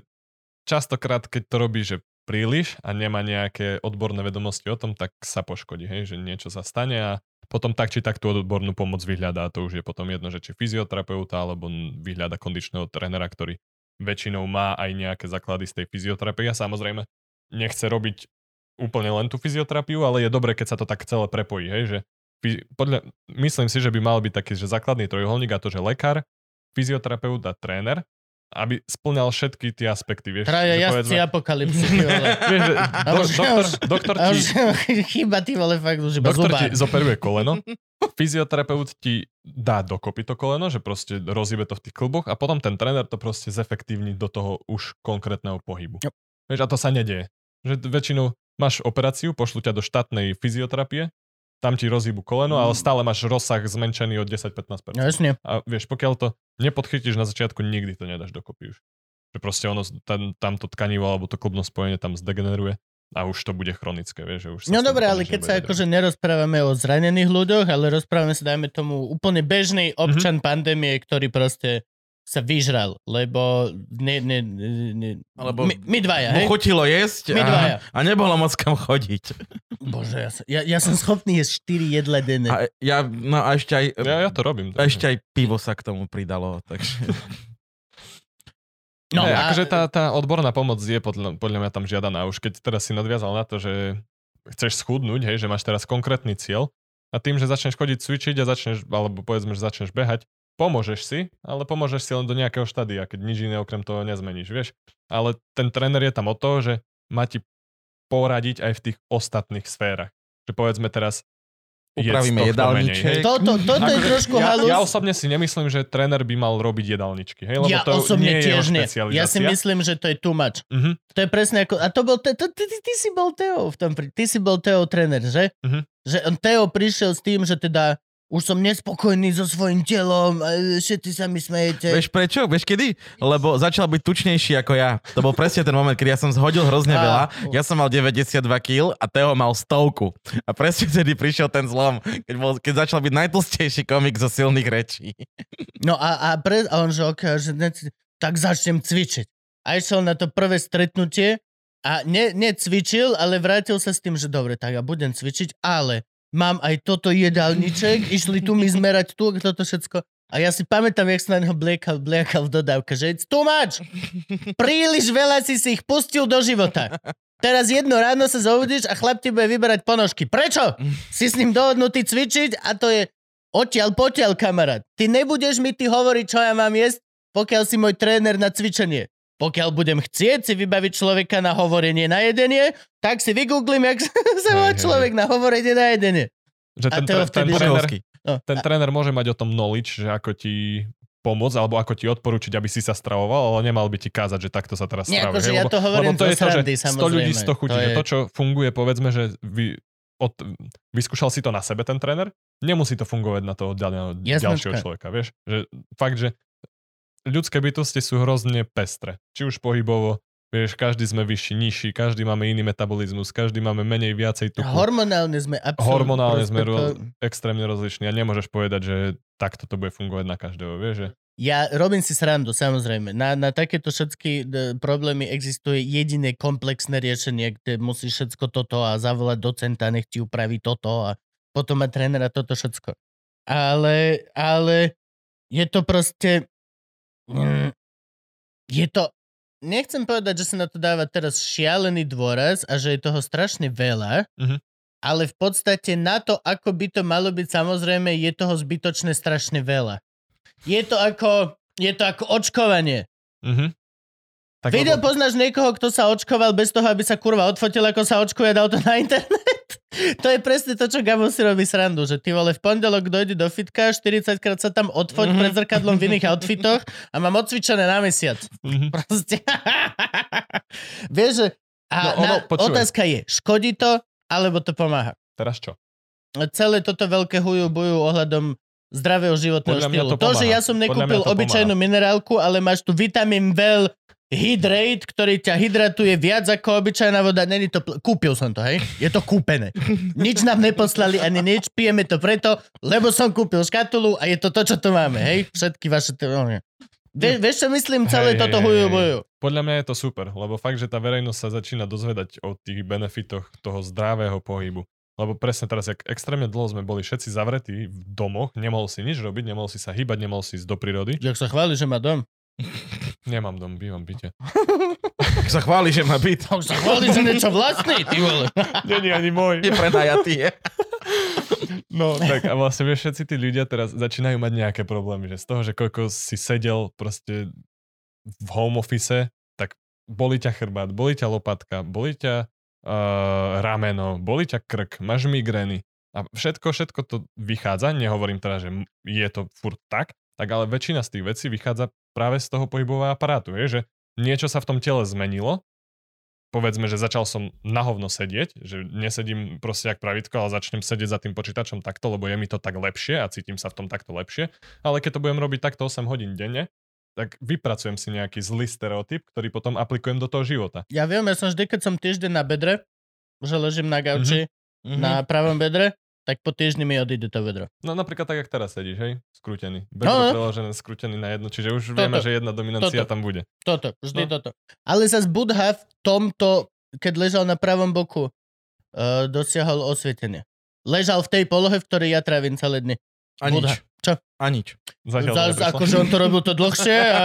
častokrát, keď to robí, že príliš a nemá nejaké odborné vedomosti o tom, tak sa poškodí, hej, že niečo sa stane a potom tak či tak tú odbornú pomoc vyhľadá. To už je potom jedno, že či fyzioterapeuta alebo vyhľada kondičného trénera, ktorý väčšinou má aj nejaké základy z tej fyzioterapie a samozrejme nechce robiť úplne len tú fyzioterapiu, ale je dobré, keď sa to tak celé prepojí, hej, že podľa, myslím si, že by mal byť taký, že základný trojuholník a to, že lekár, fyzioterapeut a tréner, aby splňal všetky tie aspekty, vieš. Traja jazdci apokalypsy. ty vole. vieš, že A do, už- doktor, doktor ti, už chýba ty vole fakt už iba doktor ti zubár. zoperuje koleno, fyzioterapeut ti dá dokopy to koleno, že proste rozíbe to v tých klboch a potom ten tréner to proste zefektívni do toho už konkrétneho pohybu. Yep. Vieš, a to sa nedieje. Že väčšinou máš operáciu, pošlu ťa do štátnej fyzioterapie, tam ti rozíbu koleno, ale stále máš rozsah zmenšený o 10-15%. No jasne. A vieš, pokiaľ to nepodchytíš na začiatku, nikdy to nedáš dokopy už. Že proste ono, tam, tam to tkanivo alebo to klubné spojenie tam zdegeneruje a už to bude chronické, vieš, že už No dobre, ale keď sa dať. akože nerozprávame o zranených ľuďoch, ale rozprávame sa, dajme tomu, úplne bežný občan pandémie, ktorý proste sa vyžral, lebo ne, ne, ne, Alebo my, my dvaja, hej? chutilo jesť My dvaja. a, a nebolo moc kam chodiť. Bože, ja, som- ja, ja som schopný jesť 4 jedle denne. A ja, no a ešte aj, Ja, ja to robím. a ešte aj pivo sa k tomu pridalo, takže... No, No, a- akože tá, tá odborná pomoc je podľa, podľa mňa tam žiadaná. Už keď teraz si nadviazal na to, že chceš schudnúť, hej, že máš teraz konkrétny cieľ a tým, že začneš chodiť cvičiť a začneš, alebo povedzme, že začneš behať, pomôžeš si, ale pomôžeš si len do nejakého štádia, keď nič iné okrem toho nezmeníš, vieš. Ale ten tréner je tam o to, že má ti poradiť aj v tých ostatných sférach. Že povedzme teraz Upravíme jedálniček. Toto, toto je trošku ja, halus. ja osobne si nemyslím, že tréner by mal robiť jedálničky, hej? Lebo ja to osobne nie tiež nie. Ja si myslím, že to je too much. Mhm. To je presne ako... A to bol... Te, to, ty, ty, ty si bol Teo v tom... Ty si bol Teo tréner, že? Mhm. Že on Teo prišiel s tým, že teda už som nespokojný so svojím telom, a všetci sa mi smejete. Vieš prečo? Vieš kedy? Lebo začal byť tučnejší ako ja. To bol presne ten moment, kedy ja som zhodil hrozne veľa. Ja som mal 92 kg a Teo mal stovku. A presne vtedy prišiel ten zlom, keď, bol, keď začal byť najtlstejší komik zo silných rečí. No a, a, pre, a on že, okay, že ne, tak začnem cvičiť. A išiel na to prvé stretnutie a ne, necvičil, ale vrátil sa s tým, že dobre, tak ja budem cvičiť, ale mám aj toto jedálniček, išli tu mi zmerať tu, toto všetko. A ja si pamätám, jak sa na neho bliekal, bliekal v dodávke, že it's too much. Príliš veľa si si ich pustil do života. Teraz jedno ráno sa zobudíš a chlap ti bude vyberať ponožky. Prečo? Si s ním dohodnutý cvičiť a to je odtiaľ potiaľ, kamarát. Ty nebudeš mi ty hovoriť, čo ja mám jesť, pokiaľ si môj tréner na cvičenie. Pokiaľ budem chcieť si vybaviť človeka na hovorenie na jedenie, tak si vygooglím, jak sa volá Hej, hej, človek na hovorenie na jedenie. Že ten, tre- ten, tréner. No, ten a, tréner môže mať o tom knowledge, že ako ti pomôcť, alebo ako ti odporúčiť, aby si sa stravoval, ale nemal by ti kázať, že takto sa teraz stravuje. akože ja to hovorím lebo to je to, že srandy, 100 ľudí samozrejme. 100 chutí. To je- to, čo funguje, povedzme, že vy, od, vyskúšal si to na sebe ten tréner, nemusí to fungovať na toho Jasnečka. ďalšieho človeka, vieš? Že fakt, že ľudské bytosti sú hrozne pestre. Či už pohybovo, vieš, každý sme vyšší, nižší, každý máme iný metabolizmus, každý máme menej, viacej tuku. hormonálne sme absolútne... Hormonálne sme proste ro- to- extrémne rozlišní a nemôžeš povedať, že takto to bude fungovať na každého, vieš, že Ja robím si srandu, samozrejme. Na, na takéto všetky d- problémy existuje jediné komplexné riešenie, kde musíš všetko toto a zavolať docenta, nech ti upraví toto a potom má trénera toto všetko. Ale, ale je to proste... Mm, je to... Nechcem povedať, že sa na to dáva teraz šialený dôraz a že je toho strašne veľa, Mhm. ale v podstate na to, ako by to malo byť, samozrejme, je toho zbytočne strašne veľa. Je to ako, je to ako očkovanie. Mhm. Tak Videl, lebo- poznáš niekoho, kto sa očkoval bez toho, aby sa kurva odfotil, ako sa očkuje dal to na internet? To je presne to, čo Gabo si robí srandu, že ty vole v pondelok dojde do fitka, 40 krát sa tam odfoť Mhm. pred zrkadlom v iných outfitoch a mám odcvičené na mesiac. Mhm. Proste. Vieš, že a No, ono, na, otázka je, škodí to, alebo to pomáha? Teraz čo? Celé toto veľké huju bujú ohľadom zdravého životného Podľa štýlu. to To, že pomáha. ja som nekúpil to obyčajnú minerálku, ale máš tu vitamín Well Hydrate, ktorý ťa hydratuje viac ako obyčajná voda. Není to pl- kúpil som to, hej? Je to kúpené. Nič nám neposlali, ani nič. Pijeme to preto, lebo som kúpil škatulu a je to to, čo tu máme, hej? Všetky vaše... Te- Vie, vieš, čo myslím? Celé Hej, toto huju buju. Podľa mňa je to super, lebo fakt, že tá verejnosť sa začína dozvedať o tých benefitoch toho zdravého pohybu. Lebo presne teraz, jak extrémne dlho sme boli všetci zavretí v domoch, nemohol si nič robiť, nemohol si sa hýbať, nemohol si ísť do prírody. Jak sa chváli, že má dom. Nemám dom, bývam v byte. Tak sa chváli, že má byt. On sa chváli, že niečo vlastný, ty vole. Není ani môj. Je prenajatý. Je. No tak a vlastne vieš, všetci tí ľudia teraz začínajú mať nejaké problémy, že z toho, že koľko si sedel proste v home office, tak boli ťa chrbát, boli ťa lopatka, boli ťa uh, rameno, boli ťa krk, máš migrény a všetko, všetko to vychádza, nehovorím teda, že je to furt tak, tak ale väčšina z tých vecí vychádza práve z toho pohybového aparátu, je, že niečo sa v tom tele zmenilo, povedzme, že začal som na hovno sedieť, že nesedím proste jak pravítko, ale začnem sedieť za tým počítačom takto, lebo je mi to tak lepšie a cítim sa v tom takto lepšie. Ale keď to budem robiť takto 8 hodín denne, tak vypracujem si nejaký zlý stereotyp, ktorý potom aplikujem do toho života. Ja viem, ja som vždy, keď som týždeň na bedre, že ležím na gauči, Mhm. na pravom bedre, tak po týždni mi odíde to vedro. No napríklad tak, jak teraz sedíš, hej? Skrútený. No, Bedro no. preložené, skrútený na jedno, čiže už Toto. vieme, že jedna dominancia Toto. tam bude. Toto, vždy No. toto. Ale zase Budha v tomto, keď ležal na pravom boku, uh, dosiahol osvietenie. Ležal v tej polohe, v ktorej ja trávim celé dny. A nič. Budha. Čo? A nič. Zatiaľ Zas, akože on to robil to dlhšie a,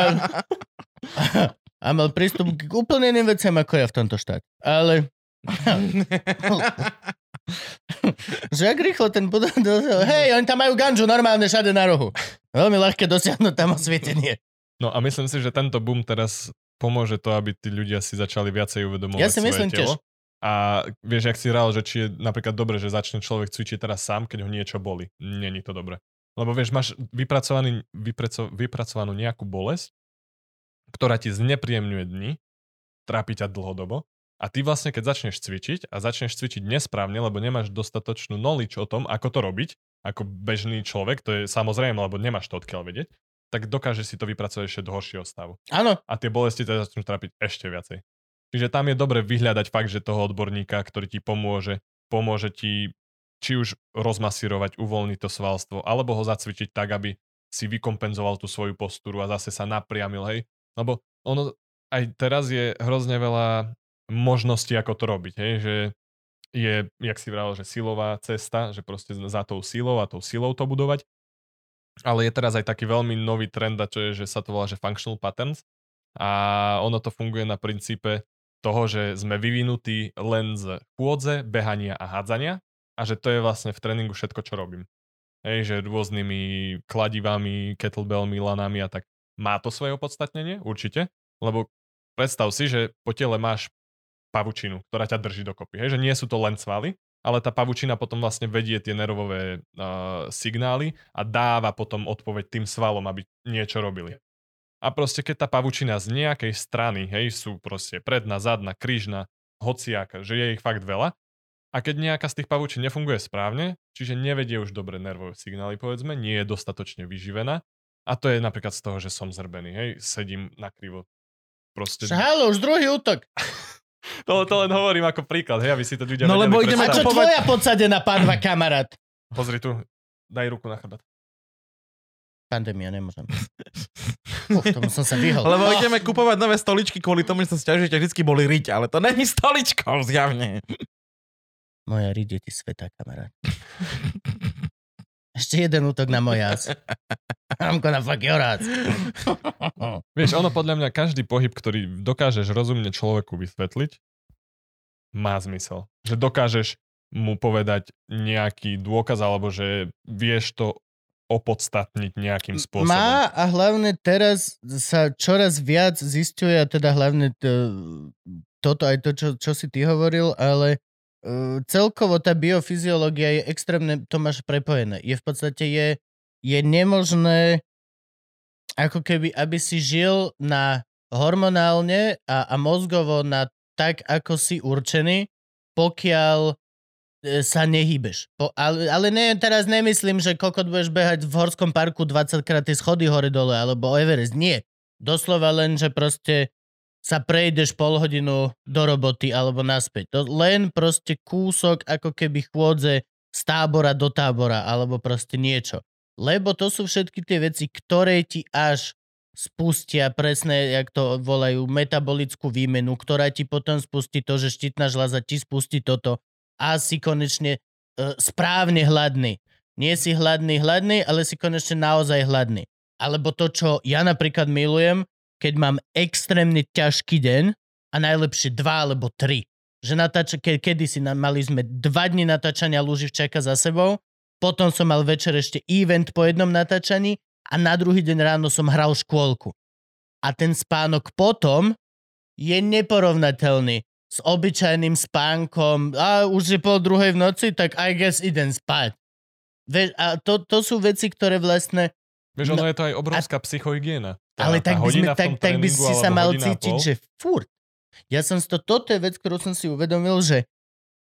a mal prístup k úplne iným veciam ako ja v tomto štáte. Ale že jak rýchlo ten dosiahol. Hej, oni tam majú ganžu normálne všade na rohu. Veľmi ľahké dosiahnuť tam osvietenie. No a myslím si, že tento boom teraz pomôže to, aby tí ľudia si začali viacej uvedomovať Ja si myslím telo. tiež. A vieš, jak si hral, že či je napríklad dobre, že začne človek cvičiť teraz sám, keď ho niečo boli. Není to dobre. Lebo vieš, máš vypracovaný, vypraco, vypracovanú nejakú bolesť, ktorá ti znepríjemňuje dni, trápi ťa dlhodobo a ty vlastne, keď začneš cvičiť a začneš cvičiť nesprávne, lebo nemáš dostatočnú knowledge o tom, ako to robiť, ako bežný človek, to je samozrejme, lebo nemáš to odkiaľ vedieť, tak dokážeš si to vypracovať ešte do horšieho stavu Áno, a tie bolesti ťa začnú trápiť ešte viacej. Čiže tam je dobre vyhľadať fakt, že toho odborníka, ktorý ti pomôže, pomôže ti či už rozmasírovať, uvoľniť to svalstvo, alebo ho zacvičiť tak, aby si vykompenzoval tú svoju postúru a zase sa napriamil, hej. Lebo ono aj teraz je hrozne veľa možností, ako to robiť, hej, že je, jak si vravel, že silová cesta, že proste za tou silou a tou silou to budovať. Ale je teraz aj taký veľmi nový trend, a čo je, že sa to volá, že functional patterns. A ono to funguje na princípe toho, že sme vyvinutí len z pôdze, behania a hádzania a že to je vlastne v tréningu všetko, čo robím. Hej, že rôznymi kladivami, kettlebellmi, lanami a tak. Má to svoje opodstatnenie? Určite. Lebo predstav si, že po tele máš pavučinu, ktorá ťa drží dokopy. Hej, že nie sú to len svaly, ale tá pavučina potom vlastne vedie tie nervové uh, signály a dáva potom odpoveď tým svalom, aby niečo robili. A proste keď tá pavučina z nejakej strany, hej, sú proste predná, zadná, krížna, hociaka, že je ich fakt veľa, a keď nejaká z tých pavučín nefunguje správne, čiže nevedie už dobre nervové signály, povedzme, nie je dostatočne vyživená, a to je napríklad z toho, že som zrbený, hej, sedím na krivo. Proste... Halo, už druhý útok. To, to len hovorím ako príklad, hej, aby si to ľudia No, lebo ideme predstaviť. čo Nakupovať- tvoja podsadená pánva, kamarát? Pozri tu, daj ruku na chrbát. Pandémia, nemôžem. Uf, tomu som sa vyhol. Lebo Oh, ideme kupovať nové stoličky kvôli tomu, že sa stiažujete, že vždy boli riť, ale to není stoličkou zjavne. Moja riť je ti sveta, kamarát. Ešte jeden útok na môj jas. I'm gonna fuck your ass. Vieš, ono podľa mňa každý pohyb, ktorý dokážeš rozumne človeku vysvetliť, má zmysel. Že dokážeš mu povedať nejaký dôkaz, alebo že vieš to opodstatniť nejakým spôsobom. Má a hlavne teraz sa čoraz viac zistuje, a teda hlavne to, toto aj to, čo, čo si ty hovoril, ale celkovo tá biofyziológia je extrémne, to máš prepojené. Je v podstate je, je nemožné ako keby, aby si žil na hormonálne a, a mozgovo na tak, ako si určený, pokiaľ e, sa nehýbeš. Ale, ale ne, teraz nemyslím, že kokot budeš behať v horskom parku 20 krát tie schody hore dole, alebo Everest. Nie. Doslova len, že proste sa prejdeš pol hodinu do roboty alebo naspäť. To len proste kúsok ako keby chôdze z tábora do tábora alebo proste niečo. Lebo to sú všetky tie veci, ktoré ti až spustia presne, jak to volajú, metabolickú výmenu, ktorá ti potom spustí to, že štítna žľaza ti spustí toto a si konečne e, správne hladný. Nie si hladný, hladný, ale si konečne naozaj hladný. Alebo to, čo ja napríklad milujem, keď mám extrémne ťažký deň a najlepšie dva alebo tri. Že natáča, ke, kedy si nám mali sme dva dni natáčania Luživčaka za sebou, potom som mal večer ešte event po jednom natáčaní a na druhý deň ráno som hral škôlku. A ten spánok potom je neporovnateľný s obyčajným spánkom. A už je pol druhej v noci, tak I guess idem spať. Vieš, a to, to sú veci, ktoré vlastne... Vieš, ono No, je to aj obrovská psychohygiena. Tá- ale tá tak by, sme, tak, tak by si sa mal cítiť, že furt. Ja som to, toto je vec, ktorú som si uvedomil, že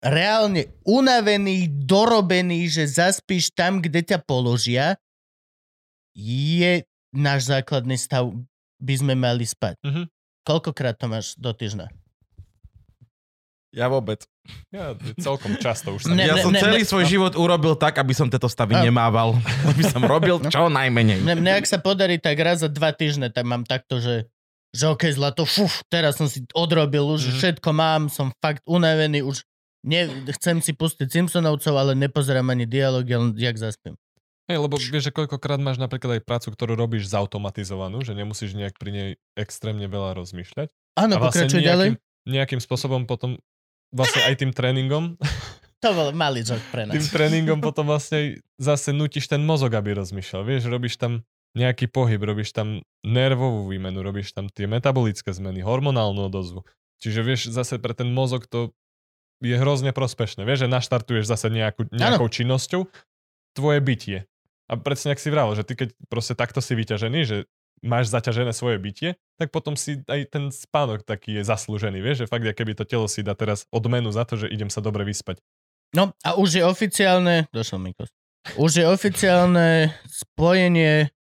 reálne unavený, dorobený, že zaspíš tam, kde ťa položia, je náš základný stav, by sme mali spať. Mhm. Koľkokrát to máš do týždňa? Ja vôbec. Ja celkom často už sa... Ne, ja ne, som ne, celý ne. svoj život urobil tak, aby som tieto stavy A- nemával. Aby som robil čo najmenej. Mne, mne ak sa podarí, tak raz za dva týždne, tak mám takto, že že okej, zlato, fuf, teraz som si odrobil, už Mhm. všetko mám, som fakt unavený, už ne, chcem si pustiť Simpsonovcov, ale nepozerám ani dialog, ja len jak zaspím. Hej, lebo vieš, že koľkokrát máš napríklad aj prácu, ktorú robíš zautomatizovanú, že nemusíš nejak pri nej extrémne veľa rozmýšľať. Áno, a vlastne pokračuj ďalej. nejakým, nejakým spôsobom potom vlastne aj tým tréningom, To bol malý joke pre tým nás. tréningom potom vlastne zase nutíš ten mozog, aby rozmýšľal. Vieš, robíš tam nejaký pohyb, robíš tam nervovú výmenu, robíš tam tie metabolické zmeny, hormonálnu odozvu. Čiže vieš, zase pre ten mozog to je hrozne prospešné. Vieš, že naštartuješ zase nejakú, nejakou činnosťou tvoje bytie. A presne ak si vravel, že ty keď proste takto si vyťažený, že máš zaťažené svoje bytie, tak potom si aj ten spánok taký je zaslúžený. Vieš, že fakt, keby to telo si dá teraz odmenu za to, že idem sa dobre vyspať. No a už je oficiálne, došiel Mikos, už je oficiálne spojenie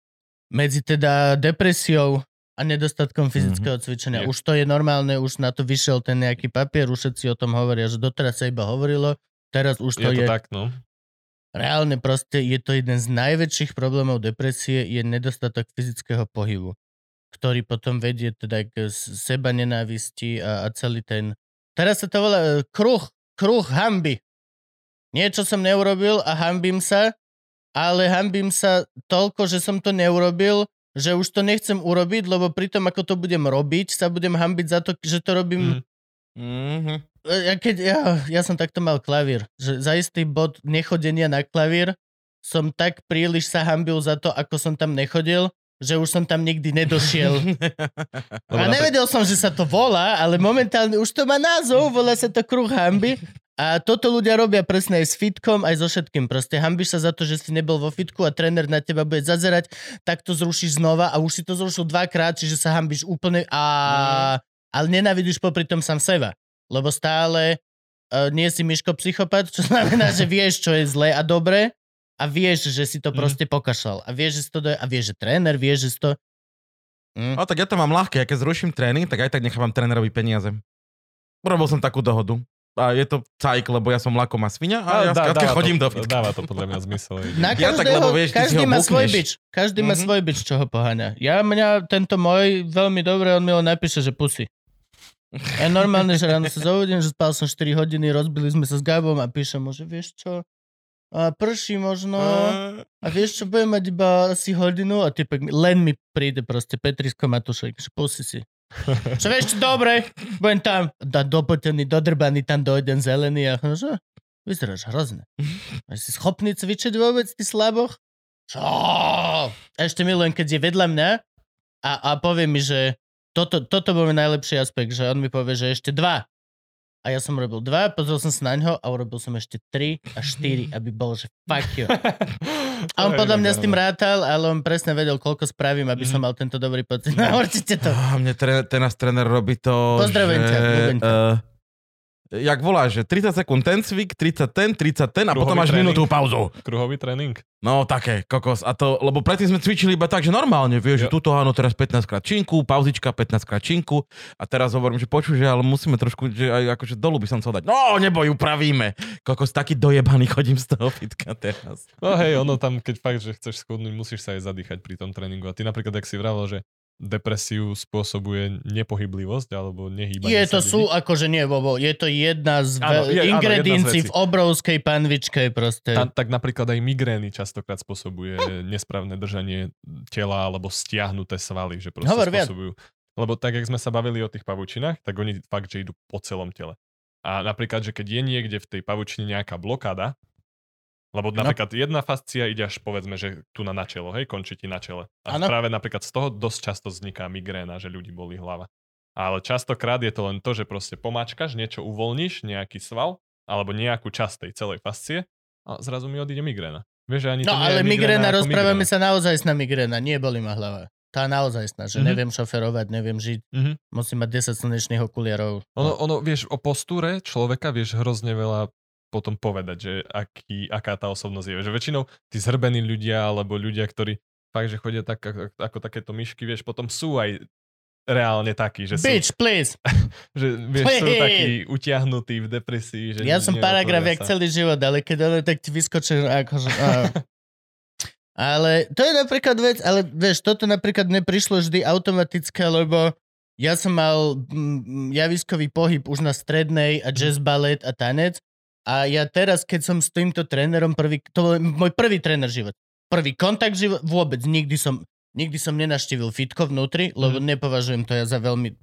medzi teda depresiou a nedostatkom fyzického cvičenia. Je. Už to je normálne, už na to vyšiel ten nejaký papier, už všetci o tom hovoria, že doteraz sa iba hovorilo, teraz už to je, je to tak, no. Reálne proste, je to jeden z najväčších problémov depresie, je nedostatok fyzického pohybu, ktorý potom vedie teda k seba nenávisti a, a celý ten... Teraz sa to volá e, kruh, kruh hamby. Niečo som neurobil a hambím sa, ale hambím sa toľko, že som to neurobil, že už to nechcem urobiť, lebo pri tom, ako to budem robiť, sa budem hambiť za to, že to robím Mm. Mhm. Ja, keď, ja, ja som takto mal klavír, že za istý bod nechodenia na klavír som tak príliš sa hambil za to, ako som tam nechodil, že už som tam nikdy nedošiel. A nevedel som, že sa to volá, ale momentálne už to má názov, volá sa to kruh hamby. A toto ľudia robia presne aj s fitkom, aj so všetkým. Proste hambíš sa za to, že si nebol vo fitku a tréner na teba bude zazerať, tak to zrušíš znova a už si to zrušil dvakrát, čiže sa hambíš úplne a... Ale nenávidíš popri tom sám seba. Lebo stále uh, nie si myško psychopat, čo znamená, že vieš, čo je zlé a dobré a vieš, že si to Mhm. proste pokašľal. A vieš, že si to... Do... A vieš, že tréner, vieš, že si to... Hm. No tak ja to mám ľahké, ja keď zruším tréning, tak aj tak nechávam trénerovi peniaze. Urobil som takú dohodu. a je to cajk, lebo ja som lakomá svinia a ja dá- dáva chodím to, do fitka. Dáva to podľa mňa zmysel. Na Ja tak, každého, lebo vieš, každý má svoj bukneš. bič. Každý má Mhm. svoj bič, čo ho poháňa. Ja mňa, tento môj, veľmi dobre, on mi ho napíše, že pusy. Ja normálne, že ráno sa zobudím, že spal som 4 hodiny, rozbili sme sa s Gabom a píšem mu, že vieš čo, a prší možno, a vieš čo, budem mať iba asi hodinu a typek len mi príde proste Petrisko Matušek, že pusy si. Čo vieš čo, dobre, budem tam, da, dopotený, dodrbaný, tam dojdem zelený a že vyzeráš hrozne. A si schopný cvičiť vôbec, ty slaboch? Čo? Ešte milujem, keď je vedľa mňa a, a povie mi, že toto, toto bol mi najlepší aspekt, že on mi povie, že ešte dva. A ja som robil dva, pozrel som sa na ňo a urobil som ešte tri a štyri, aby bol, že fuck you. A on podľa mňa s tým rátal, ale on presne vedel, koľko spravím, aby som mal tento dobrý pocit. No určite to. A mne tre, ten nás tréner robí to, Pozdravujem že... ťa. Uh, jak voláš, že 30 sekúnd ten cvik, 30 ten, 30 ten a Kruhový potom máš tréning. minútu pauzu. Kruhový tréning. No také, kokos. A to, lebo predtým sme cvičili iba tak, že normálne, vieš, že Jo. tuto áno, teraz 15 krát činku, pauzička, 15 krát činku. A teraz hovorím, že počuj, že ale musíme trošku, že aj akože dolu by som chcel dať. No, neboj, upravíme. Kokos, taký dojebaný chodím z toho fitka teraz. No hej, ono tam, keď fakt, že chceš schudnúť, musíš sa aj zadýchať pri tom tréningu. A ty napríklad, ak si vravel, že depresiu spôsobuje nepohyblivosť alebo nehýbanie Je to sú, akože nie, Bobo, je to jedna z Áno, je- ingrediencií v obrovskej panvičke proste. Tam, tak napríklad aj migrény častokrát spôsobuje nesprávne držanie tela alebo stiahnuté svaly, že proste Hovor viac. spôsobujú. Lebo tak, jak sme sa bavili o tých pavučinách, tak oni fakt, že idú po celom tele. A napríklad, že keď je niekde v tej pavučine nejaká blokáda, lebo No. napríklad jedna fascia ide až povedzme, že tu na, na čelo, hej, končí ti na čele. A Áno. práve napríklad z toho dosť často vzniká migréna, že ľudí boli hlava. Ale častokrát je to len to, že proste pomáčkaš, niečo uvoľníš, nejaký sval, alebo nejakú časť tej celej fascie a zrazu mi odíde migréna. Vieš, ani No ale migréna, rozprávame migréna. sa naozaj na migréna, nie boli ma hlava. Tá naozaj sná, že Mhm. neviem šoferovať, neviem žiť, Mhm. musím mať 10 slnečných okuliarov. Ono, ono, vieš, o postúre človeka vieš hrozne veľa potom povedať, že aký, aká tá osobnosť je. Že väčšinou tí zhrbení ľudia, alebo ľudia, ktorí fakt, že chodia tak, ako, ako takéto myšky, vieš, potom sú aj reálne takí, že sú, Bitch, please. že, vieš, sú Hey. takí utiahnutí v depresii. Že Ja ne- som paragraf jak celý život, ale keď ono tak ti vyskočí, akože... Ale to je napríklad vec, ale vieš, toto napríklad neprišlo vždy automatické, lebo ja som mal mm, javiskový pohyb už na strednej a jazz ballet a tanec a ja teraz, keď som s týmto trénerom prvý, to bol môj prvý tréner život. Prvý kontakt život, vôbec nikdy som, nikdy som nenaštívil fitko vnútri, lebo nepovažujem to ja za veľmi,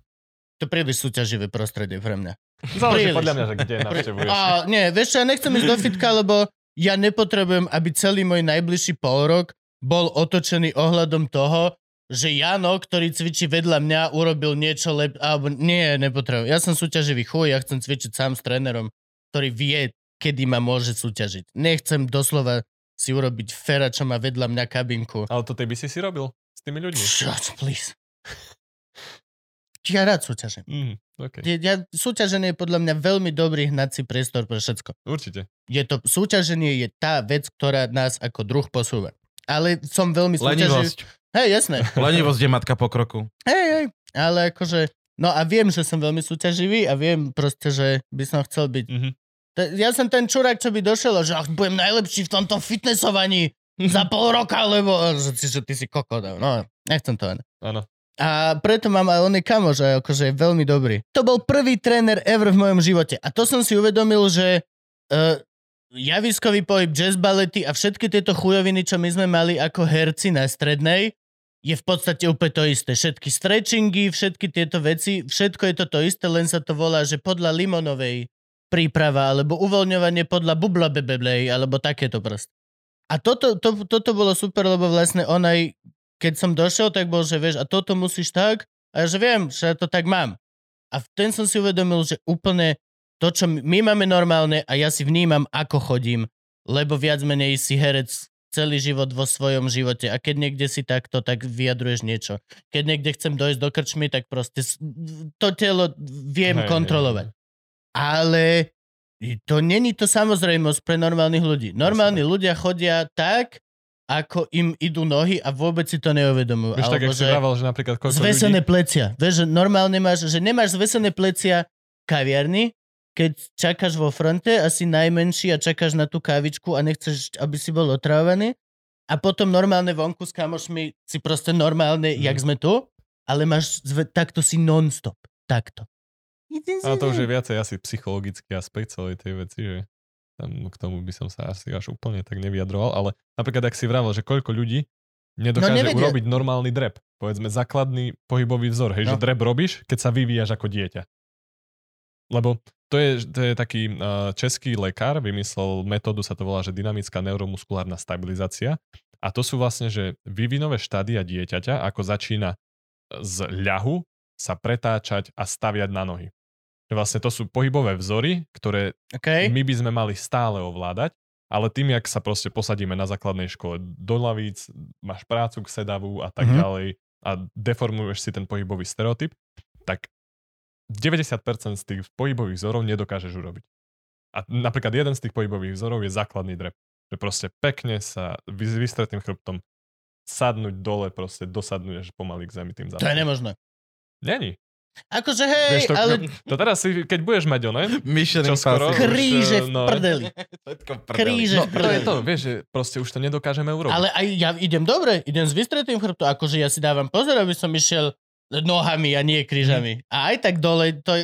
to príliš súťaživé prostredie pre mňa. Záleží podľa mňa, že kde navštevuješ. A, nie, vieš čo, ja nechcem ísť do fitka, lebo ja nepotrebujem, aby celý môj najbližší pol rok bol otočený ohľadom toho, že Jano, ktorý cvičí vedľa mňa, urobil niečo lep... Alebo nie, nepotrebujem. Ja som súťaživý chuj, ja chcem cvičiť sám s trénerom, ktorý vie, kedy ma môže súťažiť. Nechcem doslova si urobiť fera, čo má vedľa mňa kabinku. Ale to ty by si si robil s tými ľuďmi. Shut, please. Ja rád súťažím. Mm, okay. Ja, ja, súťaženie je podľa mňa veľmi dobrý hnací priestor pre všetko. Určite. je to, súťaženie je tá vec, ktorá nás ako druh posúva. Ale som veľmi súťaživý. Lenivosť. Hej, jasné. Lenivosť je matka pokroku. Hej, hej. Ale akože, no a viem, že som veľmi súťaživý a viem proste, že by som chcel byť. Mhm. Ja som ten čurák, čo by došiel, a že ach, budem najlepší v tomto fitnessovaní za pol roka, lebo že, ty- že ty si kokot. No, nechcem to len. Áno. A preto mám aj oný kamoš, a akože je veľmi dobrý. To bol prvý tréner ever v mojom živote. A to som si uvedomil, že uh, javiskový pohyb, jazz balety a všetky tieto chujoviny, čo my sme mali ako herci na strednej, je v podstate úplne to isté. Všetky stretchingy, všetky tieto veci, všetko je to to isté, len sa to volá, že podľa limonovej príprava, alebo uvoľňovanie podľa bubla bebeblej, alebo takéto proste. A toto, to, toto bolo super, lebo vlastne on aj keď som došiel, tak bol, že vieš, a toto musíš tak, a ja, že viem, že ja to tak mám. A v ten som si uvedomil, že úplne to, čo my máme normálne a ja si vnímam, ako chodím, lebo viac menej si herec celý život vo svojom živote a keď niekde si takto, tak vyjadruješ niečo. Keď niekde chcem dojsť do krčmy, tak proste to telo viem Hej, hej, kontrolovať. Ale to není to samozrejmosť pre normálnych ľudí. Normálni ľudia chodia tak, ako im idú nohy a vôbec si to neuvedomujú. Vieš, tak, jak si vravel, že napríklad koľko Zvesené ľudí... plecia. Vieš, že normálne máš, že nemáš zvesené plecia v kaviarni, keď čakáš vo fronte a si najmenší a čakáš na tú kávičku a nechceš, aby si bol otrávaný. A potom normálne vonku s kamošmi si proste normálne, Mhm. jak sme tu, ale máš, zve, takto si non-stop. Takto. A to už je viacej asi psychologický aspekt celej tej veci, že tam k tomu by som sa asi až úplne tak nevyjadroval, ale napríklad ak si vravel, že koľko ľudí nedokáže No, nevedia. urobiť normálny drep. Povedzme základný pohybový vzor, hej, že No. drep robíš, keď sa vyvíjaš ako dieťa. Lebo to je, to je taký uh, český lekár, vymyslel metódu, sa to volá, že dynamická neuromuskulárna stabilizácia. A to sú vlastne, že vývinové štádia dieťaťa, ako začína z ľahu sa pretáčať a staviať na nohy. Vlastne to sú pohybové vzory, ktoré Okay. my by sme mali stále ovládať, ale tým, jak sa proste posadíme na základnej škole do lavíc, máš prácu k sedavu a tak Mhm. ďalej a deformuješ si ten pohybový stereotyp, tak 90% z tých pohybových vzorov nedokážeš urobiť. A napríklad jeden z tých pohybových vzorov je základný drep. Že proste pekne sa s vystretným chrbtom sadnúť dole, proste dosadnúť až pomaly k zemi tým To je nemožné. Není. Akože hej, Vieš, to, ale to teraz si, keď budeš mať one, Mission Čo skoro? Kríže v no. prdeli. Prdeli. Kríže no v to je prdeli. to, vieš, že proste už to nedokážeme urobiť. Ale aj ja idem dobre, idem s vystretým chrbtom, akože ja si dávam pozor, aby som išiel nohami a nie krížami. A aj tak dole to je...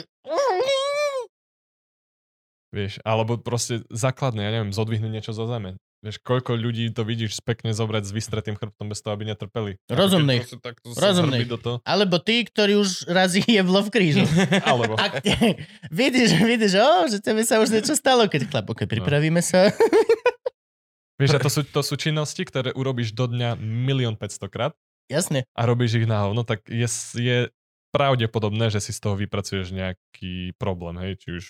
Vieš, alebo proste základné, ja neviem, zodvihnúť niečo zo zeme. Vieš, koľko ľudí to vidíš pekne zobrať s vystretým chrbtom bez toho, aby netrpeli. Rozumných. takto zhrbiť Do toho. Alebo tí, ktorí už raz jeblo v krížu. Alebo. A vidíš, vidíš, o, že tebe sa už niečo stalo, keď chlap, keď pripravíme sa. Vieš, a to sú, to sú činnosti, ktoré urobíš do dňa milión 500 krát Jasne. a robíš ich na hovno, tak je, je pravdepodobné, že si z toho vypracuješ nejaký problém, hej, či už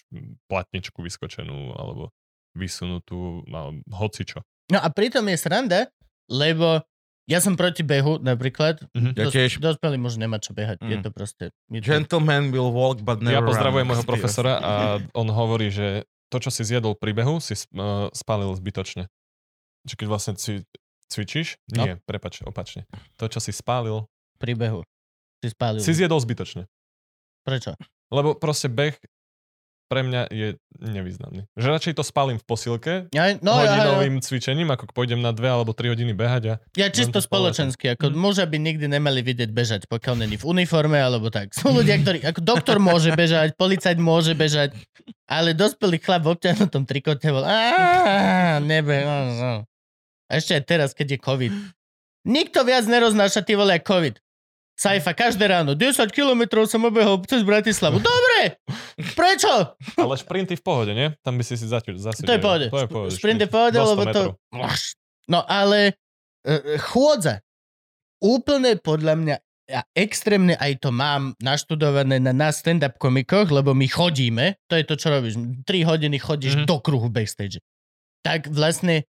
platničku vyskočenú, alebo vysunutú, alebo hocičo. No a pritom je sranda, lebo ja som proti behu napríklad. Mhm. Ja tiež. Dospelý muž nemá čo behať. Je Mm. to proste... Je to... Gentleman will walk, but never Ja pozdravujem môjho profesora a on hovorí, že to, čo si zjedol pri behu, si spálil zbytočne. Čiže keď vlastne ci, cvičíš, No. nie, prepač, opačne. To, čo si spálil, Pri behu. Si spálil. si zjedol zbytočne. Prečo? Lebo proste beh pre mňa je nevýznamný. Že radšej to spálim v posilke, Ja, no, no, ja, ja, hodinovým cvičením, ako pôjdem na dve alebo tri hodiny behať a ja čisto to spoločensky, ako Mhm. muža by nikdy nemali vidieť bežať, pokiaľ není v uniforme alebo tak. Sú ľudia, ktorí, ako doktor môže bežať, policajt môže bežať, ale dospelý chlap v obťahnutom trikote bol, "Á, nebe, no, no." A ešte aj teraz, keď je COVID. Nikto viac neroznáša ty vole COVID. Saifa, každé ráno, 10 kilometrov som obehol cez Bratislavu. Dobre! Prečo? ale šprinty v pohode, nie? Tam by si si zaťaž, zase... To je pohode. To je pohode. Sprint je pohode, Do 100 lebo to... No ale e, chôdza. Úplne podľa mňa ja extrémne aj to mám naštudované na nás stand-up komikoch, lebo my chodíme, to je to, čo robíš. 3 hodiny chodíš Mhm. do kruhu backstage. Tak vlastne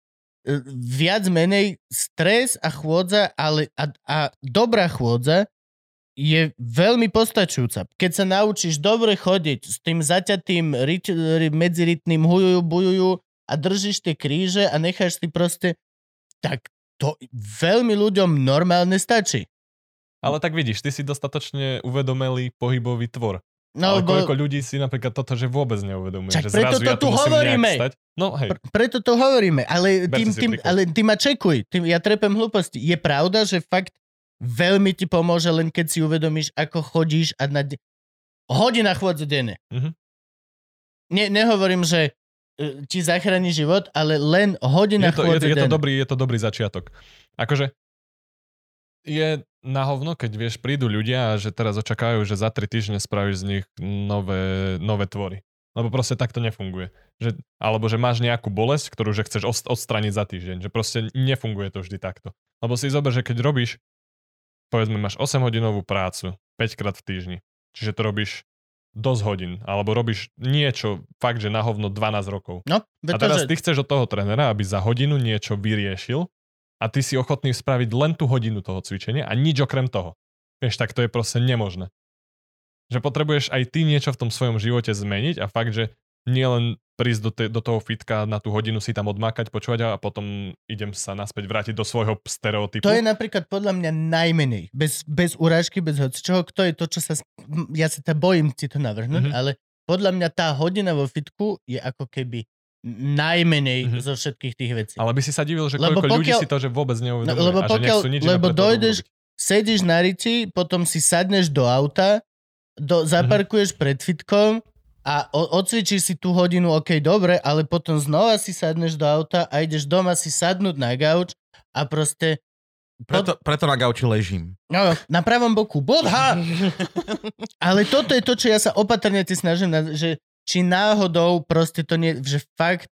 viac menej stres a chôdza, ale a, a dobrá chôdza je veľmi postačujúca. Keď sa naučíš dobre chodiť s tým zaťatým ryt, ry- medzirytným hujujú, bujujú a držíš tie kríže a necháš si proste, tak to veľmi ľuďom normálne stačí. Ale tak vidíš, ty si dostatočne uvedomelý pohybový tvor. No, ale koľko ľudí si napríklad toto, že vôbec neuvedomuje. Čak že preto zrazu to ja tu hovoríme. No hej, pr- preto to hovoríme, ale tým, príklad. ale ty ma čekuj, tým, ja trepem hlúposti. Je pravda, že fakt veľmi ti pomôže, len keď si uvedomíš, ako chodíš a na... De- hodina chôdze denne. Mhm. Ne, nehovorím, že e, ti zachráni život, ale len hodina je to, chôdze je, to denne. dobrý, je to dobrý začiatok. Akože je na hovno, keď vieš, prídu ľudia a že teraz očakávajú, že za tri týždne spravíš z nich nové, nové tvory. Lebo proste takto nefunguje. Že, alebo že máš nejakú bolesť, ktorú že chceš odstraniť za týždeň. Že proste nefunguje to vždy takto. Lebo si zober, že keď robíš, povedzme, máš 8 hodinovú prácu 5 krát v týždni. Čiže to robíš dosť hodín. Alebo robíš niečo fakt, že na hovno 12 rokov. No, A teraz že... ty chceš od toho trénera, aby za hodinu niečo vyriešil a ty si ochotný spraviť len tú hodinu toho cvičenia a nič okrem toho. Vieš, tak to je proste nemožné. Že potrebuješ aj ty niečo v tom svojom živote zmeniť a fakt, že nie len prísť do, te, do toho fitka na tú hodinu si tam odmákať, počúvať a potom idem sa naspäť vrátiť do svojho stereotypu. To je napríklad podľa mňa najmenej. Bez, bez urážky, bez hocičoho. Kto je to, čo sa... Ja sa to bojím si to navrhnúť, Mhm. ale podľa mňa tá hodina vo fitku je ako keby najmenej Mhm. zo všetkých tých vecí. Ale by si sa divil, že Lebo koľko ľudí pokiaľ- si to že vôbec neuvedomuje. No, lebo a že pokiaľ- nechcú nič lebo dojdeš-. Sedíš na riči, potom si sadneš do auta, do, zaparkuješ pred fitkom a o, odcvičíš si tú hodinu, ok, dobre, ale potom znova si sadneš do auta a ideš doma si sadnúť na gauč a proste Preto, preto na gauči ležím. No, na pravom boku. Bodha! Ale toto je to, čo ja sa opatrne ti snažím, na- že či náhodou proste to nie, že fakt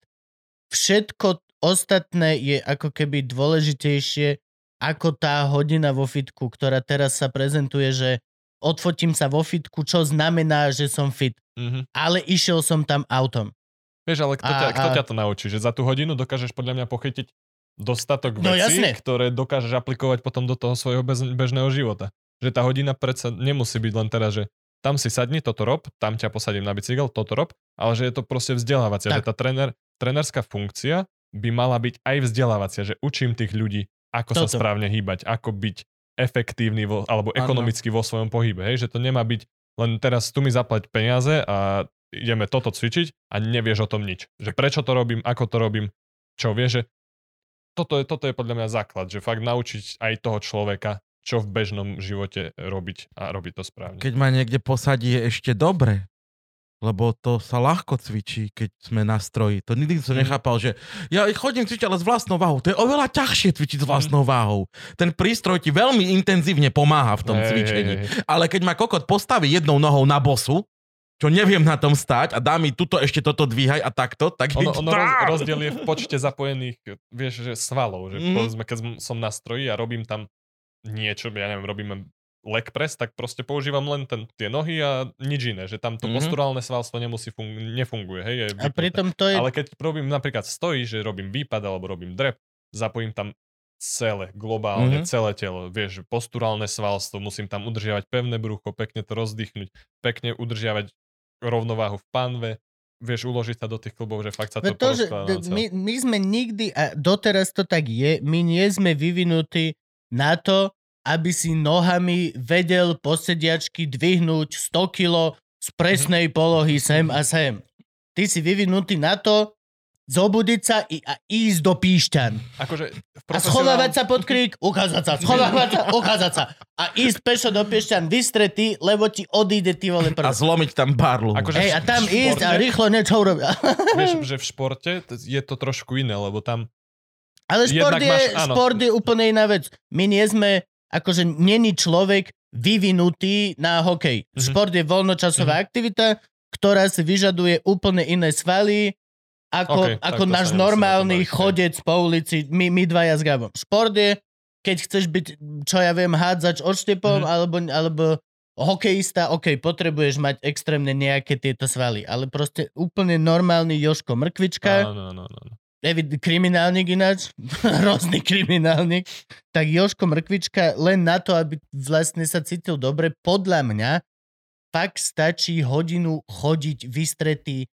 všetko ostatné je ako keby dôležitejšie ako tá hodina vo fitku, ktorá teraz sa prezentuje, že odfotím sa vo fitku, čo znamená, že som fit. Mhm. Ale išiel som tam autom. Vieš, ale kto, A- ťa, kto a- ťa to naučí? Že za tú hodinu dokážeš podľa mňa pochytiť dostatok No vecí, jasne. ktoré dokážeš aplikovať potom do toho svojho bez, bežného života. Že tá hodina predsa nemusí byť len teraz, že tam si sadni, toto rob, tam ťa posadím na bicykel, toto rob, ale že je to proste vzdelávacia, Tak. že tá trener, trenerská funkcia by mala byť aj vzdelávacia, že učím tých ľudí, ako sa Toto. správne hýbať, ako byť efektívny vo, alebo ekonomicky vo svojom pohybe. Hej? Že to nemá byť len teraz tu mi zaplať peniaze a ideme toto cvičiť a nevieš o tom nič. Že prečo to robím, ako to robím, čo vieš, že toto je, toto je podľa mňa základ, že fakt naučiť aj toho človeka, čo v bežnom živote robiť a robiť to správne. Keď ma niekde posadí, je ešte dobre. Lebo to sa ľahko cvičí, keď sme na stroji. To nikdy som Mhm. nechápal, že ja chodím cvičiť, ale s vlastnou váhou. To je oveľa ťažšie cvičiť s Mhm. vlastnou váhou. Ten prístroj ti veľmi intenzívne pomáha v tom Hej, cvičení. hej, hej. Ale keď ma kokot postaví jednou nohou na bosu, čo neviem na tom stať a dá mi tuto ešte toto dvíhaj a takto, tak Ono, ono roz, rozdiel je v počte zapojených, vieš, že svalov. Že Mhm. povedzme, keď som na stroji a robím tam niečo, ja neviem, robíme leg press, tak proste používam len ten, tie nohy a nič iné. Že tam to Mhm. posturálne svalstvo nemusí fun- nefunguje. Hej, je A pritom to je... Ale keď robím napríklad stojí, že robím výpad alebo robím drep, zapojím tam celé, globálne, Mhm. celé telo. Vieš, posturálne svalstvo, musím tam udržiavať pevné brucho, pekne to rozdýchnuť, pekne udržiavať rovnováhu v panve, vieš uložiť sa do tých klubov, že fakt sa to to, že my, my sme nikdy, a doteraz to tak je, my nie sme vyvinutí na to, aby si nohami vedel po sediačky dvihnúť 100 kilo z presnej polohy sem a sem. Ty si vyvinutý na to, zobudiť sa i, a ísť do píšťan. Akože v A schovávať sa pod krík, ukázať sa, schovávať sa, ukázať sa. A ísť pešo do piešťan vystretý, lebo ti odíde ty vole a prv. zlomiť tam barlu. Akože- Hej, a tam v ísť a športe- rýchlo niečo urobiť. Vieš, že v športe je to trošku iné, lebo tam Ale šport Jednak je, máš- áno. šport je úplne iná vec. My nie sme, akože není človek vyvinutý na hokej. Mhm. Šport je voľnočasová aktivita, ktorá si vyžaduje úplne iné svaly, ako, OK, ako náš normálny hej. chodec po ulici, my, my dvaja s Gabom. Šport je, keď chceš byť, čo ja viem, hádzač odštepom, Mhm. alebo, alebo hokejista, OK, potrebuješ mať extrémne nejaké tieto svaly, ale proste úplne normálny Joško Mrkvička, Áno, áno, áno. áno. Kriminálnik ináč, hrozný kriminálnik, tak Joško Mrkvička len na to, aby vlastne sa cítil dobre, podľa mňa fakt stačí hodinu chodiť vystretý e,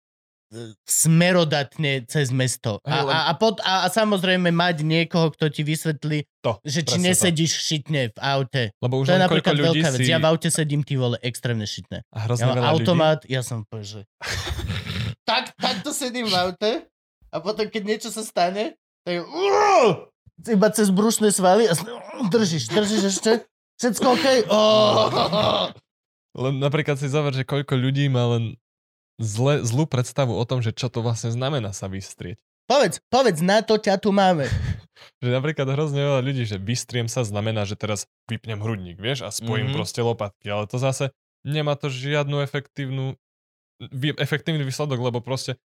smerodatne cez mesto. A, a, a, pod, a, a samozrejme mať niekoho, kto ti vysvetlí, To, že či presne to. nesedíš šitne v aute. Lebo už To je napríklad ľudí veľká vec. si... Ja v aute sedím, ty vole, extrémne šitné. A hrozne Ja mám veľa ľudí... automat, ja som povedal, že... tak, takto sedím v aute a potom, keď niečo sa stane, tak iba cez brušné svaly a držíš, držíš ešte. Všetko OK? Oh. Len napríklad si zover, že koľko ľudí má len zle, zlú predstavu o tom, že čo to vlastne znamená sa vystrieť. Povedz, povedz, na to ťa tu máme. Že napríklad hrozne veľa ľudí, že vystriem sa znamená, že teraz vypnem hrudník, vieš, a spojím Mhm. mm-hmm. proste lopatky, ale to zase nemá to žiadnu efektívnu, efektívny výsledok, lebo proste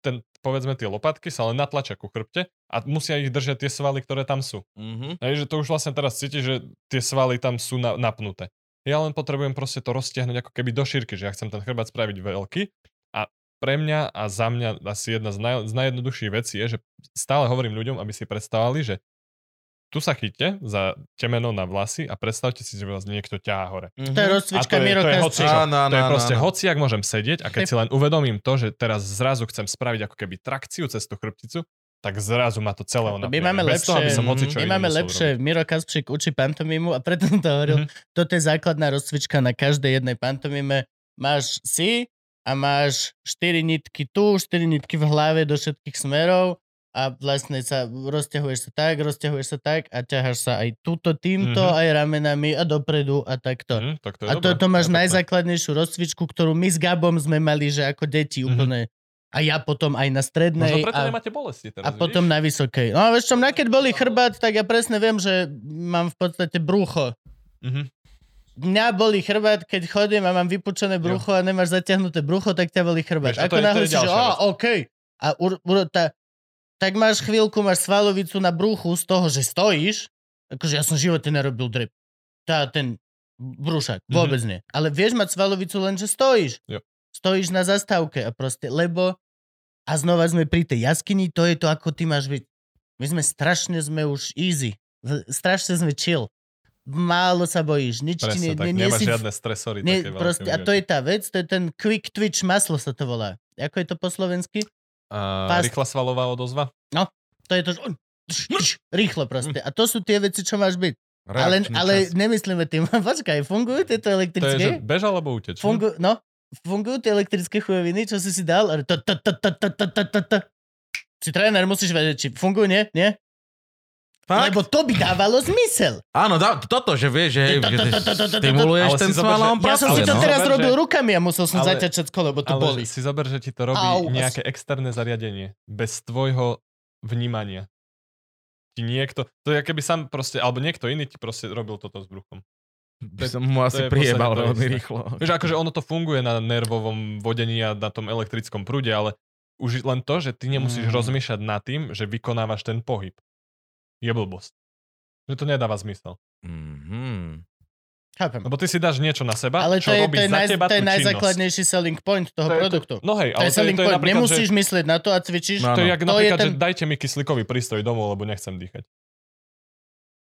ten, povedzme, tie lopatky sa len natlačia ku chrbte a musia ich držať tie svaly, ktoré tam sú. Mhm. Hej, že to už vlastne teraz cíti, že tie svaly tam sú na, napnuté. Ja len potrebujem proste to roztiahnuť ako keby do šírky, že ja chcem ten chrbát spraviť veľký a pre mňa a za mňa asi jedna z, naj, z najjednoduchších vecí je, že stále hovorím ľuďom, aby si predstavali, že tu sa chyťte za temeno na vlasy a predstavte si, že vás niekto ťahá hore. To je rozcvička A to je-. Áno, áno, To je proste áno. hoci, ak môžem sedieť a keď si len uvedomím to, že teraz zrazu chcem spraviť ako keby trakciu cez tú chrbticu, tak zrazu ma to celé My napne. máme Bez toho, aby lepšie- som hocičo My máme lepšie. Miro Kaspřík učí pantomimu a preto som to hovoril. Mhm. Toto je základná rozcvička na každej jednej pantomime. Máš si a máš 4 nitky tu, 4 nitky v hlave do všetkých smerov a vlastne sa rozťahuješ sa tak, rozťahuješ sa tak a ťaháš sa aj túto týmto, Mhm. aj ramenami a dopredu a takto. Hm, tak to A to, to máš pekné. najzákladnejšiu rozcvičku, ktorú my s Gabom sme mali, že ako deti Mhm. úplne. A ja potom aj na Možno strednej preto a, nemáte bolesti teraz, a potom vidíš? na vysokej. No a vieš čo, mňa keď boli chrbát, tak ja presne viem, že mám v podstate brucho. Mhm. Mňa boli chrbát, keď chodím a mám vypučené brucho a nemáš zatiahnuté brucho, tak ťa boli chrbát. Ako náhle si, že á. OK. A ur, ur, tá, tak máš chvíľku, máš svalovicu na bruchu z toho, že stojíš. Akože ja som v živote nerobil drep. Tá, ten brúšak, Mhm. vôbec nie. Ale vieš mať svalovicu len, že stojíš. Jo. Stojíš na zastávke a proste, lebo a znova sme pri tej jaskyni, to je to, ako ty máš byť. My sme strašne sme už easy. Strašne sme chill. Málo sa bojíš, nič ti Presne nie, tak, nie, nie nemáš si žiadne stresory nie, také proste, a to je. je tá vec, to je ten quick twitch maslo sa to volá. Ako je to po slovensky? A fast- rýchla svalová odozva? To je to, rýchlo proste. A to sú tie veci, čo máš byť. Ale, Reakčný ale čas. nemyslíme tým. Počkaj, fungujú tieto To je, že elektrické? bež alebo uteč. ne? Fungu, no, fungujú tie elektrické chujoviny, čo si si dal? Ale to, to, to, to, to, to, to, to, to. Si tréner, musíš vedieť, či fungujú, nie? Nie? Fakt? Lebo to by dávalo zmysel. Áno, dá, toto, že vieš, že, To- to- to- to- to- stimuluješ ten sval a on Ja som si to teraz robil rukami a musel som zaťať všetko, lebo to boli. si zober, že ti to robí nejaké externé zariadenie. Bez tvojho vnímania. Ti niekto, to je keby sám proste, alebo niekto iný ti proste robil toto s bruchom. By som mu asi priebal veľmi rýchlo. Vieš, akože ono to funguje na nervovom vodení a na tom elektrickom prúde, ale už len to, že ty nemusíš Mm. rozmýšľať nad tým, že vykonávaš ten pohyb. Je blbosť. Že to nedáva zmysel. Mhm. Chápem. Lebo ty si dáš niečo na seba, Ale čo to je, robí to je, za naj, teba to je najzákladnejší selling point toho To je to- produktu. No hej, To ale je selling to je point. Nemusíš že, myslieť na to a cvičíš. No, to je jak To je napríklad, ten- že dajte mi kyslíkový prístroj domov, lebo nechcem dýchať.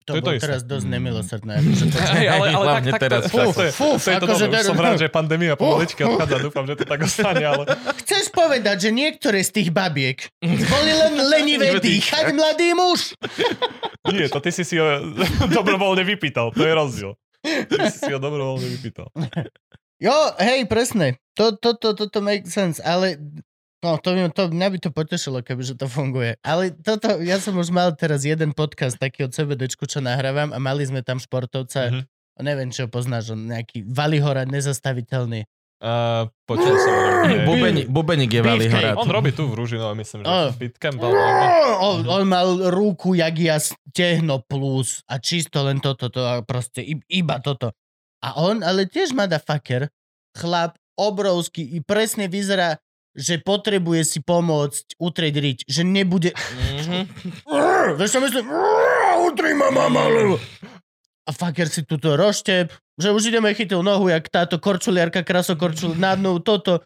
To, to je to bolo isté. teraz dosť nemilosrdné. akože to- ale, ale Hlavne tak, teraz. to, fú, to je, Fú, to je to akože dobré. teraz- Som rád, že pandémia pomaličky odchádza. Dúfam, že to tak ostane, ale Chceš povedať, že niektoré z tých babiek boli len lenivé dýchať, mladý muž? nie, to ty si si ho dobrovoľne vypýtal. To je rozdiel. Ty si si ho dobrovoľne vypýtal. Jo, hej, presne. To, to, to, to, to make sense, ale no, to, by- to, mňa by to potešilo, kebyže to funguje. Ale toto, ja som už mal teraz jeden podcast taký od CBDčku, čo nahrávam a mali sme tam športovca, Mhm. neviem, či ho poznáš, on nejaký Valihora nezastaviteľný. Uh, počul som. Bubeni, bubeník je horát. On robí tu v Ružinove, myslím, že Oh. Alebo niekde. On, on mal ruku, jak ja stehno plus a čisto len toto, to proste iba toto. A on, ale tiež motherfucker, chlap, obrovský i presne vyzerá, že potrebuje si pomôcť utrieť riť, že nebude... Mhm. Vieš čo myslím? Utri ma, mama, lebo... A fucker si túto roštep, že už ideme chytil nohu, jak táto korčuliarka, krasokorčul na dnu, toto.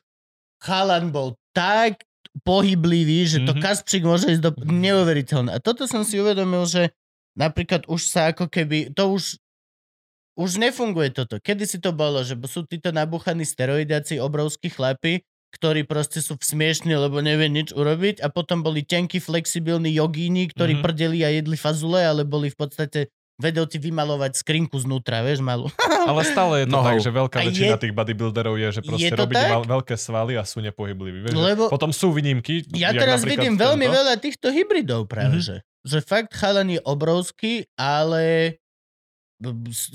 Chalan bol tak pohyblivý, že to Mhm. Kaspčík môže ísť do... Neuveriteľné. A toto som si uvedomil, že napríklad už sa ako keby... To už už nefunguje toto. Kedy si to bolo, že sú títo nabuchaní steroidiaci, obrovskí chlapi, ktorí proste sú smiešní, lebo nevie nič urobiť a potom boli tenkí, flexibilní jogíni, ktorí Mhm. mm-hmm. prdeli a jedli fazule, ale boli v podstate vedel ti vymalovať skrinku znútra, vieš, malú. Ale stále je to Nohou. tak, že veľká A väčšina je- tých bodybuilderov je, že proste Je to robiť mal, veľké svaly a sú nepohybliví. Vieš, Lebo- Potom sú výnimky. Ja teraz vidím veľmi tento. veľa týchto hybridov práve, Mhm. že. Že fakt chalan je obrovský, ale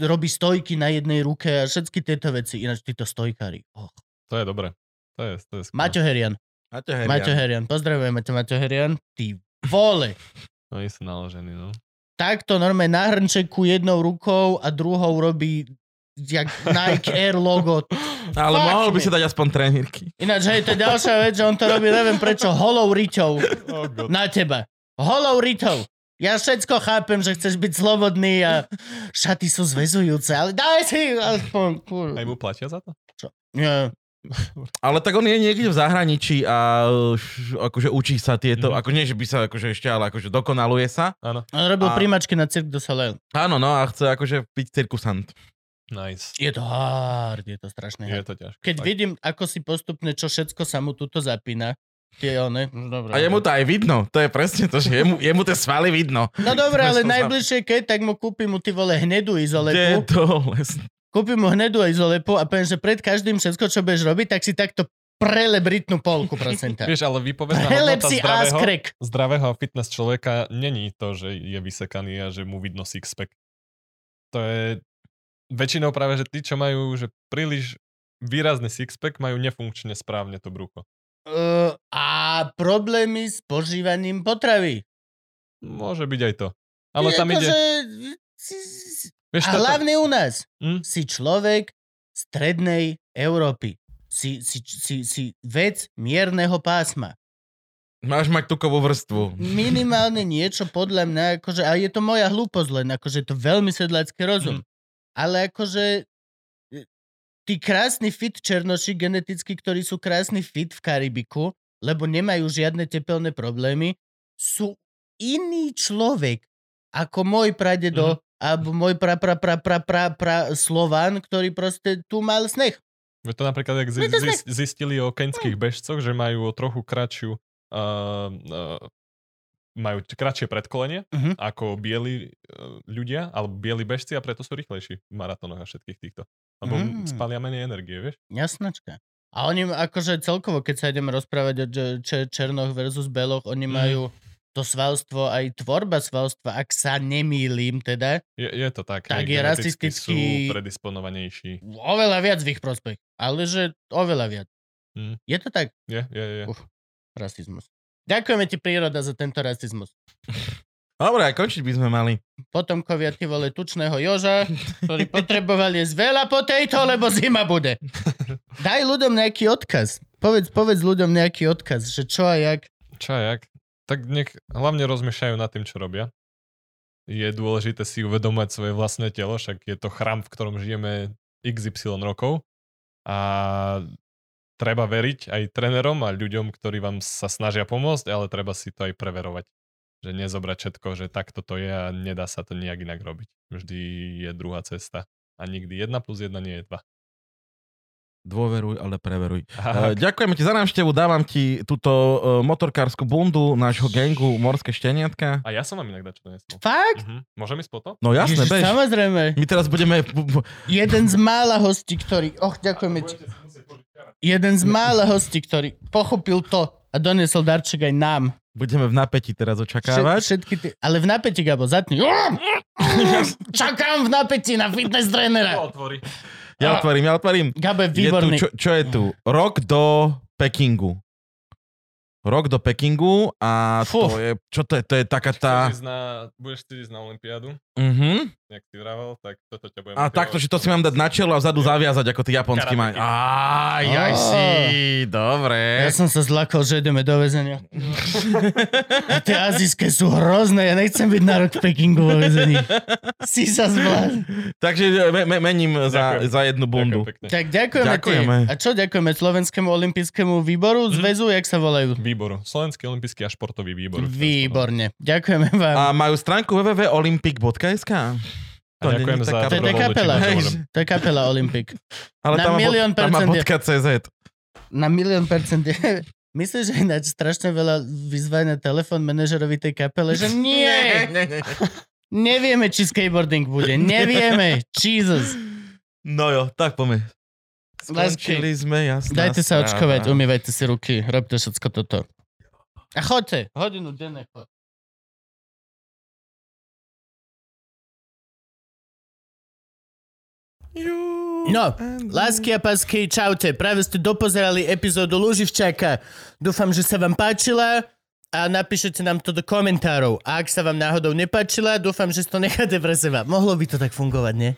robí stojky na jednej ruke a všetky tieto veci. Ináč títo stojkári. Oh. To je dobré. To je, to je skvelé. Maťo Herian. Maťo Herian. Maťo Herian. Pozdravujeme ťa, Maťo Herian. Ty vole. Oni sú naložení, no. Takto normálne na hrnčeku jednou rukou a druhou robí jak Nike Air logo. Ale Fuck mohol by si dať aspoň trenírky. Ináč, hej, to je ďalšia vec, že on to robí, neviem prečo, holou riťou Oh God. na teba. Holou riťou. Ja všetko chápem, že chceš byť slobodný a šaty sú zväzujúce, ale daj si aspoň... kur- Aj mu platia za to? Nie. Ale tak on je niekde v zahraničí a akože učí sa tieto, Mhm. ako nie, že by sa akože ešte, ale akože dokonaluje sa. Áno. On robil A- príjmačky na Cirque du Soleil. Áno, no a chce akože byť cirkusant. Nice. Je to hard, je to strašne Je hard. to ťažké. Keď fakt. vidím, ako si postupne, čo všetko sa mu tuto zapína, tie one, no dobre. A jemu to aj vidno. To je presne to, že jemu, jemu tie svaly vidno. No dobre, ale najbližšie keď, tak mu kúpim mu ty vole hnedú Kde je to les? Kúpim mu hnedú izolepu a poviem, že pred každým všetko, čo budeš robiť, tak si takto prelebritnú polku, prosím ťa. Vieš, ale výpovedná Prelep hodnota zdravého, zdravého fitness človeka není to, že je vysekaný a že mu vidno sixpack. To je väčšinou práve, že tí, čo majú že príliš výrazný sixpack, majú nefunkčne správne to brucho. Uh, a problémy s požívaním potravy. Môže byť aj to. Ale tam ide... Vieš, A hlavne u nás. Hm? Si človek strednej Európy. Si, si, si, si vec mierneho pásma. Máš mať tukovú vrstvu. Minimálne niečo podľa mňa, akože, a je to moja hlúposť len, akože je to veľmi sedlácky rozum. Ale akože e, tí krásni fit černoši geneticky, ktorí sú krásni fit v Karibiku, lebo nemajú žiadne tepelné problémy, sú iný človek ako môj pradedo alebo môj pra, pra, pra, pra, pra, pra Slován, ktorý proste tu mal sneh. To napríklad, ak zi- zis- zistili o keňských bežcoch, že majú o trochu kratšiu uh, uh, majú kratšie predkolenie Mhm. ako bieli uh, ľudia, alebo bieli bežci a preto sú rýchlejší v maratónoch a všetkých týchto. Lebo Mm. spalia menej energie, vieš? Jasnačka. A oni akože celkovo, keď sa ideme rozprávať o černoch versus beloch, oni Mm. majú to svalstvo, aj tvorba svalstva, ak sa nemýlim teda, Je, je to tak. Tak je rasistický- Sú predisponovanejší. oveľa viac v ich prospech. Ale že oveľa viac. Mm. Je to tak? Je, je, je. Uf. Rasizmus. Ďakujeme ti príroda za tento rasizmus. Dobre, aj končiť by sme mali. Potomkovia ty vole tučného Joža, ktorí potrebovali jesť veľa po tejto, lebo zima bude. Daj ľuďom nejaký odkaz. Povedz, povedz ľuďom nejaký odkaz, že čo a jak. Čo a jak? Tak nech hlavne rozmýšľajú nad tým, čo robia. Je dôležité si uvedomať svoje vlastné telo, však je to chrám, v ktorom žijeme XY rokov. A treba veriť aj trénerom a ľuďom, ktorí vám sa snažia pomôcť, ale treba si to aj preverovať. Že nezobrať všetko, že takto to je a nedá sa to nejak inak robiť. Vždy je druhá cesta. A nikdy 1 plus 1 nie je 2. Dôveruj, ale preveruj. Aha, Uh, ďakujeme ti za návštevu, dávam ti túto uh, motorkárskú bundu nášho gengu Morské šteniatka. a ja som vám inak dačo donesol. Fakt? Mhm. Môžem ísť po to? No jasné, Ježiš, bež. samozrejme. My teraz budeme... bu- bu- Jeden z mála hostí, ktorý... Och, ďakujeme ti. Jeden z mála hostí, ktorý pochopil to a doniesol darček aj nám. Budeme v napätí teraz Všet, očakávať. všetky ty, ale v napätí, Gabo, zatni. Čakám v napätí na fitness trénera. Otvorí. Ja otvorím, ja otvorím. Gabo je Je tu, výborný. čo, čo je tu? Rok do Pekingu. Rok do Pekingu a Fú. to je, čo to je? To je taká tá... Ísť na, budeš na Olympiádu, Uh-huh. Jak si vravel, tak toto ťa budem A takto, že to si mám dať na čelo a vzadu zaviazať, ako Karate majú. kid. Á, jaj si, dobre. Ja som sa zlakol, že ideme do väzenia. A tie azijské sú hrozné, ja nechcem byť na rok v Pekingu vo väzení. Si sa zvlášť. Takže me, me, mením za, Ďakujem. za jednu bundu. Ďakujem pekne. Tak ďakujeme, Ďakujeme. ti. A čo ďakujeme Slovenskému olympijskému výboru, zväzu, jak sa volajú? Výboru. Slovenský olimpijský a športový výbor. Výborne. Ďakujeme vám. A majú stránku www.olympic.sk? Ďakujem není za taká To je kapela. Hej. To je kapela Olympic. Ale Na tam má, milión tam má percent je- bodka CZ. Na milión percent. je- Myslíš, že ináč strašne veľa vyzvaj na telefón manažerovi tej kapele, že nie, nevieme, či skateboarding bude, nevieme, Jesus. No jo, tak poďme. Skončili sme, jasná Dajte sa správa. očkovať, umývajte si ruky, robte všetko toto. A chodte, hodinu denne chod. No, Lásky a pásky, čaute. Práve ste dopozerali epizódu Luživčáka. Dúfam, že sa vám páčila a napíšete nám to do komentárov. A ak sa vám náhodou nepáčila, dúfam, že si to necháte pre seba. Mohlo by to tak fungovať, nie?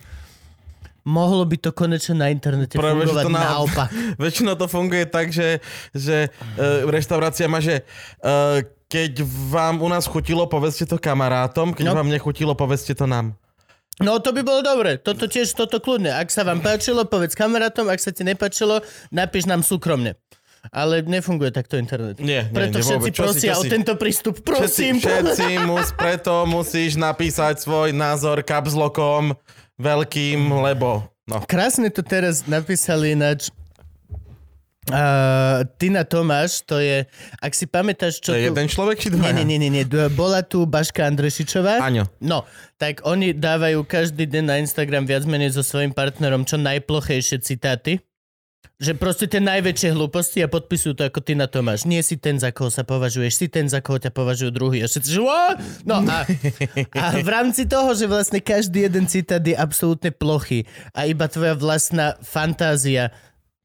Mohlo by to konečne na internete Práve, fungovať to na- naopak. Väčšinou to funguje tak, že, že uh, reštaurácia má, že uh, keď vám u nás chutilo, povedzte to kamarátom, keď No. vám nechutilo, povedzte to nám. No to by bolo dobre. Toto tiež, toto kľudne. Ak sa vám páčilo, povedz kamarátom. Ak sa ti nepáčilo, napíš nám súkromne. Ale nefunguje takto internet. Nie, nie, Preto nie, všetci vôbec. Čo si, prosia o si? tento prístup. Všetci, Prosím. všetci mus, preto musíš napísať svoj názor kapzlokom veľkým, lebo... No. Krásne to teraz napísali ináč. Uh, Tina Tomáš, to je, ak si pamätáš, čo To je tu... jeden človek či dva? nie, nie, nie, nie. Bola tu Baška Andrešičová. Aňo. No, tak oni dávajú každý deň na Instagram viac menej so svojím partnerom čo najplochejšie citáty. Že proste tie najväčšie hlúposti a podpisujú to, ako ty na to máš. Nie si ten, za koho sa považuješ, si ten, za koho ťa považujú druhý. A všetci, že? No a, a v rámci toho, že vlastne každý jeden citát je absolútne plochy a iba tvoja vlastná fantázia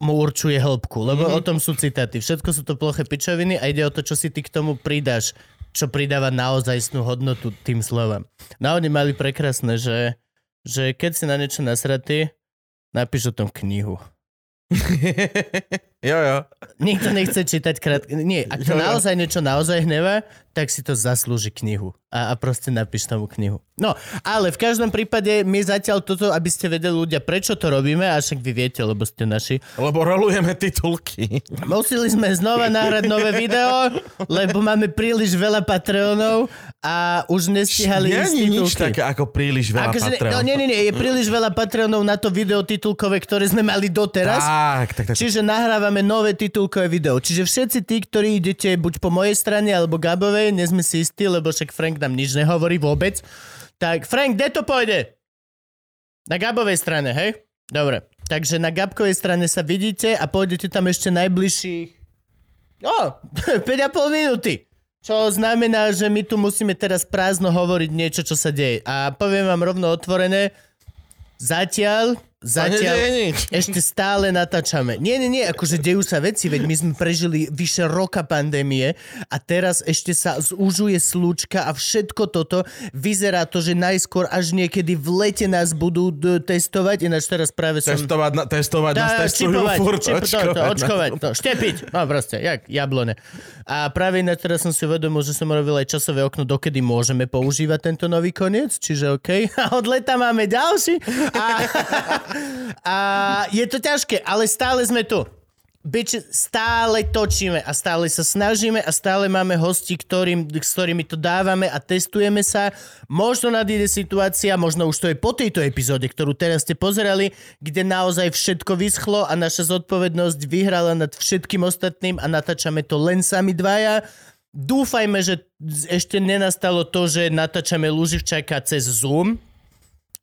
mu určuje hĺbku, lebo mm-hmm. o tom sú citáty. Všetko sú to ploché pičoviny a ide o to, čo si ty k tomu pridáš, čo pridáva naozajstnú hodnotu tým slovám. No oni mali prekrásne, že, že keď si na niečo nasratý, napíš o tom knihu. jo, jo. Nikto nechce čítať krátke... Nie, ak to Jo, jo. naozaj niečo naozaj hnevá, tak si to zaslúži knihu. A, a proste napíš tomu knihu. No, ale v každom prípade my zatiaľ toto, aby ste vedeli ľudia, prečo to robíme, a však vy viete, lebo ste naši. Lebo rolujeme titulky. Museli sme znova nahrať nové video, lebo máme príliš veľa Patreonov a už nestihali Nie je nič také ako príliš veľa Akože, Patreon. no nie, nie, nie, je príliš veľa Patreonov na to video titulkové, ktoré sme mali doteraz. Tak, tak, tak. Čiže nahrávame nové titulkové video. Čiže všetci tí, ktorí idete buď po mojej strane alebo Gabovej, nie sme si istí, lebo však Frank nám nič nehovorí vôbec. Tak Frank, kde to pôjde? Na Gabovej strane, hej? Dobre. Takže na Gabkovej strane sa vidíte a pôjdete tam ešte najbližších... O, 5,5 minúty. Čo znamená, že my tu musíme teraz prázdno hovoriť niečo, čo sa deje. A poviem vám rovno otvorené, zatiaľ, Zatiaľ... nedeje nič. Ešte stále natáčame. Nie, nie, nie, akože dejú sa veci, veď my sme prežili vyše roka pandémie a teraz ešte sa zúžuje slúčka a všetko toto vyzerá to, že najskôr až niekedy v lete nás budú d- testovať, ináč teraz práve som... Testovať, na, testovať nás Dá, testujú čipovať, furt. čip, to, to, očkovať očkovať, nás. to, štepiť, no proste, jak jablone. A práve ináč teraz som si uvedomil, že som robil aj časové okno, dokedy môžeme používať tento nový koniec, čiže OK. A od leta máme ďalší. A, a je to ťažké, ale stále sme tu. Bič, stále točíme a stále sa snažíme a stále máme hosti, ktorým, s ktorými to dávame a testujeme sa. Možno nadíde situácia, možno už to je po tejto epizóde, ktorú teraz ste pozerali, kde naozaj všetko vyschlo a naša zodpovednosť vyhrala nad všetkým ostatným a natáčame to len sami dvaja. Dúfajme, že ešte nenastalo to, že natáčame Luživčaka cez Zoom,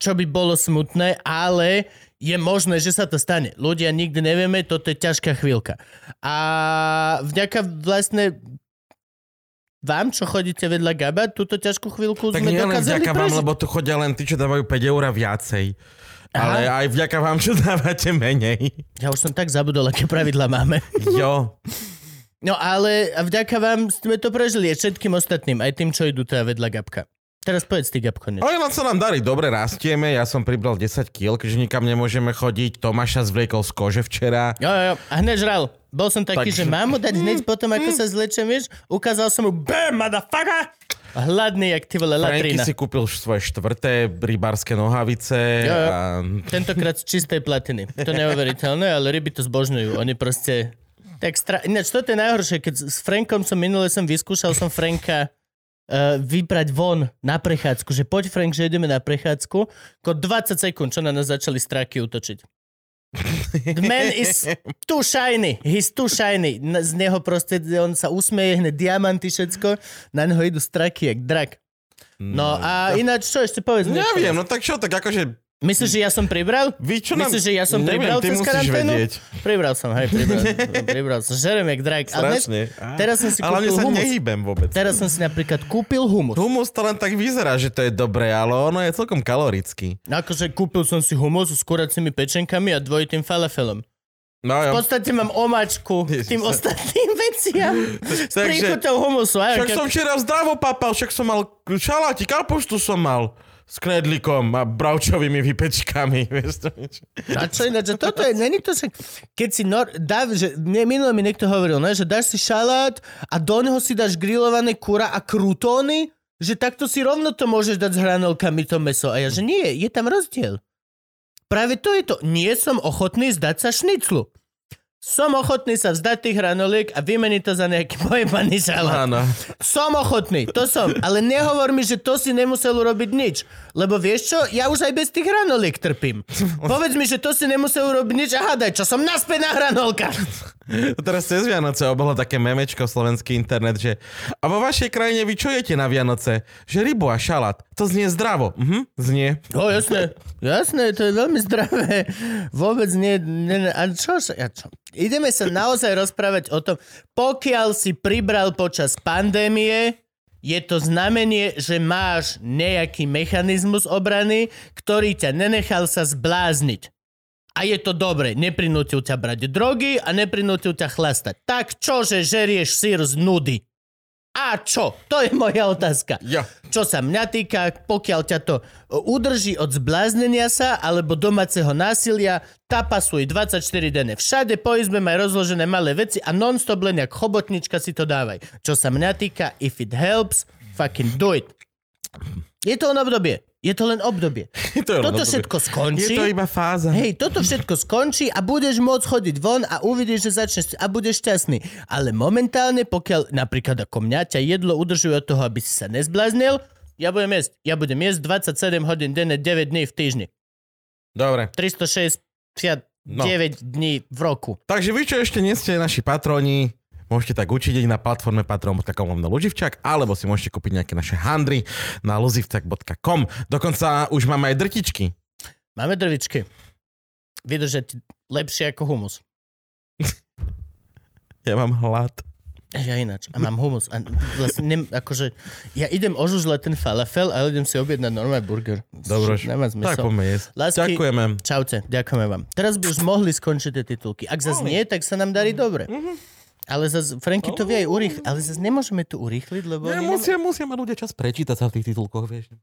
čo by bolo smutné, ale je možné, že sa to stane. Ľudia nikdy nevieme, toto je ťažká chvíľka. A vďaka vlastne vám, čo chodíte vedľa Gaba, túto ťažkú chvíľku Tak sme dokázali vďaka vám, prežiť. lebo tu chodia len tí, čo dávajú 5 eur viacej. Aha. Ale aj vďaka vám, čo dávate menej. Ja už som tak zabudol, aké pravidla máme. Jo. No ale vďaka vám sme to prežili aj všetkým ostatným, aj tým, čo idú teda vedľa Gabka. Teraz povedz ty, Gabko, niečo. Ale len sa nám darí, dobre rastieme, ja som pribral 10 kg, keďže nikam nemôžeme chodiť. Tomáša zvliekol z kože včera. Jo, jo, jo. A hneď žral. Bol som taký, Takže- že mám mu dať hneď potom, ako sa zlečem, vieš? Ukázal som mu, BAM, motherfucker! Hladný, jak ty vole, Franky latrina. si kúpil svoje štvrté rybárske nohavice. Jo, jo. A... Tentokrát z čistej platiny. To neuveriteľné, ale ryby to zbožňujú. Oni proste... Tak stra... Ináč, toto je najhoršie, keď s Frankom som minule som vyskúšal som Franka vybrať von na prechádzku, že poď Frank, že ideme na prechádzku, ako 20 sekúnd, čo na nás začali stráky útočiť. The man is too shiny. He's too shiny. Z neho proste, on sa usmeje, hneď diamanty, všetko. Na neho idú straky, jak drak. No a ináč, čo ešte povedz? Neviem, no tak čo, tak akože... Myslíš, že ja som pribral? Vy čo nám... Myslíš, že ja som Neviem, pribral ty cez musíš karanténu? vedieť. Pribral som, hej, pribral, pribral som. Žerem jak dnes, Strašne. teraz som si Ale kúpil sa humus. nehýbem vôbec. Teraz som si napríklad kúpil humus. Humus to len tak vyzerá, že to je dobré, ale ono je celkom kalorický. Akože kúpil som si humus s kuracími pečenkami a dvojitým falafelom. No V podstate mám omačku Ježiš, tým sa- ostatným veciam. S príchuťou humusu. Však som včera zdravo papal, však som mal šaláti, kapuštu som mal s knedlikom a bravčovými vypečkami. Vieš to? A čo ináč, toto je, není to, že keď si nor, dá, že mne, minule mi niekto hovoril, ne, že dáš si šalát a do neho si dáš grillované kura a krutóny, že takto si rovno to môžeš dať s hranolkami to meso. A ja, že nie, je tam rozdiel. Práve to je to. Nie som ochotný zdať sa šniclu. Som ochotný sa vzdať tých hranoliek a vymeniť to za nejaký pojebaný šalát. Áno. Som ochotný, to som. Ale nehovor mi, že to si nemusel urobiť nič. Lebo vieš čo, ja už aj bez tých hranoliek trpím. Povedz mi, že to si nemusel urobiť nič a hádaj, čo som naspäť na hranolkách. Teraz cez Vianoce obehlo také memečko slovenský internet, že a vo vašej krajine vy čo jete na Vianoce? Že rybu a šalát. To znie zdravo. Mhm, znie. O, jasné, jasné, to je veľmi zdravé. Vôbec nie, nie, a čo, ja čo? Ideme sa naozaj rozprávať o tom, pokiaľ si pribral počas pandémie, je to znamenie, že máš nejaký mechanizmus obrany, ktorý ťa nenechal sa zblázniť. A je to dobre, neprinútil ťa brať drogy a neprinútil ťa chlastať. Tak čože žerieš sír z nudy? A čo? To je moja otázka. Jo. Čo sa mňa týka, pokiaľ ťa to o, udrží od zbláznenia sa alebo domáceho násilia, tapasuj 24 denne. Všade po izbe maj rozložené malé veci a non-stop len jak chobotnička si to dávaj. Čo sa mňa týka, if it helps, fucking do it. Je to len obdobie. Je to len obdobie. Je to, Toto len všetko Je skončí. to iba fáza. Hej, toto všetko skončí a budeš môcť chodiť von a uvidíš, že začneš a budeš šťastný. Ale momentálne, pokiaľ napríklad ako mňa ťa jedlo udržuje od toho, aby si sa nezbláznil, ja budem jesť. Ja budem jesť 27 hodín denne, 9 dní v týždni. Dobre. 369 No. dní v roku. Takže vy, čo ešte nie ste naši patroni, môžete tak učiť na platforme patron.com lomno Luživčak, alebo si môžete kúpiť nejaké naše handry na luzivčak.com. Dokonca už máme aj drtičky. Máme drvičky. Vydržať lepšie ako humus. Ja mám hlad. Ja ináč. A mám humus. A vlastne, nem, akože, ja idem ožužľať ten falafel, ale idem si objednať normálny burger. Dobre, Nemá tak zmysel. poďme jesť. Lásky- Ďakujeme. Čaute, ďakujeme vám. Teraz by už mohli skončiť tie titulky. Ak zase nie, tak sa nám darí dobre. Ale zase, Franky to vie aj urýchliť, ale zase nemôžeme to urýchliť, lebo... Ne, oni musia, musia mať ľudia čas prečítať sa v tých titulkoch, vieš.